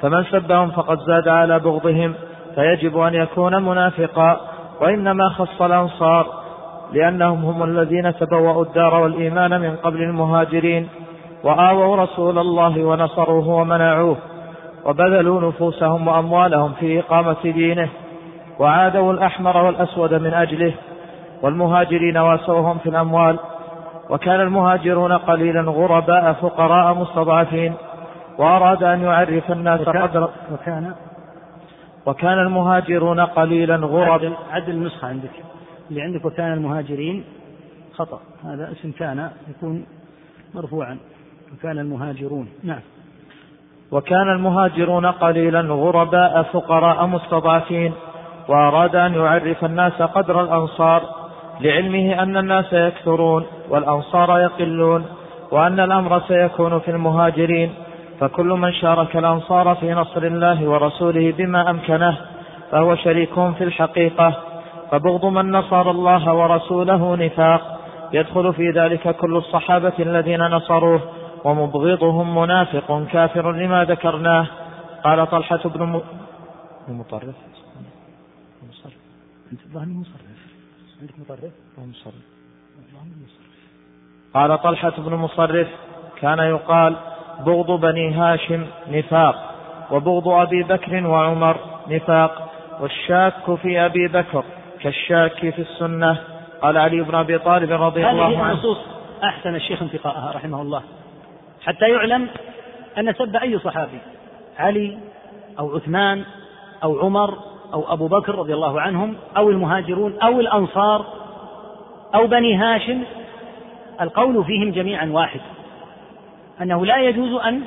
فمن سبهم فقد زاد على بغضهم فيجب أن يكون منافقا. وإنما خص الأنصار لأنهم هم الذين تبوأوا الدار والإيمان من قبل المهاجرين. وآووا رسول الله ونصروه ومنعوه وبذلوا نفوسهم وأموالهم في إقامة دينه. وعادوا الأحمر والأسود من أجله والمهاجرين واسوهم في الأموال وكان المهاجرون قليلا غرباء فقراء مستضعفين وأراد أن يعرف الناس قدر وكان وكان المهاجرون قليلا غرباء عدل النسخة عندك. اللي عندك وكان المهاجرين خطأ. هذا اسم كان يكون مرفوعا. وكان المهاجرون نعم. وكان المهاجرون قليلا غرباء فقراء مستضعفين وأراد أن يعرف الناس قدر الأنصار لعلمه أن الناس يكثرون والأنصار يقلون وأن الأمر سيكون في المهاجرين فكل من شارك الأنصار في نصر الله ورسوله بما أمكنه فهو شريك في الحقيقة فبغض من نصر الله ورسوله نفاق يدخل في ذلك كل الصحابة الذين نصروه ومبغضهم منافق كافر لما ذكرناه. قال طلحة بن مطرف أنت الظاهر مصرف عندك مطرف مصرف. قال طلحة بن مصرف كان يقال بغض بني هاشم نفاق وبغض أبي بكر وعمر نفاق والشاك في أبي بكر كالشاك في السنة. قال علي بن أبي طالب رضي الله عنه. هذه النصوص أحسن الشيخ انتقاءها رحمه الله. حتى يعلم أن سب أي صحابي علي أو عثمان أو عمر أو أبو بكر رضي الله عنهم أو المهاجرون أو الأنصار أو بني هاشم القول فيهم جميعا واحد أنه لا يجوز أن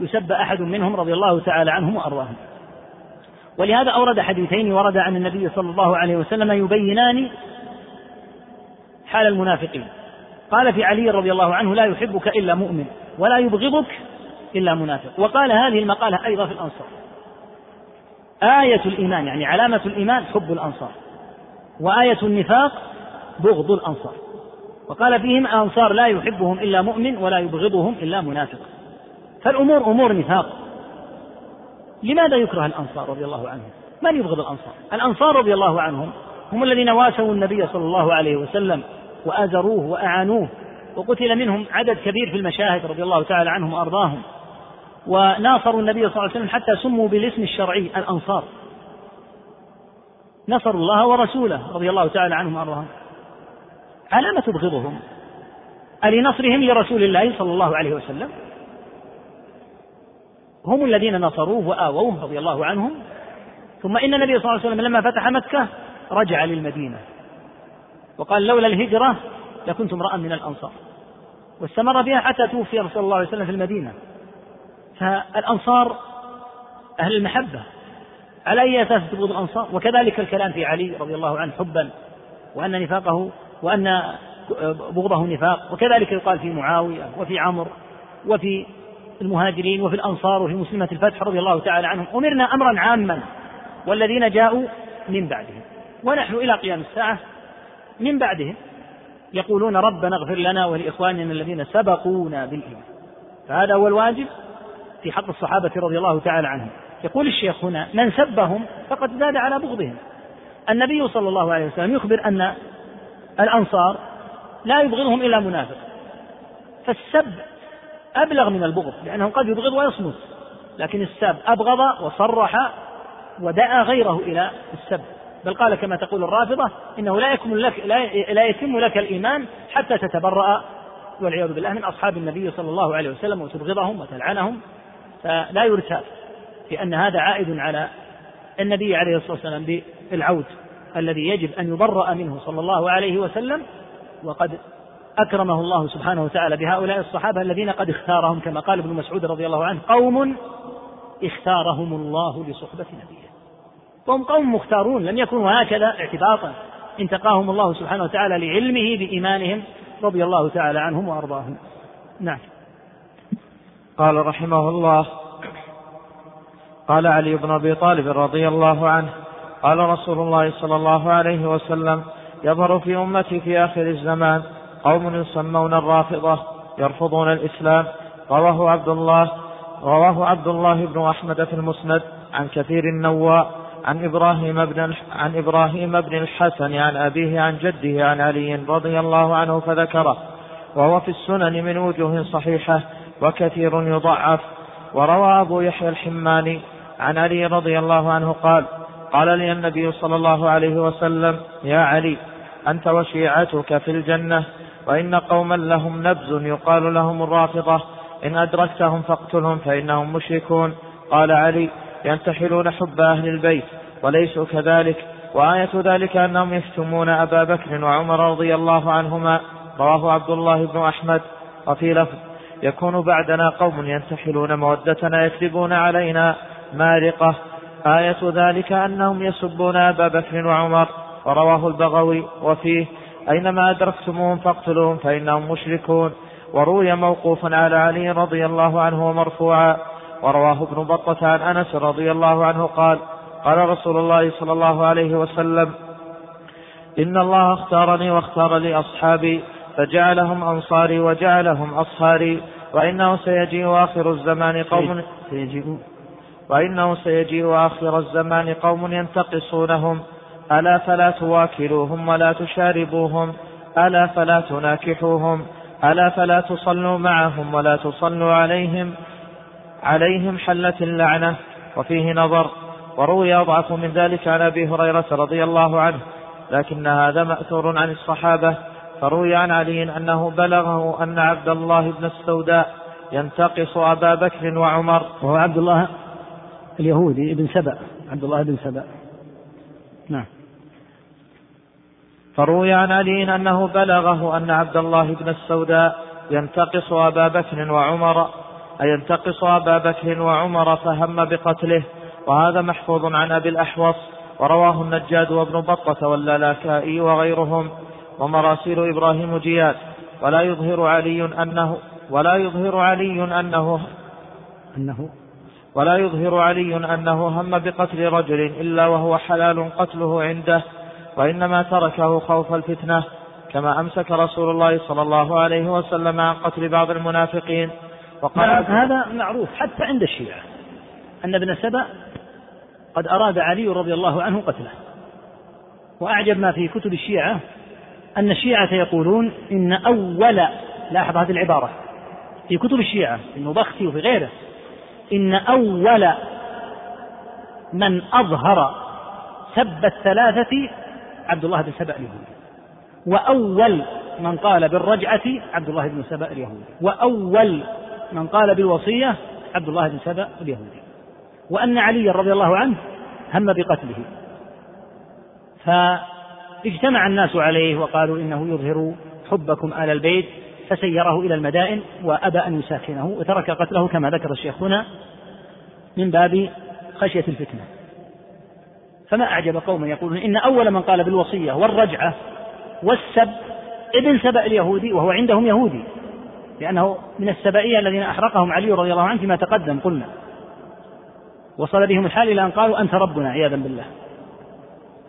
يسب أحد منهم رضي الله تعالى عنهم وأرضاهم. ولهذا أورد حديثين ورد عن النبي صلى الله عليه وسلم يبينان حال المنافقين. قال في علي رضي الله عنه لا يحبك إلا مؤمن ولا يبغضك إلا منافق. وقال هذه المقالة أيضا في الأنصار. آية الإيمان يعني علامة الإيمان حب الأنصار وآية النفاق بغض الأنصار. وقال فيهم الأنصار لا يحبهم إلا مؤمن ولا يبغضهم إلا منافق. فالأمور أمور نفاق. لماذا يكره الأنصار رضي الله عنهم؟ من يبغض الأنصار؟ الأنصار رضي الله عنهم هم الذين واسوا النبي صلى الله عليه وسلم وآزروه وأعانوه وقتل منهم عدد كبير في المشاهد رضي الله تعالى عنهم وأرضاهم. وناصروا النبي صلى الله عليه وسلم حتى سموا بالاسم الشرعي الأنصار. نصروا الله ورسوله رضي الله تعالى عنهم وأرضاهم. على ما تبغضهم. ألنصرهم لرسول الله صلى الله عليه وسلم؟ هم الذين نصروه وآووه رضي الله عنهم. ثم إن النبي صلى الله عليه وسلم لما فتح مكة رجع للمدينة. وقال لولا الهجرة لكنت امرأ من الأنصار. واستمر بها حتى توفي صلى الله عليه وسلم في المدينة. فالأنصار أهل المحبة. على أي أساس تبغض الأنصار؟ وكذلك الكلام في علي رضي الله عنه حبا وأن نفاقه وأن بغضه نفاق. وكذلك يقال في معاوية وفي عمرو وفي المهاجرين وفي الأنصار وفي مسلمة الفتح رضي الله تعالى عنهم. أمرنا أمرا عاما والذين جاءوا من بعدهم. ونحن إلى قيام الساعة من بعدهم يقولون ربنا اغفر لنا ولإخواننا الذين سبقونا بالإيمان. فهذا هو الواجب. في حق الصحابة رضي الله تعالى عنهم. يقول الشيخ هنا من سبهم فقد زاد على بغضهم. النبي صلى الله عليه وسلم يخبر أن الأنصار لا يبغضهم إلا منافق. فالسب أبلغ من البغض لأنه قد يبغض ويصمت. لكن السب أبغض وصرح ودعا غيره إلى السب. بل قال كما تقول الرافضة إنه لا يكمل لك لا يتم لك الإيمان حتى تتبرأ والعياذ بالله من أصحاب النبي صلى الله عليه وسلم وتبغضهم وتلعنهم فلا يرتاب في أن هذا عائد على النبي عليه الصلاة والسلام بالعود الذي يجب أن يبرأ منه صلى الله عليه وسلم وقد أكرمه الله سبحانه وتعالى بهؤلاء الصحابة الذين قد اختارهم كما قال ابن مسعود رضي الله عنه قوم اختارهم الله لصحبة نبيه. وهم قوم مختارون لم يكونوا هكذا اعتباطا. انتقاهم الله سبحانه وتعالى لعلمه بإيمانهم رضي الله تعالى عنهم وأرضاهم. نعم. قال رحمه الله. قال علي بن أبي طالب رضي الله عنه قال رسول الله صلى الله عليه وسلم يظهر في أمتي في آخر الزمان قوم يسمون الرافضة يرفضون الإسلام. رواه عبد الله رواه عبد الله بن أحمد في المسند عن كثير النواء عن إبراهيم بن عن إبراهيم بن الحسن عن أبيه عن جده عن علي رضي الله عنه فذكره. وهو في السنن من وجوه صحيحة وكثير يضعف. وروى أبو يحيى الحماني عن علي رضي الله عنه قال قال لي النبي صلى الله عليه وسلم يا علي أنت وشيعتك في الجنة وإن قوما لهم نبز يقال لهم الرافضة. إن أدركتهم فاقتلهم فإنهم مشركون. قال علي ينتحلون حب أهل البيت وليسوا كذلك. وآية ذلك أنهم يشتمون أبا بكر وعمر رضي الله عنهما. رواه عبد الله بن أحمد. وفي لفظ يكون بعدنا قوم ينتحلون مودتنا يكذبون علينا مارقة. آية ذلك أنهم يسبون أبا بكر وعمر ورواه البغوي. وفيه أينما أدركتموهم فاقتلوهم فإنهم مشركون. وروي موقوفا على علي رضي الله عنه ومرفوعا ورواه ابن بطة عن أنس رضي الله عنه قال قال رسول الله صلى الله عليه وسلم إن الله اختارني واختار لي أصحابي فجعلهم أنصاري وجعلهم أصهاري وإنه سيجيء آخر الزمان قوم سيجيء وإنه سيجيء آخر الزمان قوم ينتقصونهم. ألا فلا تواكلوهم ولا تشاربوهم. ألا فلا تناكحوهم. ألا فلا تصلوا معهم ولا تصلوا عليهم. عليهم حلت اللعنة. وفيه نظر. وروي أضعف من ذلك عن أبي هريرة رضي الله عنه. لكن هذا مأثور عن الصحابة. فروي عن علي أنه بلغه أن عبد الله بن السوداء ينتقص أبا بكر وعمر. وهو عبد الله اليهودي ابن سبأ. عبد الله بن سبأ. نعم. فروي عن علي أنه بلغه أن عبد الله بن السوداء ينتقص أبا بكر وعمر. أي ينتقص أبا بكر وعمر فهم بقتله. وهذا محفوظ عن أبي الأحوص. ورواه النجاد وابن بطة واللالكائي وغيرهم. ومراسيل إبراهيم جياد. ولا يظهر علي أنه ولا يظهر علي أنه أنه. ولا يظهر علي أنه هم بقتل رجل إلا وهو حلال قتله عنده وإنما تركه خوف الفتنة كما أمسك رسول الله صلى الله عليه وسلم عن قتل بعض المنافقين. وقال هذا معروف حتى عند الشيعة. أن ابن سبأ قد أراد علي رضي الله عنه قتله. وأعجب ما في كتب الشيعة أن الشيعة يقولون إن أول لاحظ هذه العبارة في كتب الشيعة في المبختي وفي غيره إن أول من أظهر سب الثلاثة عبد الله بن سبأ اليهودي وأول من قال بالرجعة عبد الله بن سبأ اليهودي وأول من قال بالوصية عبد الله بن سبأ اليهودي وأن علي رضي الله عنه هم بقتله. فاجتمع الناس عليه وقالوا إنه يظهر حبكم آل البيت فسيره إلى المدائن وأبى أن يساكنه وترك قتله كما ذكر الشيخ هنا من باب خشية الفتنة. فما أعجب قوما يقولون إن أول من قال بالوصية والرجعة والسب ابن سبأ اليهودي وهو عندهم يهودي لأنه من السبائية الذين أحرقهم علي رضي الله عنه فيما تقدم قلنا. وصل بهم الحال إلى أن قالوا أنت ربنا عياذا بالله.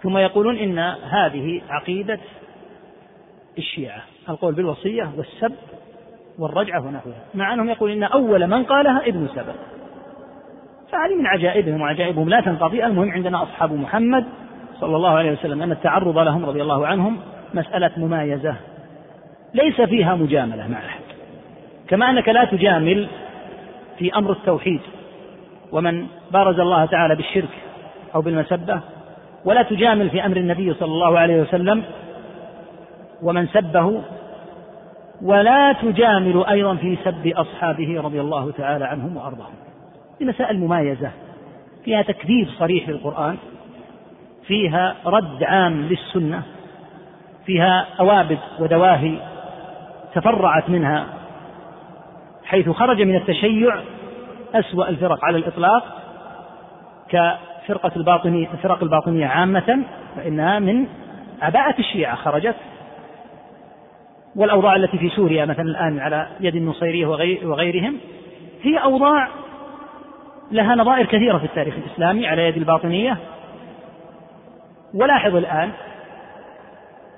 ثم يقولون إن هذه عقيدة الشيعة القول بالوصية والسب والرجعة ونحوها مع أنهم يقولون إن أول من قالها ابن سبأ. فهذه من عجائبهم وعجائبهم لا تنقضي. المهم عندنا أصحاب محمد صلى الله عليه وسلم أن التعرض لهم رضي الله عنهم مسألة ممايزة ليس فيها مجاملة مع أحد. كما أنك لا تجامل في أمر التوحيد ومن بارز الله تعالى بالشرك أو بالمسبة ولا تجامل في أمر النبي صلى الله عليه وسلم ومن سبه ولا تجامل أيضا في سب أصحابه رضي الله تعالى عنهم وأرضاهم. في مسائل ممايزة فيها تكذيب صريح للقرآن فيها رد عام للسنة فيها أوابد ودواهي تفرعت منها حيث خرج من التشيع أسوأ الفرق على الإطلاق كفرقة الباطنية الفرق الباطنية عامة فإنها من عباءة الشيعة خرجت. والأوضاع التي في سوريا مثلا الآن على يد النصيرية وغيرهم هي أوضاع لها نظائر كثيرة في التاريخ الإسلامي على يد الباطنية. ولاحظ الآن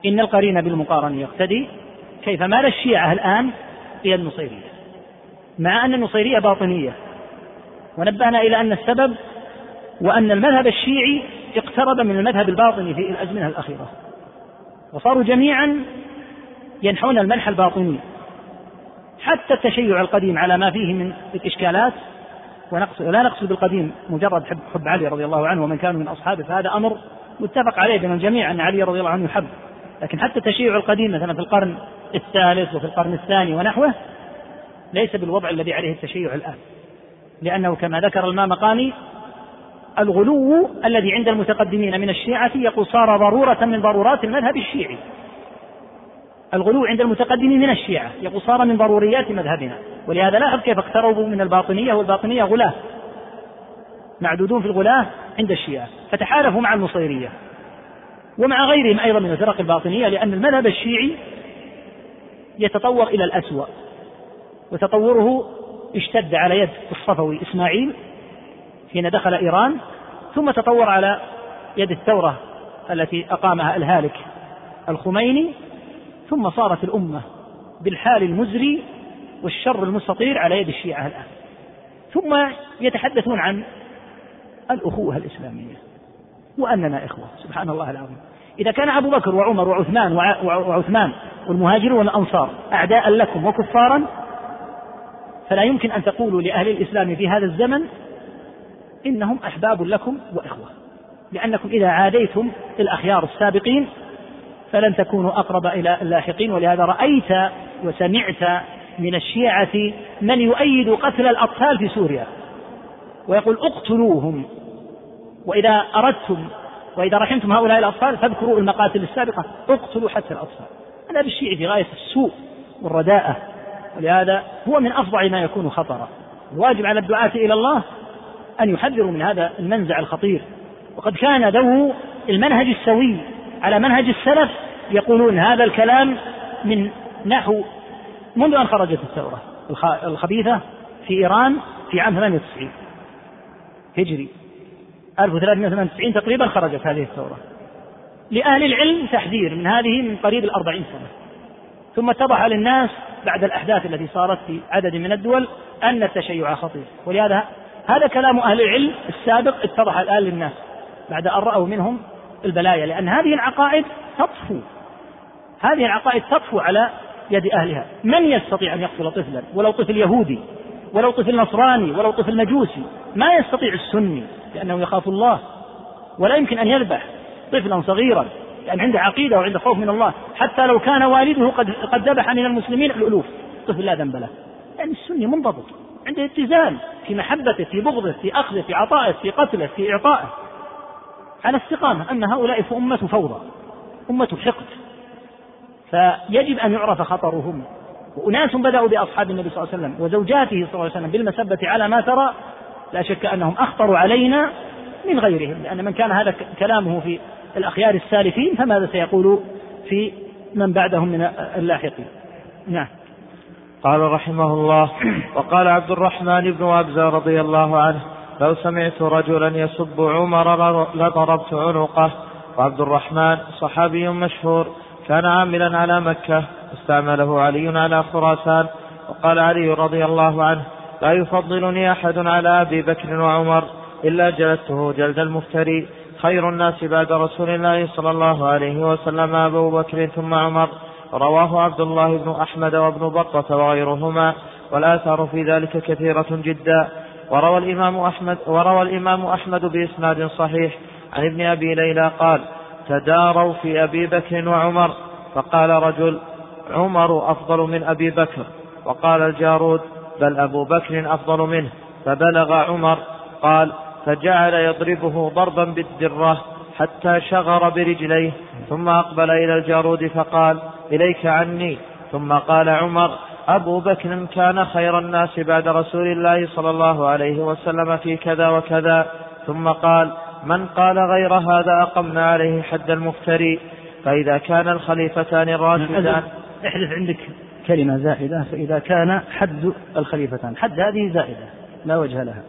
إن القرين بالمقارن يقتدي كيف مال الشيعة الآن هي النصيرية. مع أن النصيرية باطنية ونبهنا إلى أن السبب وأن المذهب الشيعي اقترب من المذهب الباطني في الأزمنة الأخيرة. وصاروا جميعا ينحون المنح الباطني. حتى التشيع القديم على ما فيه من الإشكالات ونقصد ولا نقصد بالقديم مجرد حب, حب علي رضي الله عنه ومن كانوا من أصحابه فهذا أمر متفق عليه بين الجميع أن علي رضي الله عنه يحب لكن حتى التشيع القديم مثلا في القرن الثالث وفي القرن الثاني ونحوه ليس بالوضع الذي عليه التشيع الآن. لأنه كما ذكر المامقاني الغلو الذي عند المتقدمين من الشيعة يقول صار ضرورة من ضرورات المذهب الشيعي. الغلو عند المتقدمين من الشيعة يقول صار من ضروريات مذهبنا. ولهذا لاحظ كيف اقتربوا من الباطنية والباطنية غلاة. معدودون في الغلاة عند الشيعة. فتحالفوا مع النصيرية ومع غيرهم أيضا من الفرق الباطنية لأن المذهب الشيعي يتطور إلى الأسوأ. وتطوره اشتد على يد الصفوي إسماعيل حين دخل إيران ثم تطور على يد الثورة التي أقامها الهالك الخميني ثم صارت الأمة بالحال المزري والشر المستطير على يد الشيعة الآن. ثم يتحدثون عن الأخوة الإسلامية وأننا إخوة سبحان الله العظيم. إذا كان أبو بكر وعمر وعثمان وعثمان والمهاجرون والأنصار أعداء لكم وكفارا فلا يمكن أن تقولوا لأهل الإسلام في هذا الزمن إنهم أحباب لكم وإخوة لأنكم إذا عاديتم الأخيار السابقين فلن تكونوا أقرب إلى اللاحقين ولهذا رأيت وسمعت من الشيعة من يؤيد قتل الأطفال في سوريا ويقول اقتلوهم وإذا أردتم وإذا رحمتم هؤلاء الأطفال فاذكروا المقاتل السابقة اقتلوا حتى الأطفال. هذا بالشيعي في غاية السوء والرداءة ولهذا هو من أفظع ما يكون خطرا. الواجب على الدعاة إلى الله أن يحذروا من هذا المنزع الخطير. وقد كان ذو المنهج السوي على منهج السلف يقولون هذا الكلام من نحو منذ أن خرجت الثورة الخبيثة في إيران في عام 98 هجري. 1398 تقريبا خرجت هذه الثورة. لأهل العلم تحذير من هذه من قريب الأربعين سنة. ثم اتضح للناس بعد الأحداث التي صارت في عدد من الدول أن التشيع خطير. ولهذا هذا كلام أهل العلم السابق اتضح الآن للناس بعد أن رأوا منهم البلايا لأن هذه العقائد تطفو. هذه العقائد تطفو على يد أهلها. من يستطيع أن يقتل طفلا؟ ولو طفل يهودي ولو طفل نصراني ولو طفل مجوسي. ما يستطيع السني لأنه يخاف الله؟ ولا يمكن أن يذبح طفلا صغيرا لأن عنده عقيدة وعنده خوف من الله. حتى لو كان والده قد قد ذبح من المسلمين الألوف طفل لا ذنب له. يعني السني منضبط. عنده اتزان في محبته في بغضه في أخذه في عطائه في قتله في إعطائه. على استقامة أما هؤلاء فأمة فوضى أمة حقد. فيجب أن يعرف خطرهم. وأناس بدأوا بأصحاب النبي صلى الله عليه وسلم وزوجاته صلى الله عليه وسلم بالمسبة على ما ترى لا شك أنهم أخطر علينا من غيرهم. لأن من كان هذا كلامه في الأخيار السالفين فماذا سيقول في من بعدهم من اللاحقين؟ نعم. قال رحمه الله وقال عبد الرحمن بن أبزة رضي الله عنه لو سمعت رجلا يسب عمر لضربت عنقه. وعبد الرحمن صحابي مشهور كان عاملا على مكة استعمله علي على خراسان. وقال علي رضي الله عنه لا يفضلني أحد على أبي بكر وعمر إلا جلدته جلد المفتري. خير الناس بعد رسول الله صلى الله عليه وسلم أبو بكر ثم عمر. رواه عبد الله بن أحمد وابن بطة وغيرهما والآثار في ذلك كثيرة جدا. وروى الإمام أحمد وروى الإمام أحمد بإسناد صحيح. عن ابن أبي ليلى قال تداروا في أبي بكر وعمر. فقال رجل عمر أفضل من أبي بكر. وقال الجارود بل أبو بكر أفضل منه. فبلغ عمر قال فجعل يضربه ضربا بالدرة. حتى شغر برجليه ثم أقبل إلى الجارود فقال إليك عني. ثم قال عمر أبو بكر كان خير الناس بعد رسول الله صلى الله عليه وسلم في كذا وكذا. ثم قال من قال غير هذا أقمنا عليه حد المفتري. فإذا كان الخليفتان الراشدان احذف عندك كلمة زائدة فإذا كان حد الخليفتان حد هذه زائدة لا وجه لها.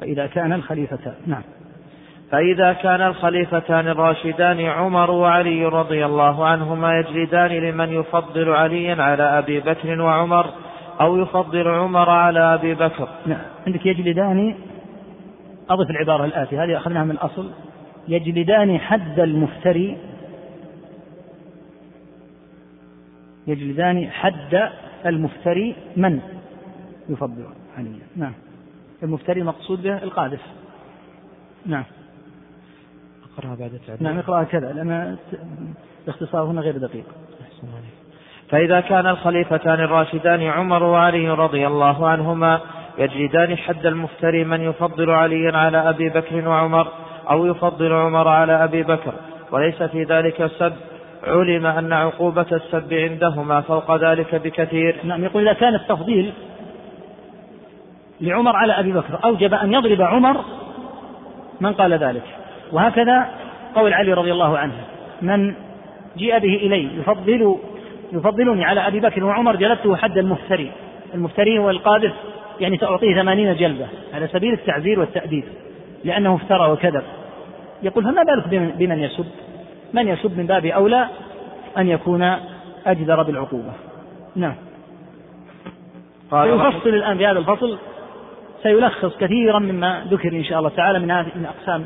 فإذا كان الخليفتان نعم. فإذا كان الخليفتان الراشدان عمر وعلي رضي الله عنهما يجلدان لمن يفضل عليا على أبي بكر وعمر أو يفضل عمر على أبي بكر. نعم. عندك يجلدان؟ أضف العبارة الآتية هذه أخذناها من الأصل. يجلدان حد المفتري. يجلدان حد المفتري من يفضل عليا نعم. المفتري مقصود به القاذف نعم. أقرأها بعد التعديل نعم اقرأها كذا لأن الاختصار هنا غير دقيق. فإذا كان الخليفتان الراشدان عمر وعلي رضي الله عنهما يجلدان حد المفتري من يفضل عليا على أبي بكر وعمر أو يفضل عمر على أبي بكر وليس في ذلك سب علم أن عقوبة السب عندهما فوق ذلك بكثير. نعم يقول إذا كان التفضيل لعمر على أبي بكر أوجب أن يضرب عمر من قال ذلك. وهكذا قول علي رضي الله عنه من جيء به إلي يفضل يفضلني على أبي بكر وعمر جلدته حد المفتري المفتري هو القاذف يعني سأعطيه ثمانين جلدة على سبيل التعزير والتأديب لأنه افترى وكذب. يقول فما بالك بمن يسب؟ من يسب من باب أولى أن يكون أجدر بالعقوبة. نعم. ويفصل الآن في هذا الفصل سيلخص كثيرا مما ذكر إن شاء الله تعالى من هذه من أقسام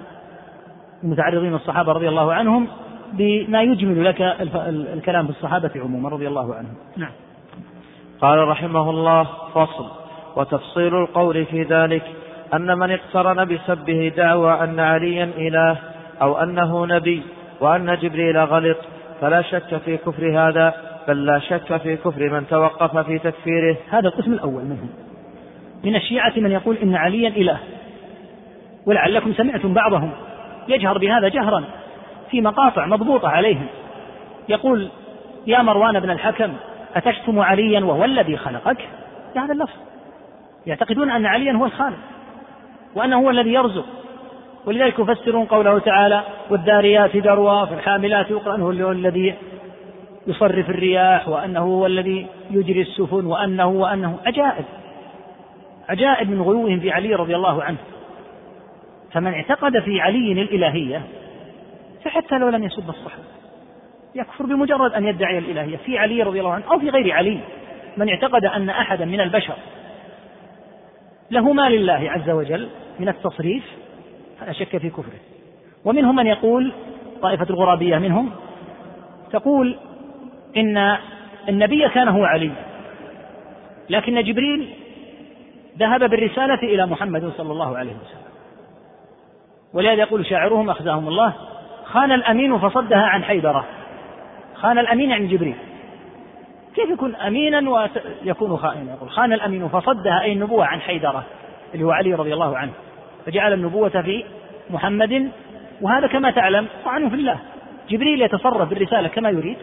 المتعرضين الصحابة رضي الله عنهم بما يجمل لك الكلام في الصحابة عموما رضي الله عنهم. نعم. قال رحمه الله فصل. وتفصيل القول في ذلك أن من اقترن بسبه دعوى أن عليا إله أو أنه نبي وأن جبريل غلط فلا شك في كفر هذا بل لا شك في كفر من توقف في تكفيره. هذا القسم الأول منهم. من الشيعة من يقول إن عليا إله. ولعلكم سمعتم بعضهم. يجهر بهذا جهرا في مقاطع مضبوطة عليهم. يقول يا مروان بن الحكم أتشتم عليا وهو الذي خلقك؟ بهذا اللفظ. يعتقدون أن عليا هو الخالق وأنه هو الذي يرزق. ولذلك يفسرون قوله تعالى والذاريات ذروا فالحاملات أنه هو الذي يصرف الرياح وأنه هو الذي يجري السفن وأنه وأنه عجائب. عجائب من غلوهم في علي رضي الله عنه. فمن اعتقد في علي الإلهية فحتى لو لم يسب الصحابة يكفر بمجرد أن يدعي الإلهية في علي رضي الله عنه أو في غير علي من اعتقد أن أحدا من البشر له ما لله عز وجل من التصريف فلا شك في كفره. ومنهم من يقول طائفة الغرابية منهم تقول إن النبي كان هو علي لكن جبريل ذهب بالرسالة إلى محمد صلى الله عليه وسلم. ولهذا يقول شاعرهم أخزاهم الله خان الأمين فصدها عن حيدرة. خان الأمين يعني جبريل. كيف يكون أمينا ويكون خائنا؟ يقول خان الأمين فصدها أي النبوة عن حيدرة اللي هو علي رضي الله عنه. فجعل النبوة في محمد وهذا كما تعلم طعن في الله. جبريل يتصرف بالرسالة كما يريد.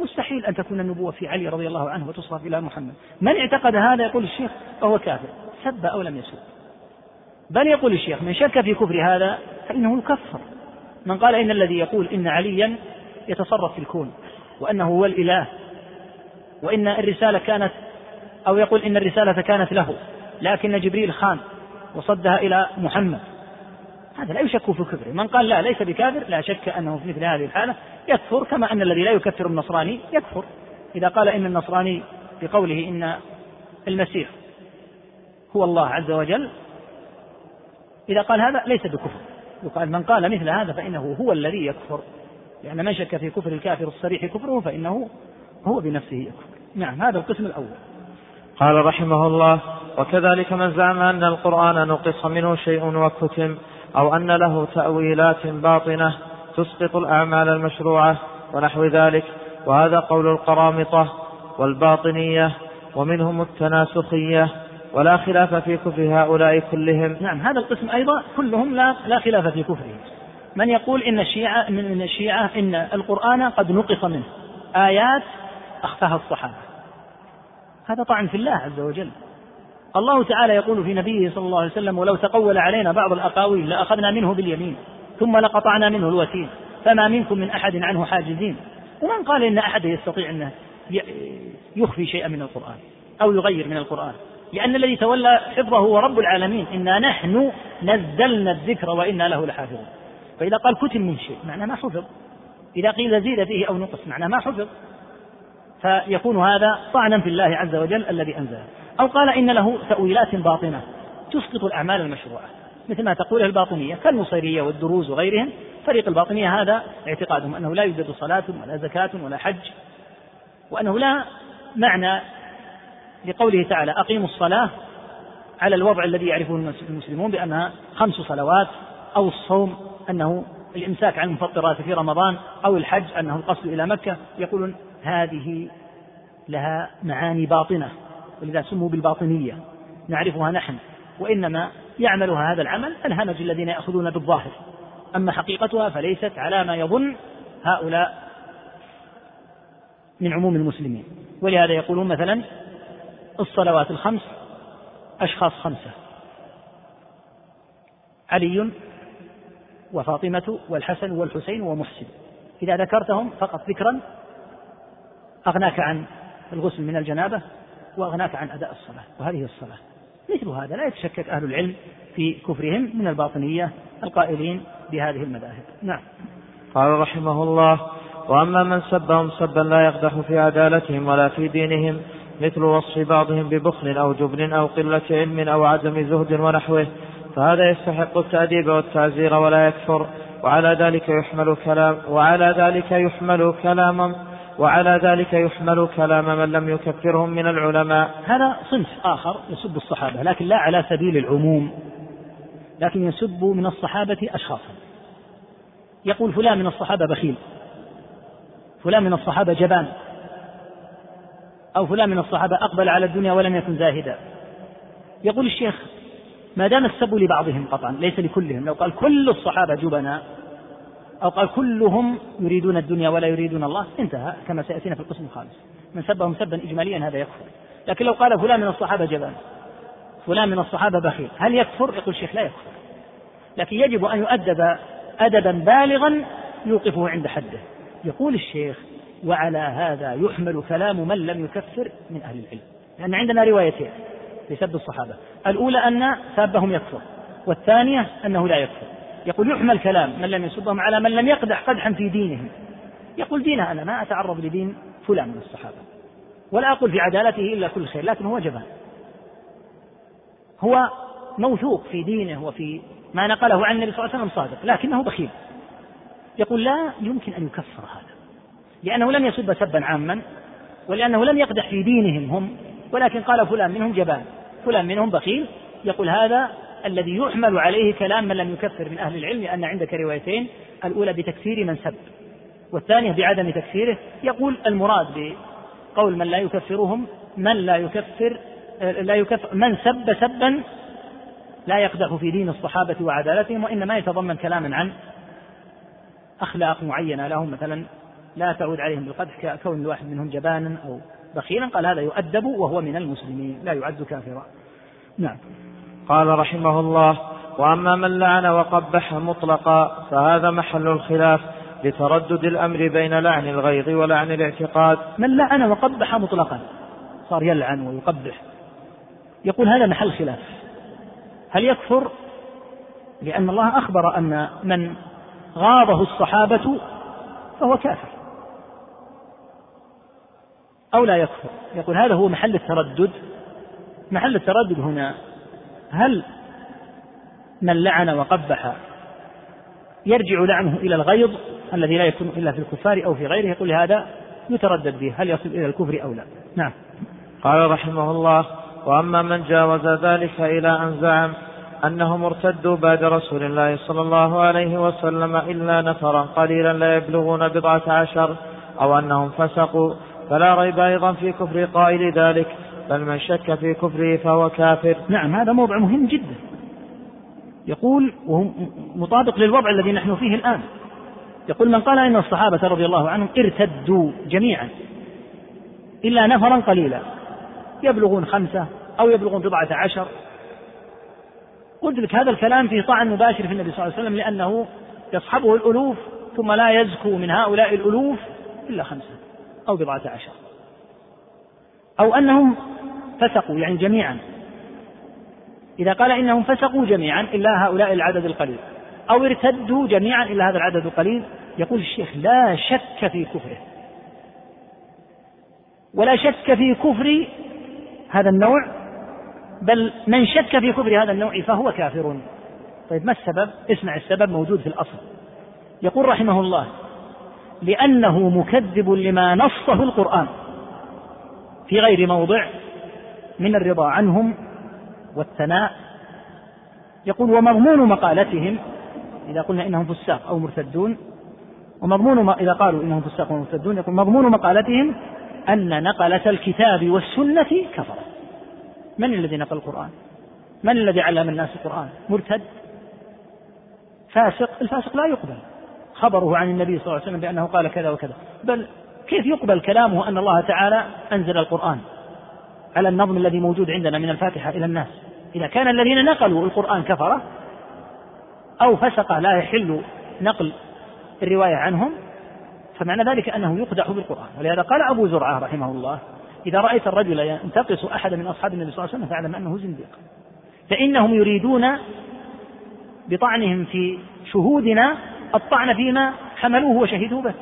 مستحيل أن تكون النبوة في علي رضي الله عنه وتصرف إلى محمد. من اعتقد هذا؟ يقول الشيخ فهو كافر. سب أو لم يسب. بل يقول الشيخ من شك في كفر هذا فإنه يكفر من قال إن الذي يقول إن عليا يتصرف في الكون وأنه هو الإله وإن الرسالة كانت أو يقول إن الرسالة كانت له لكن جبريل خان وصدها إلى محمد. هذا لا يشك في كفره. من قال لا ليس بكافر لا شك أنه في مثل هذه الحالة يكفر كما أن الذي لا يكفر النصراني يكفر. إذا قال إن النصراني بقوله إن المسيح هو الله عز وجل إذا قال هذا ليس بكفر. يقال من قال مثل هذا فإنه هو الذي يكفر. لأن من شك في كفر الكافر الصريح كفره فإنه هو بنفسه يكفر. نعم هذا القسم الأول. قال رحمه الله وكذلك من زعم أن القرآن نقص منه شيء وكتم أو أن له تأويلات باطنة تسقط الأعمال المشروعة ونحو ذلك. وهذا قول القرامطة والباطنية ومنهم التناسخية ولا خلاف في كفر هؤلاء كلهم. نعم هذا القسم أيضا كلهم لا, لا خلاف في كفرهم. من يقول إن الشيعة من الشيعة إن القرآن قد نقص منه. آيات أخفاها الصحابة. هذا طعن في الله عز وجل. الله تعالى يقول في نبيه صلى الله عليه وسلم ولو تقول علينا بعض الأقاويل لأخذنا منه باليمين ثم لقطعنا منه الوتين فما منكم من أحد عنه حاجزين. ومن قال إن أحد يستطيع أنه يخفي شيئا من القرآن أو يغير من القرآن؟ لأن الذي تولى حفظه هو رب العالمين. إنا نحن نزلنا الذكر وإنا له لحافظون. فإذا قال كتم من شيء معناه ما حفظ. إذا قيل زيد فيه أو نقص معناه ما حفظ. فيكون هذا طعنا في الله عز وجل الذي أنزله. أو قال إن له تأويلات باطنة تسقط الأعمال المشروعة. مثل ما تقوله الباطنية كالنصيرية والدروز وغيرهم. فريق الباطنية هذا اعتقادهم أنه لا يوجد صلاة ولا زكاة ولا حج وأنه لا معنى لقوله تعالى أقيموا الصلاة على الوضع الذي يعرفه المسلمون بأنها خمس صلوات أو الصوم أنه الإمساك عن المفطرات في رمضان أو الحج أنه القصد إلى مكة. يقولون هذه لها معاني باطنة ولذا سموا بالباطنية. نعرفها نحن وإنما يعملها هذا العمل الهمج الذين يأخذون بالظاهر. أما حقيقتها فليست على ما يظن هؤلاء من عموم المسلمين. ولهذا يقولون مثلا الصلوات الخمس أشخاص خمسة. علي وفاطمة والحسن والحسين ومحسن. إذا ذكرتهم فقط ذكرا أغناك عن الغسل من الجنابة وأغناك عن أداء الصلاة. وهذه الصلاة. مثل هذا لا يتشكك أهل العلم في كفرهم من الباطنية القائلين بهذه المذاهب. نعم. قال رحمه الله وأما من سبهم سبا لا يقدح في عدالتهم ولا في دينهم مثل وصف بعضهم ببخل أو جبن أو قلة علم أو عدم زهد ونحوه فهذا يستحق التأديب والتعزير ولا يكفر وعلى ذلك يحمل كلام وعلى ذلك يحمل كلام وعلى ذلك يحمل كلام من لم يكفرهم من العلماء. هذا صنف آخر يسب الصحابة لكن لا على سبيل العموم لكن يسب من الصحابة أشخاصا. يقول فلان من الصحابة بخيل فلان من الصحابة جبان أو فلان من الصحابة أقبل على الدنيا ولم يكن زاهدا. يقول الشيخ ما دام السب لبعضهم قطعا ليس لكلهم. لو قال كل الصحابة جبناء أو قال كلهم يريدون الدنيا ولا يريدون الله انتهى كما سيأتينا في القسم الخامس. من سبهم سبا إجماليا هذا يكفر. لكن لو قال فلان من الصحابة جبان فلان من الصحابة بخيل هل يكفر؟ يقول الشيخ لا يكفر. لكن يجب أن يؤدب أدبا بالغا يوقفه عند حده. يقول الشيخ وعلى هذا يحمل كلام من لم يكفر من أهل العلم. لأن عندنا روايتين في سب الصحابة. الأولى أن سابهم يكفر والثانية أنه لا يكفر. يقول يحمل كلام من لم يسبهم على من لم يقدح قدحا في دينهم. يقول دينه أنا ما أتعرض لدين فلان من الصحابة. ولا أقول في عدالته إلا كل خير لكن هو جبان. هو موثوق في دينه وفي ما نقله عن النبي صلى الله عليه وسلم صادق لكنه بخيل. يقول لا يمكن أن يكفر هذا. لأنه لم يسب سبا عاما ولأنه لم يقدح في دينهم هم ولكن قال فلان منهم جبان فلان منهم بخيل. يقول هذا الذي يحمل عليه كلام من لم يكفر من أهل العلم لأن عندك روايتين الأولى بتكفير من سب والثانية بعدم تكفيره. يقول المراد بقول من لا يكفرهم من لا يكفر لا يكفر من سب سبا لا يقدح في دين الصحابة وعدالتهم وإنما يتضمن كلاما عن أخلاق معينة لهم مثلا لا تعود عليهم بالقدح ككون الواحد منهم جبانا أو بخيلا. قال هذا يؤدب وهو من المسلمين لا يعد كافرا. نعم. قال رحمه الله وأما من لعن وقبح مطلقا فهذا محل الخلاف لتردد الأمر بين لعن الغيظ ولعن الاعتقاد. من لعن وقبح مطلقا صار يلعن ويقبح. يقول هذا محل خلاف. هل يكفر؟ لأن الله أخبر أن من غاضه الصحابة فهو كافر. أو لا يكفر. يقول هذا هو محل التردد. محل التردد هنا هل من لعن وقبح يرجع لعنه إلى الغيظ الذي لا يكون إلا في الكفار أو في غيره؟ يقول هذا يتردد به هل يصل إلى الكفر أو لا؟ نعم. قال رحمه الله وأما من جاوز ذلك إلى أن زعم أنهم ارتدوا بعد رسول الله صلى الله عليه وسلم إلا نفرا قليلا لا يبلغون بضعة عشر أو أنهم فسقوا فلا ريب أيضا في كفر قائل ذلك بل من شك في كفره فهو كافر. نعم هذا موضع مهم جدا. يقول وهو مطابق للوضع الذي نحن فيه الآن. يقول من قال إن الصحابة رضي الله عنهم ارتدوا جميعا إلا نفرا قليلا يبلغون خمسة أو يبلغون بضعة عشر. قلت لك هذا الكلام فيه طعن مباشر في النبي صلى الله عليه وسلم لأنه يصحبه الألوف ثم لا يزكو من هؤلاء الألوف إلا خمسة. أو بضعة عشر. أو أنهم فسقوا يعني جميعا. إذا قال إنهم فسقوا جميعا إلا هؤلاء العدد القليل. أو ارتدوا جميعا إلا هذا العدد القليل. يقول الشيخ لا شك في كفره. ولا شك في كفر هذا النوع بل من شك في كفر هذا النوع فهو كافر. طيب ما السبب؟ اسمع السبب موجود في الأصل. يقول رحمه الله لأنه مكذب لما نصه القرآن في غير موضع من الرضا عنهم والثناء. يقول ومضمون مقالتهم إذا قلنا إنهم فساق أو مرتدون ومضمون ما إذا قالوا إنهم فساق أو مرتدون يقول مضمون مقالتهم أن نقلة الكتاب والسنة كفر. من الذي نقل القرآن؟ من الذي علم الناس القرآن؟ مرتد فاسق الفاسق لا يقبل. خبره عن النبي صلى الله عليه وسلم بأنه قال كذا وكذا. بل كيف يقبل كلامه أن الله تعالى أنزل القرآن على النظم الذي موجود عندنا من الفاتحة إلى الناس؟ إذا كان الذين نقلوا القرآن كفرة أو فسق لا يحل نقل الرواية عنهم فمعنى ذلك أنه يقدح بالقرآن. ولهذا قال أبو زرعة رحمه الله إذا رأيت الرجل ينتقص أحدا من أصحاب النبي صلى الله عليه وسلم فاعلم أنه زنديق. فإنهم يريدون بطعنهم في شهودنا الطعن فيما حملوه وشهدوا به.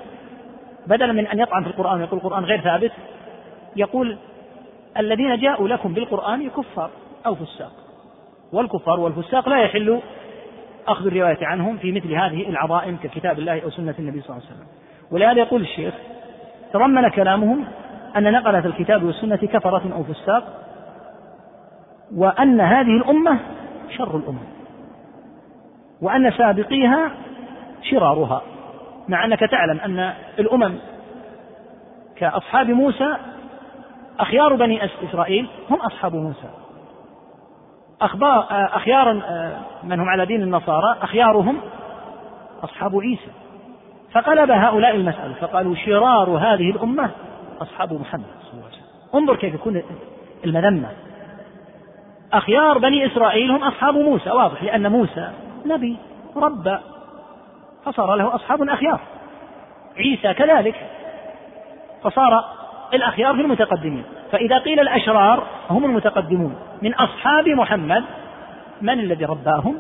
بدلا من أن يطعن في القرآن ويقول القرآن غير ثابت يقول الذين جاءوا لكم بالقرآن كفار أو فساق. والكفار والفساق لا يحل أخذ الرواية عنهم في مثل هذه العظائم ككتاب الله أو سنة النبي صلى الله عليه وسلم. ولهذا يقول الشيخ تضمن كلامهم أن نقلة الكتاب والسنة كفرة أو فساق وأن هذه الأمة شر الأمم وأن سابقيها شرارها مع أنك تعلم أن الأمم كأصحاب موسى أخيار بني إسرائيل هم أصحاب موسى. أخبار أخيار من هم على دين النصارى أخيارهم أصحاب عيسى. فقلب هؤلاء المسألة فقالوا شرار هذه الأمة أصحاب محمد صلى الله عليه وسلم. انظر كيف يكون المذمة. أخيار بني إسرائيل هم أصحاب موسى واضح لأن موسى نبي ربى فصار له أصحاب أخيار. عيسى كذلك. فصار الأخيار في المتقدمين. فإذا قيل الأشرار هم المتقدمون. من أصحاب محمد من الذي رباهم؟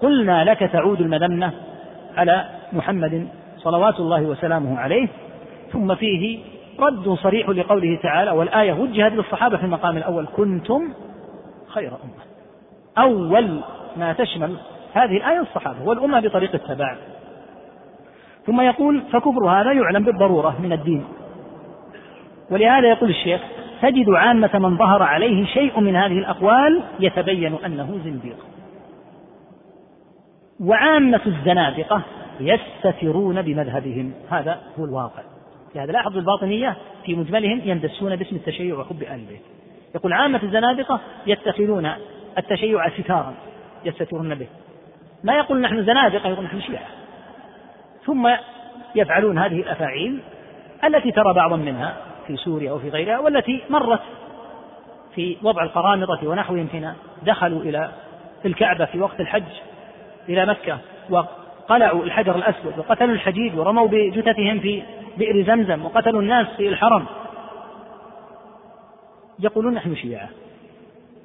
قلنا لك تعود المذمة على محمد صلوات الله وسلامه عليه ثم فيه رد صريح لقوله تعالى والآية وجهت للصحابة في المقام الأول كنتم خير أمة. أول ما تشمل هذه الآية الصحابة والأمة بطريق التبع ثم يقول فكفر هذا يعلم بالضرورة من الدين. ولهذا يقول الشيخ تجد عامة من ظهر عليه شيء من هذه الأقوال يتبين أنه زنديق. وعامة الزنادقة يستترون بمذهبهم. هذا هو الواقع. لهذا لاحظوا الباطنية؟ في مجملهم يندسون باسم التشيع وحب آل البيت يقول عامة الزنادقة يتخذون التشيع ستارا يستترون به. ما يقول نحن زنادقة يقول نحن شيعة. ثم يفعلون هذه الأفاعيل التي ترى بعضا منها في سوريا أو في غيرها والتي مرت في وضع القرامطة ونحوهم حين دخلوا إلى الكعبة في وقت الحج إلى مكة وقلعوا الحجر الأسود وقتلوا الحجيج ورموا بجثثهم في بئر زمزم وقتلوا الناس في الحرم. يقولون نحن شيعة.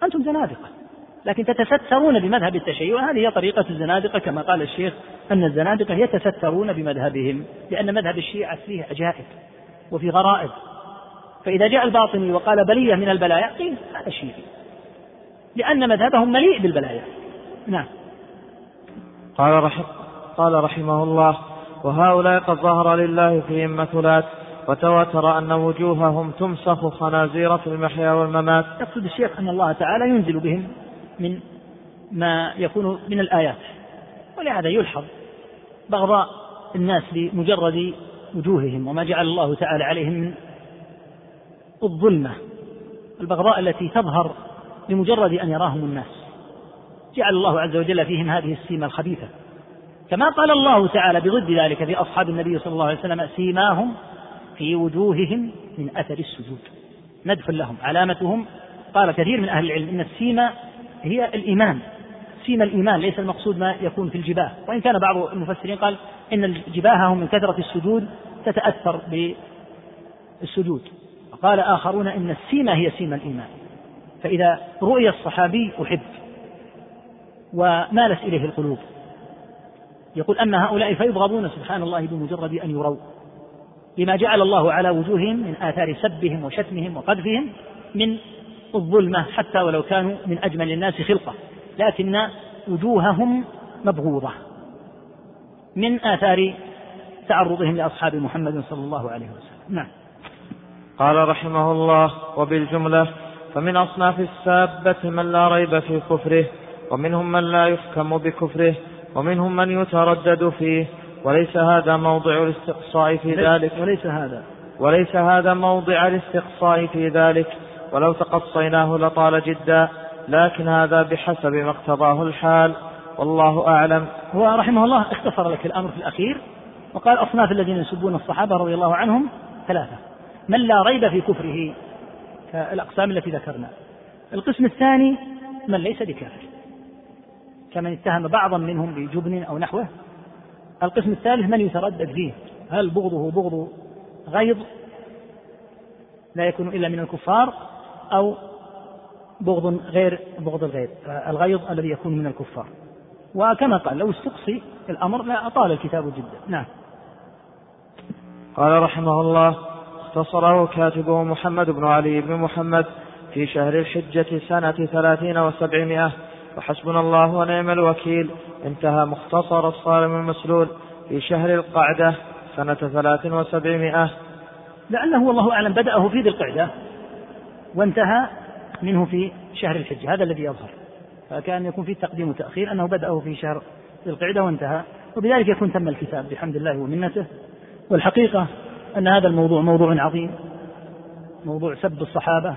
أنتم زنادقة. لكن تتسترون بمذهب التشيع. هذه هي طريقة الزنادقة كما قال الشيخ أن الزنادقة يتسترون بمذهبهم لأن مذهب الشيعة فيه عجائب وفي غرائب. فإذا جاء الباطني وقال بلية من البلايا قيل هذا شيعي لأن مذهبهم مليء بالبلايا. نعم. قال رحم قال رحمه الله وهؤلاء قد ظهر لله فيهم مثلات وتواتر أن وجوههم تمسخ خنازير في المحيا والممات. يقصد الشيخ أن الله تعالى ينزل بهم من ما يكون من الآيات. ولهذا يلحظ بغضاء الناس لمجرد وجوههم وما جعل الله تعالى عليهم من الظلمة. البغضاء التي تظهر لمجرد أن يراهم الناس. جعل الله عز وجل فيهم هذه السيمة الخبيثة. كما قال الله تعالى بضد ذلك في أصحاب النبي صلى الله عليه وسلم سيماهم في وجوههم من أثر السجود. ندخل لهم علامتهم. قال كثير من أهل العلم إن السيمة هي الإيمان. سيما الإيمان ليس المقصود ما يكون في الجباه. وإن كان بعض المفسرين قال إن جباههم من كثرة السجود تتأثر بالسجود. وقال آخرون إن السيمة هي سيما الإيمان. فإذا رؤي الصحابي أحب. ومالت إليه القلوب. يقول أما هؤلاء فيبغضون سبحان الله بمجرد أن يروا. لما جعل الله على وجوههم من آثار سبهم وشتمهم وقذفهم من الظلمة حتى ولو كانوا من أجمل الناس خلقة لكن وجوههم مبغوضة من آثار تعرضهم لأصحاب محمد صلى الله عليه وسلم. نعم. قال رحمه الله وبالجملة فمن أصناف السابة من لا ريب في كفره ومنهم من لا يحكم بكفره ومنهم من يتردد فيه وليس هذا موضع الاستقصاء في ذلك؟ وليس هذا. وليس هذا موضع الاستقصاء في ذلك؟ ولو تقصيناه لطال جدا لكن هذا بحسب ما اقتضاه الحال. والله أعلم. هو رحمه الله اختصر لك الأمر في الأخير وقال أصناف الذين يسبون الصحابة رضي الله عنهم ثلاثة. من لا ريب في كفره كالأقسام التي ذكرنا. القسم الثاني من ليس بكافر. كمن اتهم بعضا منهم بجبن أو نحوه. القسم الثالث من يتردد فيه. هل بغضه بغض غيظ؟ لا يكون إلا من الكفار. أو بغض غير بغض الغيظ الغيظ الذي يكون من الكفار. وكما قال لو استقصي الأمر لا أطال الكتاب جدا. نعم. قال رحمه الله اختصره كاتبه محمد بن علي بن محمد في شهر الحجة سنة ثلاثين وسبعمائة. وحسبنا الله ونعم الوكيل انتهى مختصر الصارم المسلول في شهر القعدة سنة ثلاث وسبعمائة. لعله والله أعلم بدأه في ذي القعدة. وانتهى منه في شهر الحجة هذا الذي يظهر. فكان يكون فيه تقديم وتأخير أنه بدأه في شهر ذي القعدة وانتهى. وبذلك يكون تم الكتاب بحمد الله ومنته. والحقيقة أن هذا الموضوع موضوع عظيم. موضوع سب الصحابة.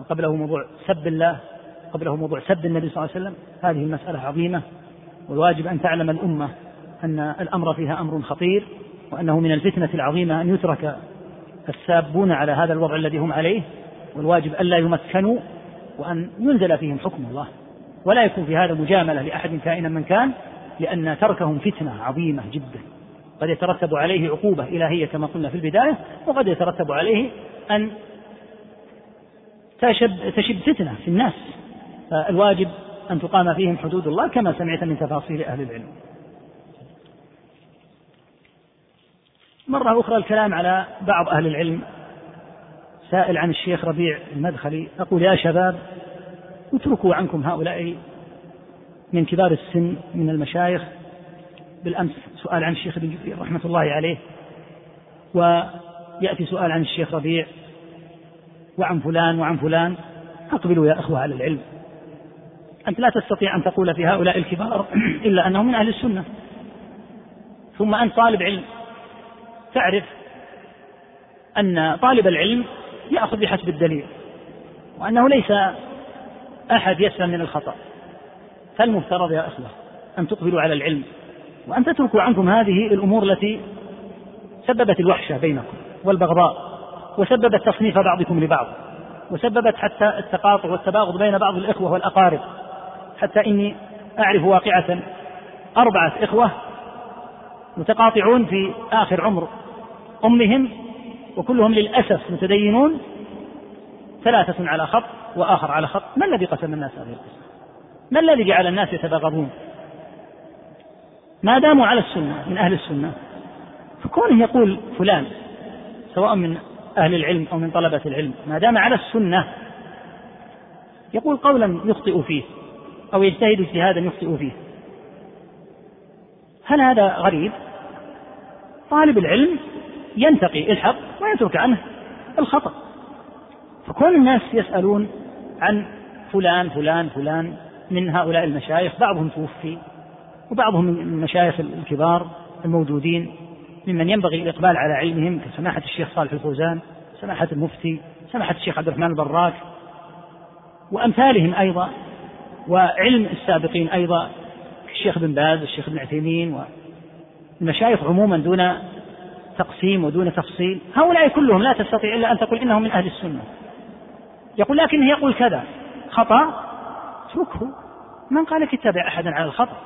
وقبله موضوع سب الله. قبله موضوع سب النبي صلى الله عليه وسلم. هذه المسألة عظيمة. والواجب أن تعلم الأمة أن الأمر فيها أمر خطير. وأنه من الفتنة العظيمة أن يترك السابون على هذا الوضع الذي هم عليه. والواجب ألا يمكنوا وأن ينزل فيهم حكم الله. ولا يكون في هذا مجاملة لأحد كائنا من كان لأن تركهم فتنة عظيمة جدا. قد يترتب عليه عقوبة إلهية كما قلنا في البداية وقد يترتب عليه أن تشب, تشب فتنة في الناس. فالواجب أن تقام فيهم حدود الله كما سمعت من تفاصيل أهل العلم. مرة أخرى الكلام على بعض أهل العلم سائل عن الشيخ ربيع المدخلي أقول يا شباب اتركوا عنكم هؤلاء من كبار السن من المشايخ. بالأمس سؤال عن الشيخ ابن جبريل رحمة الله عليه ويأتي سؤال عن الشيخ ربيع وعن فلان وعن فلان. أقبلوا يا أخوة على العلم. أنت لا تستطيع أن تقول في هؤلاء الكبار إلا أنهم من أهل السنة. ثم أنت طالب علم تعرف أن طالب العلم يأخذ بحسب الدليل وأنه ليس أحد يسلم من الخطأ. فالمفترض يا أخوة أن تقبلوا على العلم وأن تتركوا عنكم هذه الأمور التي سببت الوحشة بينكم والبغضاء وسببت تصنيف بعضكم لبعض وسببت حتى التقاطع والتباغض بين بعض الإخوة والأقارب. حتى إني أعرف واقعة أربعة إخوة متقاطعون في آخر عمر أمهم وكلهم للأسف متدينون ثلاثة على خط وآخر على خط. ما الذي قسم الناس هذه القسمة ما الذي جعل الناس يتباغضون؟ ما داموا على السنة من أهل السنة. فكونه يقول فلان سواء من أهل العلم أو من طلبة العلم ما دام على السنة يقول قولا يخطئ فيه أو يجتهد اجتهادا يخطئ فيه. هل هذا غريب؟ طالب العلم ينتقي الحق ويترك عنه الخطأ. فكون الناس يسألون عن فلان فلان فلان من هؤلاء المشايخ. بعضهم توفي وبعضهم من المشايخ الكبار الموجودين ممن ينبغي الإقبال على علمهم كسماحة الشيخ صالح الفوزان سماحة المفتي سماحة الشيخ عبد الرحمن البراك وأمثالهم أيضا وعلم السابقين أيضا الشيخ بن باز الشيخ ابن عثيمين والمشايخ عموما دون تقسيم ودون تفصيل. هؤلاء كلهم لا تستطيع إلا أن تقول إنهم من أهل السنة. يقول لكنه يقول كذا. خطأ؟ اتركه. من قال لك اتبع أحدا على الخطأ؟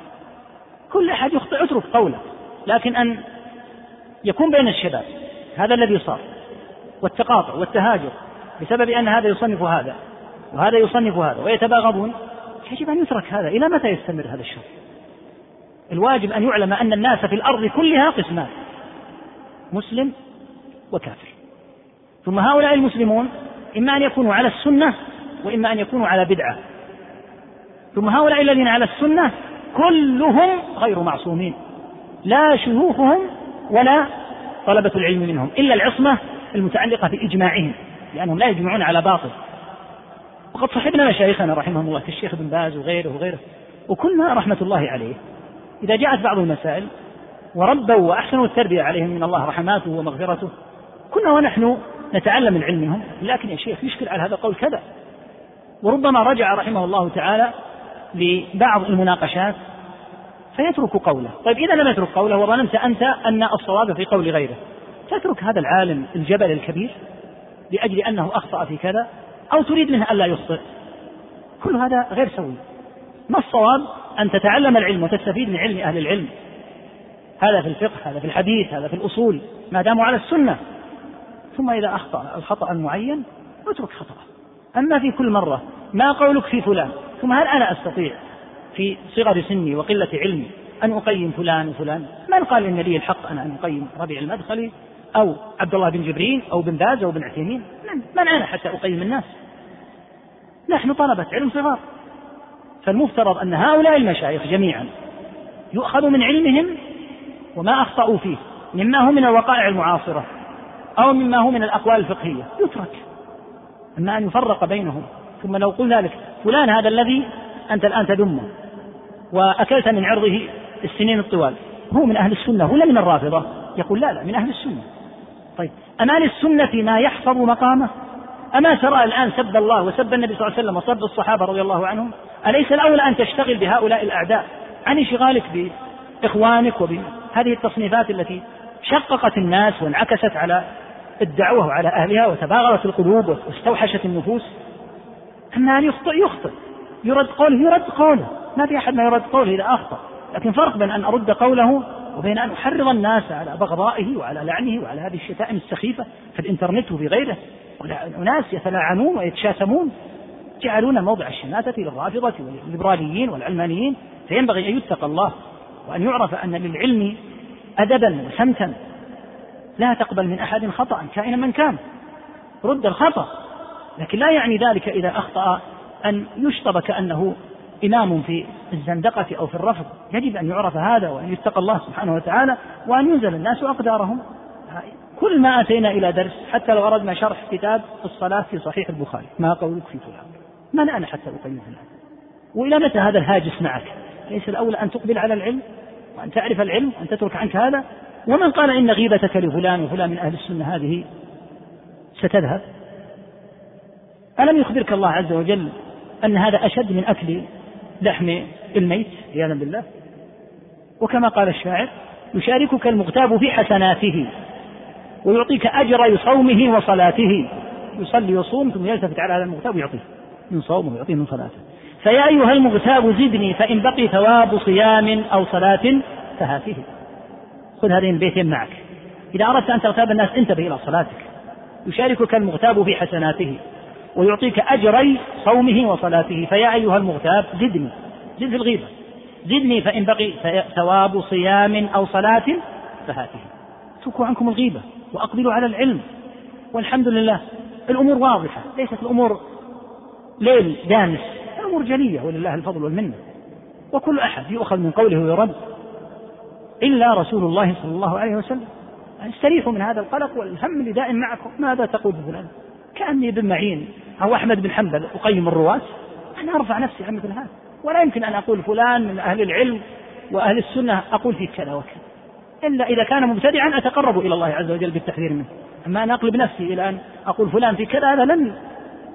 كل أحد يخطئ اترك قوله. لكن أن يكون بين الشباب. هذا الذي صار. والتقاطع والتهاجر. بسبب أن هذا يصنف هذا. وهذا يصنف هذا. ويتباغضون. يجب أن يترك هذا. إلى متى يستمر هذا الشر الواجب أن يعلم أن الناس في الأرض كلها قسمان. مسلم وكافر. ثم هؤلاء المسلمون إما أن يكونوا على السنة وإما أن يكونوا على بدعة. ثم هؤلاء الذين على السنة كلهم غير معصومين. لا شيوخهم ولا طلبة العلم منهم إلا العصمة المتعلقة بإجماعهم لأنهم لا يجمعون على باطل. وقد صحبنا مشايخنا رحمهم الله كالشيخ ابن باز وغيره وغيره وكلنا رحمة الله عليه. إذا جاءت بعض المسائل وربوا وأحسنوا التربية عليهم من الله رحماته ومغفرته. كنا ونحن نتعلم العلم منهم لكن يا شيخ يشكل على هذا القول كذا. وربما رجع رحمه الله تعالى لبعض المناقشات فيترك قوله. طيب إذا لم يترك قوله وظننت أنت أن الصواب في قول غيره تترك هذا العالم الجبل الكبير لأجل أنه أخطأ في كذا أو تريد منه ألا يخطئ؟ كل هذا غير سوي. ما الصواب أن تتعلم العلم وتستفيد من علم أهل العلم؟ هذا في الفقه هذا في الحديث هذا في الأصول ما داموا على السنة. ثم إذا أخطأ الخطأ المعين اترك خطأه. أما في كل مرة ما قولك في فلان؟ ثم هل أنا أستطيع في صغر سني وقلة علمي أن أقيم فلان وفلان؟ من قال إن لي الحق أنا أن أقيم ربيع المدخلي أو عبد الله بن جبرين أو بن باز أو بن عثيمين؟ من, من أنا حتى أقيم الناس؟ نحن طلبة علم صغار. فالمفترض أن هؤلاء المشايخ جميعا يؤخذ من علمهم وما أخطأوا فيه مما هو من الوقائع المعاصرة أو مما هو من الأقوال الفقهية. يترك. أما أن يفرق بينهم. ثم لو قلنا لك فلان هذا الذي أنت الآن تذمه وأكلت من عرضه السنين الطوال. هو من أهل السنة ولا من الرافضة. يقول لا لا من أهل السنة. طيب أما للسنة ما يحفظ مقامه؟ أما ترى الآن سب الله وسب النبي صلى الله عليه وسلم وسب الصحابة رضي الله عنهم؟ أليس الأولى أن تشتغل بهؤلاء الأعداء؟ عن انشغالك بإخوانك وبهذه التصنيفات التي شققت الناس وانعكست على الدعوة وعلى أهلها وتباغرت القلوب واستوحشت النفوس أما أن يخطئ يخطئ. يرد قوله يرد قوله. ما في أحد ما يرد قوله إذا أخطأ. لكن فرق بين أن أرد قوله وبين أن أحرض الناس على بغضائه وعلى لعنه وعلى هذه الشتائم السخيفة في الإنترنت وفي غيره. أناس يتلاعنون ويتشاتمون جعلون موضع الشماتة للرافضة والليبراليين والعلمانيين فينبغي أن يتقى الله. وأن يعرف أن للعلم أدبا وسمتا لا تقبل من أحد خطأ كائنا من كان. رد الخطأ. لكن لا يعني ذلك إذا أخطأ أن يشطب كأنه إمام في الزندقة أو في الرفض. يجب أن يعرف هذا وأن يتقى الله سبحانه وتعالى وأن ينزل الناس أقدارهم. كل ما أتينا إلى درس حتى لو أردنا شرح كتاب الصلاة في صحيح البخاري. ما قولك في فلان؟ من أنا حتى أقيم فلان وإلى متى هذا الهاجس معك؟ ليس الأولى أن تقبل على العلم وأن تعرف العلم وأن تترك عنك هذا. ومن قال إن غيبتك لفلان وفلان من أهل السنة هذه ستذهب. ألم يخبرك الله عز وجل أن هذا أشد من أكل لحم الميت؟ عياذا بالله. وكما قال الشاعر يشاركك المغتاب في حسناته ويعطيك أجر صومه وصلاته. يصلي ويصوم ثم يلتفت على هذا المغتاب ويعطيه. من صومه ويعطيه من صلاته. فيا أيها المغتاب زدني فإن بقي ثواب صيام أو صلاة فهاته خذ هذين البيتين معك. إذا أردت أن تغتاب الناس انتبه إلى صلاتك. يشاركك المغتاب في حسناته ويعطيك أجري صومه وصلاته. فيا أيها المغتاب زدني. زد في الغيبة. زدني فإن بقي ثواب صيام أو صلاة فهاته اتركوا عنكم الغيبة وأقبلوا على العلم. والحمد لله الأمور واضحة ليست الأمور ليل دامس. الأمور جلية ولله الفضل والمنة. وكل أحد يؤخذ من قوله ويرد. إلا رسول الله صلى الله عليه وسلم. استريحوا من هذا القلق والهم اللي دائم معكم. ماذا تقول فلان؟ كأني ابن معين أو أحمد بن حنبل أقيم الرواة. أنا أرفع نفسي عن مثل هذا. ولا يمكن أن أقول فلان من أهل العلم وأهل السنة أقول فيه كذا وكذا. إلا إذا كان مبتدعا أتقرب إلى الله عز وجل بالتحذير منه. أما أن أقلب نفسي إلى أن أقول فلان في كذا هذا لن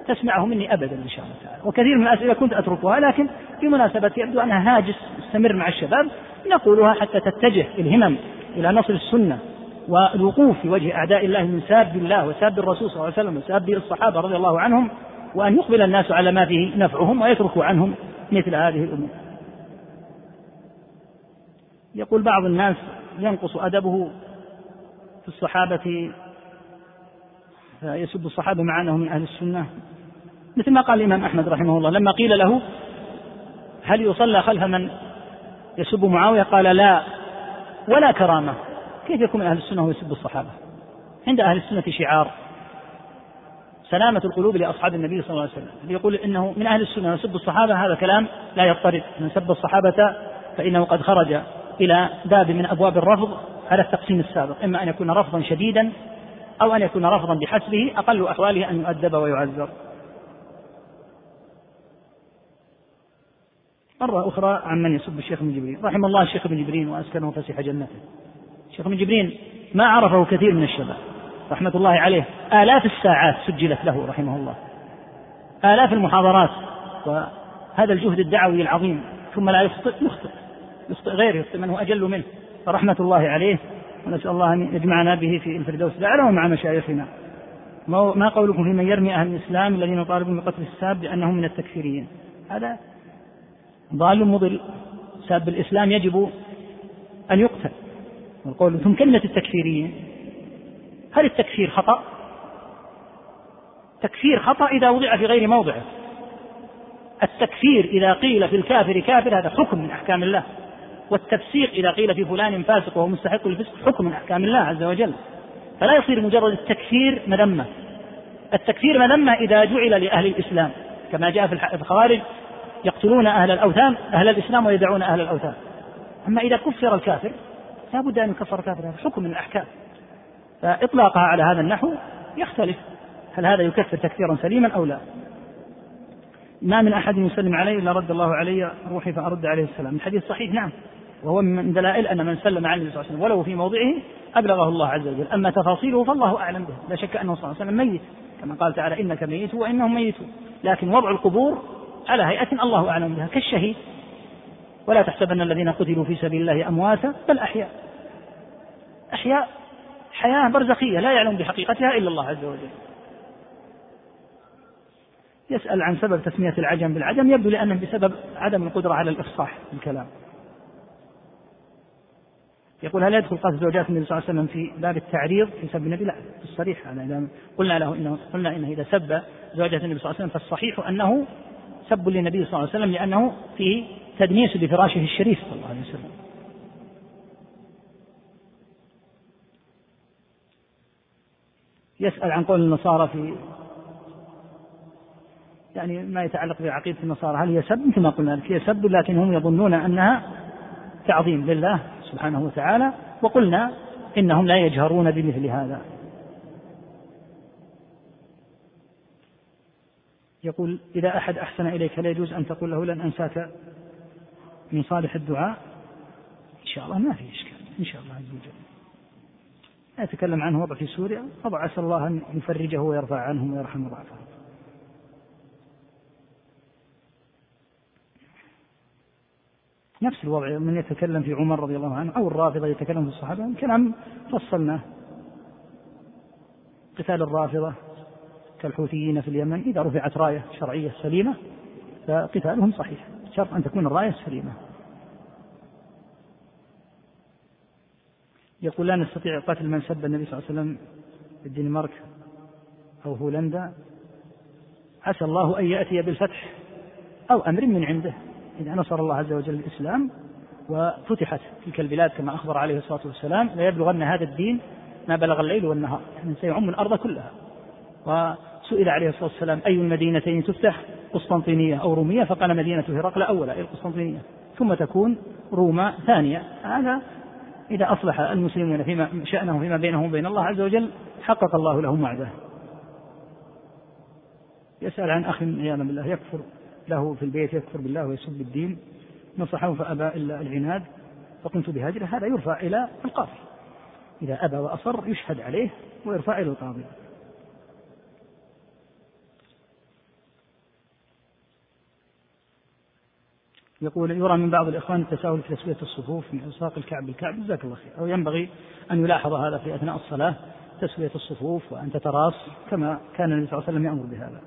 تسمعه مني أبدا إن شاء الله تعالى. وكثير من الأسئلة كنت أتركها لكن بمناسبة يبدو أنها هاجس مستمر مع الشباب نقولها حتى تتجه الهمم إلى نصر السنة والوقوف في وجه أعداء الله من ساب الله وساب الرسول صلى الله عليه وسلم وساب الصحابة رضي الله عنهم وأن يقبل الناس على ما فيه نفعهم ويتركوا عنهم مثل هذه الأمور. يقول بعض الناس ينقص أدبه في الصحابة فيسب الصحابة مع أنهم من أهل السنة. مثل ما قال الإمام أحمد رحمه الله لما قيل له هل يصلى خلف من يسب معاوية؟ قال لا ولا كرامة. كيف يكون من أهل السنة ويسب الصحابة؟ عند أهل السنة شعار. سلامة القلوب لأصحاب النبي صلى الله عليه وسلم. اللي يقول إنه من أهل السنة يسب الصحابة هذا كلام لا يضطرد من سب الصحابة فإنه قد خرج إلى باب من أبواب الرفض على التقسيم السابق. إما أن يكون رفضا شديدا أو أن يكون رفضا بحسبه أقل أحواله أن يؤدب ويعذر. مرة أخرى عن من يسب الشيخ ابن جبرين رحم الله الشيخ ابن جبرين وأسكنه فسيح جنته. الشيخ ابن جبرين ما عرفه كثير من الشباب. رحمة الله عليه. آلاف الساعات سجلت له رحمه الله. آلاف المحاضرات. وهذا الجهد الدعوي العظيم. ثم لا يخطئ يخطئ. يخطئ غيره يخطئ من هو أجل منه. فرحمة الله عليه. ونسأل الله أن يجمعنا به في الفردوس. الأعلى ومع مشايخنا. ما قولكم في من يرمي أهل الإسلام الذين يطالبون بقتل الساب لأنهم من التكفيريين؟ هذا ضال مضل. ساب الإسلام يجب أن يقتل. والقول ثم كلمة التكفيريين هل التكفير خطأ؟ تكفير خطأ إذا وضع في غير موضعه. التكفير إذا قيل في الكافر كافر هذا حكم من أحكام الله. والتفسيق إذا قيل في فلان فاسق وهو مستحق للفسق حكم من أحكام الله عز وجل. فلا يصير مجرد التكفير مذمة. التكفير مذمة إذا جعل لأهل الإسلام كما جاء في الخوارج يقتلون أهل الأوثان أهل الإسلام ويدعون أهل الأوثان. أما إذا كفر الكافر لا بد أن يكفر كافر هذا حكم من الأحكام. فإطلاقها على هذا النحو يختلف. هل هذا يكفر تكفيرا سليما أو لا؟ ما من أحد يسلم علي إلا رد الله علي روحي فأرد عليه السلام. الحديث صحيح نعم. وهو من دلائل أن من سلم النبي صلى الله عليه وسلم ولو في موضعه أبلغه الله عز وجل. أما تفاصيله فالله أعلم به. لا شك أنه صلى الله عليه وسلم ميت. كما قال تعالى إنك ميت وإنهم ميتون. لكن وضع القبور على هيئة الله أعلم بها كالشهيد. ولا تحسبن الذين قتلوا في سبيل الله أمواتا بل أحياء. أحياء حياة برزخية لا يعلم بحقيقتها إلا الله عز وجل. يسأل عن سبب تسمية العجم بالعجم يبدو لأنه بسبب عدم القدرة على الإفصاح في الكلام. يقول هل يدخل قتل زوجات النبي صلى الله عليه وسلم في باب التعريض في سب النبي؟ لا في الصريح. أنا إذا قلنا له إنه قلنا إنه إذا سب زوجات النبي صلى الله عليه وسلم فالصحيح أنه سب للنبي صلى الله عليه وسلم لأنه فيه تدنيس لفراشه الشريف صلى الله عليه وسلم. يسأل عن قول النصارى في يعني ما يتعلق بعقيدة النصارى. هل هي سب؟ مثل ما قلنا هي سب لكن هم يظنون أنها تعظيم لله سبحانه وتعالى. وقلنا إنهم لا يجهرون بمثل هذا. يقول إذا أحد أحسن إليك لا يجوز أن تقول له لن أنساك من صالح الدعاء؟ إن شاء الله ما في إشكال إن شاء الله عز وجل. يتكلم عنه وضع في سوريا وضع أسأل الله أن يفرجه ويرفع عنهم ويرحم ضعفه نفس الوضع من يتكلم في عمر رضي الله عنه أو الرافضة يتكلم في الصحابة كلام فصلناه. قتال الرافضة كالحوثيين في اليمن إذا رفعت راية شرعية سليمة فقتالهم صحيح. شرط أن تكون الراية سليمة. يقول لا نستطيع قتل من سب النبي صلى الله عليه وسلم في الدنمارك أو هولندا. عسى الله أن يأتي بالفتح أو أمر من عنده. إذا نصر الله عز وجل الإسلام وفتحت تلك البلاد كما أخبر عليه الصلاة والسلام ليبلغن هذا الدين ما بلغ الليل والنهار. يعني سيعم الأرض كلها. وسئل عليه الصلاة والسلام أي المدينتين تفتح؟ قسطنطينية أو رومية؟ فقال مدينة هرقل أولا أي القسطنطينية. ثم تكون روما ثانية. هذا إذا أصلح المسلمون فيما شأنهم فيما بينهم وبين الله عز وجل حقق الله لهم وعده. يسأل عن أخ عياذا بالله يكفر له في البيت يكفر بالله ويسب الدين نصحه فأبى إلا العناد فقمت بهجرة. هذا يرفع إلى القاضي إذا أبى وأصر يشهد عليه ويرفع إلى القاضي يقول يرى من بعض الإخوان التساهل في تسوية الصفوف من إلصاق الكعب بالكعب جزاك الله خير أو ينبغي أن يلاحظ هذا في أثناء الصلاة تسوية الصفوف وأن تتراص كما كان النبي صلى الله عليه وسلم يأمر بهذا.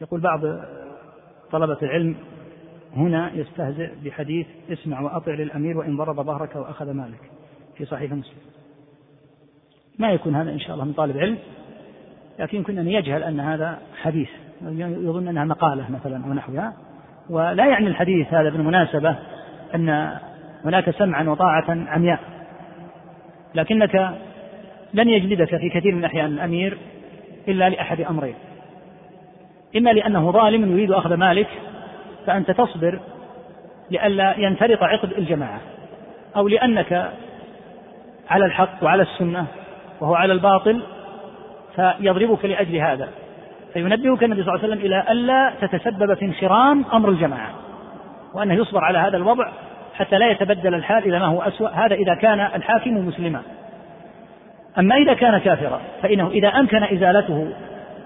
يقول بعض طلبة العلم هنا يستهزئ بحديث اسمع وأطع للأمير وإن ضرب ظهرك وأخذ مالك في صحيح مسلم. ما يكون هذا إن شاء الله من طالب علم لكن يمكن أن يجهل أن هذا حديث يظن أنها مقالة مثلا أو نحوها. ولا يعني الحديث هذا بالمناسبة أن هناك سمعا وطاعة عمياء. لكنك لن يجلدك في كثير من الأحيان الأمير إلا لأحد أمرين. إما لأنه ظالم يريد أخذ مالك فأنت تصبر لئلا ينفرط عقد الجماعة أو لأنك على الحق وعلى السنة وهو على الباطل فيضربك لأجل هذا. فينبهك النبي صلى الله عليه وسلم إلى ألا تتسبب في انخرام أمر الجماعة وأنه يصبر على هذا الوضع حتى لا يتبدل الحال إلى ما هو أسوأ هذا إذا كان الحاكم مسلما. أما إذا كان كافرا فإنه إذا أمكن إزالته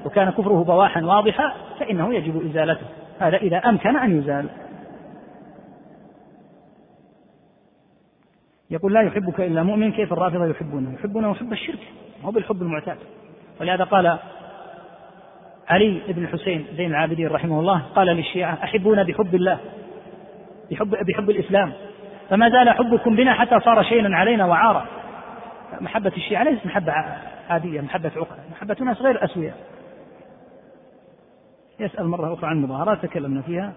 وكان كفره بواحا واضحا فإنه يجب إزالته هذا إذا أمكن أن يزال. يقول لا يحبك إلا مؤمن كيف الرافضة يحبونه؟ يحبونه حب الشرك هو بالحب المعتاد. ولهذا قال علي بن الحسين زين العابدين رحمه الله قال للشيعة أحبونا بحب الله بحب, بحب الإسلام فما زال حبكم بنا حتى صار شيئا علينا وعارا محبة الشيعة ليست محبة عادية محبة عقل محبة ناس غير أسوياء يسأل مرة أخرى عن مظاهرات تكلمنا فيها.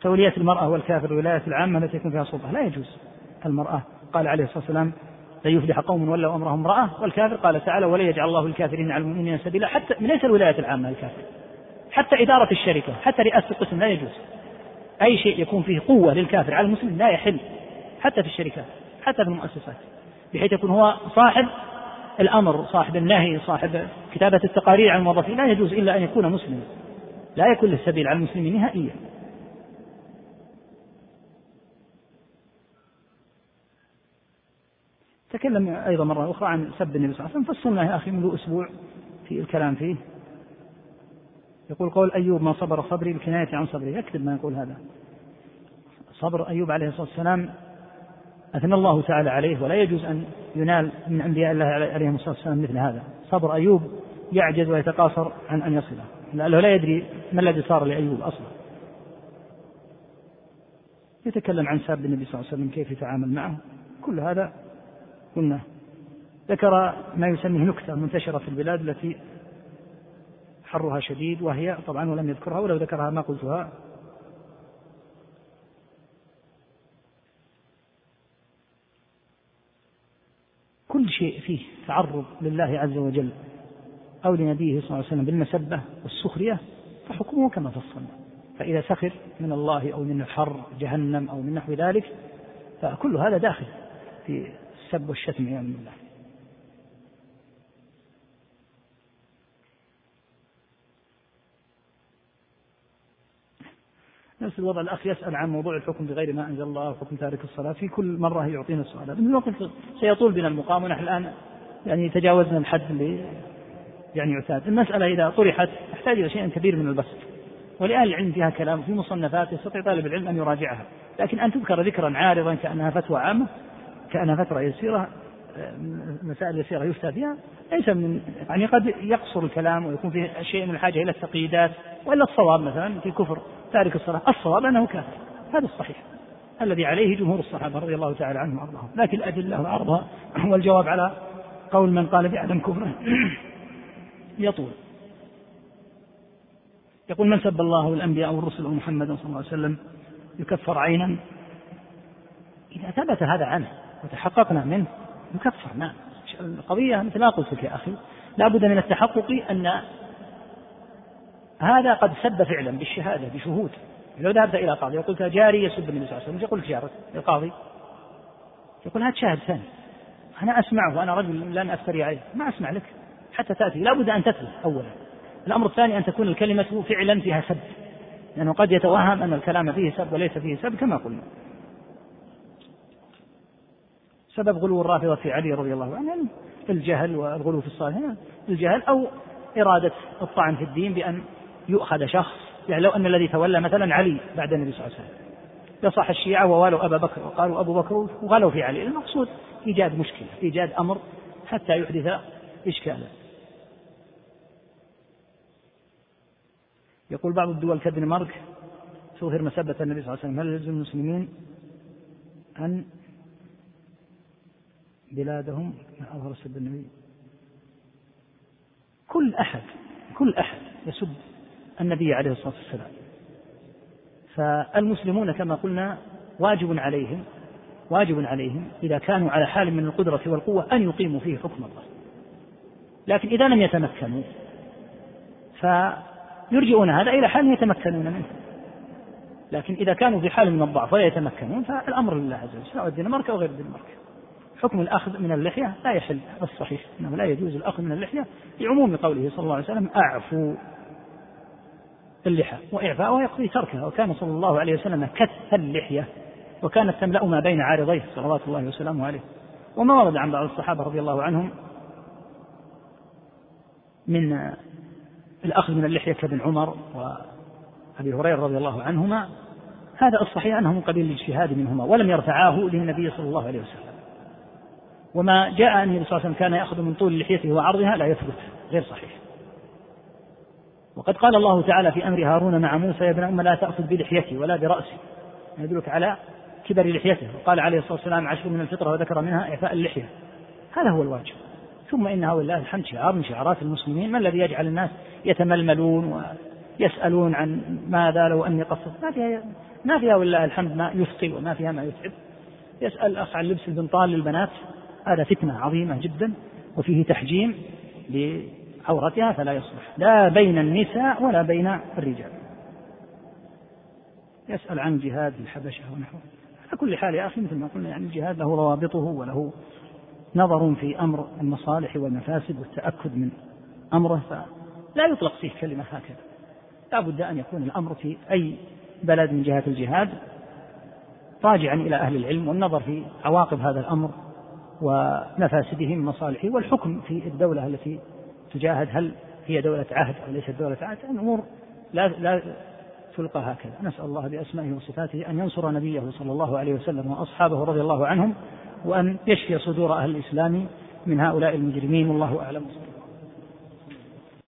تولية المرأة والكافر الولاية العامة التي يكون فيها سلطة لا يجوز. المرأة قال عليه الصلاة والسلام لن يفلح قوم ولوا أمرهم امرأة والكافر قال تعالى ولا يجعل الله الكافرين على المؤمنين سبيلا حتى ليس الولاية العامة الكافر. حتى إدارة الشركة حتى رئاسة القسم لا يجوز. أي شيء يكون فيه قوة للكافر على المسلم لا يحل حتى في الشركات حتى في المؤسسات. بحيث يكون هو صاحب الأمر صاحب النهي صاحب كتابة التقارير عن الموظفين لا يجوز إلا أن يكون مسلما. لا يكون له سبيل على المسلمين نهائيا. تكلم أيضا مرة أخرى عن سب النبي صلى الله عليه وسلم فصلنا يا أخي منذ أسبوع في الكلام فيه. يقول قول أيوب ما صبر صبري بالكناية عن صبري. يكتب ما يقول هذا. صبر أيوب عليه الصلاة والسلام أثنى الله تعالى عليه ولا يجوز أن ينال من أنبياء الله عليهم الصلاة والسلام مثل هذا. صبر أيوب يعجز ويتقاصر عن أن يصله لأنه لا يدري ما الذي صار لأيوب أصلا. يتكلم عن ساب النبي صلى الله عليه وسلم كيف يتعامل معه. كل هذا قلنا ذكر ما يسميه نكتة منتشرة في البلاد التي حرها شديد وهي طبعا ولم يذكرها ولو ذكرها ما قلتها. كل شيء فيه تعرض لله عز وجل أو لنبيه صلى الله عليه وسلم بالمسبة والسخرية فحكمه كما فصلنا فإذا سخر من الله أو من الحر جهنم أو من نحو ذلك فكل هذا داخل في السب والشتم عياذا بالله نفس الوضع الأخ يسأل عن موضوع الحكم بغير ما أنزل الله وحكم تارك الصلاة. في كل مرة يعطينا السؤال من الوقت سيطول بنا المقام ونحن الآن يعني تجاوزنا الحد اللي يعني يعتاد. المسألة إذا طرحت تحتاج إلى شيء كبير من البسط. ولأهل العلم فيها كلام في مصنفات يستطيع طالب العلم أن يراجعها. لكن أن تذكر ذكرا عارضا كأنها فتوى عامة كأنها فترة يسيرة مسائل يسيرة يفتى فيها ليس من يعني قد يقصر الكلام ويكون فيه شيء من الحاجة إلى التقييدات وإلا الصواب مثلا في كفر تارك الصلاة الصواب أنه كافر هذا الصحيح الذي عليه جمهور الصحابة رضي الله تعالى عنهم وأرضاهم. لكن الأدلة وعرضها والجواب على قول من قال بعدم كفره يطول. يقول من سب الله والأنبياء والرسل ومحمدا صلى الله عليه وسلم يكفر عينا؟ إذا ثبت هذا عنه وتحققنا منه. يكفر نعم. القضية مثل ما قلت لك يا أخي لا بد من التحقق أن هذا قد سب فعلا بالشهادة بشهود. لو ذهبت إلى قاضي وقلت جاري يسب النبي صلى الله عليه وسلم يقول جارك القاضي يقول هات شاهد ثاني. أنا أسمعه وأنا رجل لن أفتري عليه. ما أسمع لك. حتى تأتي. لا بد أن تتلو أولا. الأمر الثاني أن تكون الكلمة فعلا فيها سب. لأنه قد يتوهم أن الكلام فيه سب وليس فيه سب كما قلنا. سبب غلو الرافضة في علي رضي الله عنه الجهل والغلو في الصالحين الجهل أو إرادة الطعن في الدين بأن يؤخذ شخص يعني لو أن الذي تولى مثلا علي بعد النبي صلى الله عليه وسلم. يصح الشيعة ووالوا أبا بكر وقالوا أبو بكر وغلوا في علي. المقصود إيجاد مشكلة إيجاد أمر حتى يحدث إشكالا. يقول بعض الدول كالدنمارك تظهر مسبة النبي صلى الله عليه وسلم هل يلزم المسلمين أن بلادهم أظهر سب النبي. كل أحد كل أحد يسب النبي عليه الصلاة والسلام. فالمسلمون كما قلنا واجب عليهم واجب عليهم إذا كانوا على حال من القدرة والقوة أن يقيموا فيه حكم الله. لكن إذا لم يتمكنوا فيرجعون هذا إلى حال يتمكنون منه. لكن إذا كانوا في حال من الضعف ولا يتمكنون فالأمر لله عز وجل سواء الدنمارك أو غير الدنمارك. حكم الأخذ من اللحية لا يحل الصحيح أنه لا يجوز الأخذ من اللحية لعموم قوله صلى الله عليه وسلم أعفوا اللحى وإعفاؤها يقضي تركها وكان صلى الله عليه وسلم كث اللحية وكانت تملأ ما بين عارضيه صلوات الله وسلامه عليه. وما ورد عن بعض الصحابة رضي الله عنهم من الأخذ من اللحية كابن عمر وأبي هريرة رضي الله عنهما هذا الصحيح أنه من قبيل الاجتهاد منهما ولم يرفعاه للنبي صلى الله عليه وسلم. وما جاء أن النبي صلى الله عليه وسلم كان يأخذ من طول لحيته وعرضها لا يثبت غير صحيح. وقد قال الله تعالى في أمر هارون مع موسى يا ابن أم لا تأخذ بلحيتي ولا برأسي. يدلك على كبر لحيته. وقال عليه الصلاة والسلام عشر من الفطرة وذكر منها إعفاء اللحية. هذا هو الواجب. ثم إنها ولله الحمد شعار من شعارات المسلمين ما الذي يجعل الناس يتململون ويسألون عن ماذا لو أني قصرت. ما فيها ما فيها ولله الحمد ما يثقل وما فيها ما يتعب. يسأل الأخ عن لبس البنطال للبنات. هذا فتنة عظيمة جدا وفيه تحجيم لعورتها فلا يصلح. لا بين النساء ولا بين الرجال. يسأل عن جهاد الحبشة ونحوه. على كل حال يا أخي مثل ما قلنا يعني الجهاد له روابطه وله نظر في أمر المصالح والمفاسد والتأكد من أمره فلا يطلق فيه كلمة هكذا. لا بد أن يكون الأمر في أي بلد من جهة الجهاد راجعا إلى أهل العلم والنظر في عواقب هذا الأمر ومفاسده من مصالحه والحكم في الدولة التي تجاهد هل هي دولة عهد أو ليست دولة عهد الأمور لا لا تلقى هكذا. نسأل الله بأسمائه وصفاته أن ينصر نبيه صلى الله عليه وسلم وأصحابه رضي الله عنهم وأن يشفي صدور أهل الإسلام من هؤلاء المجرمين والله أعلم.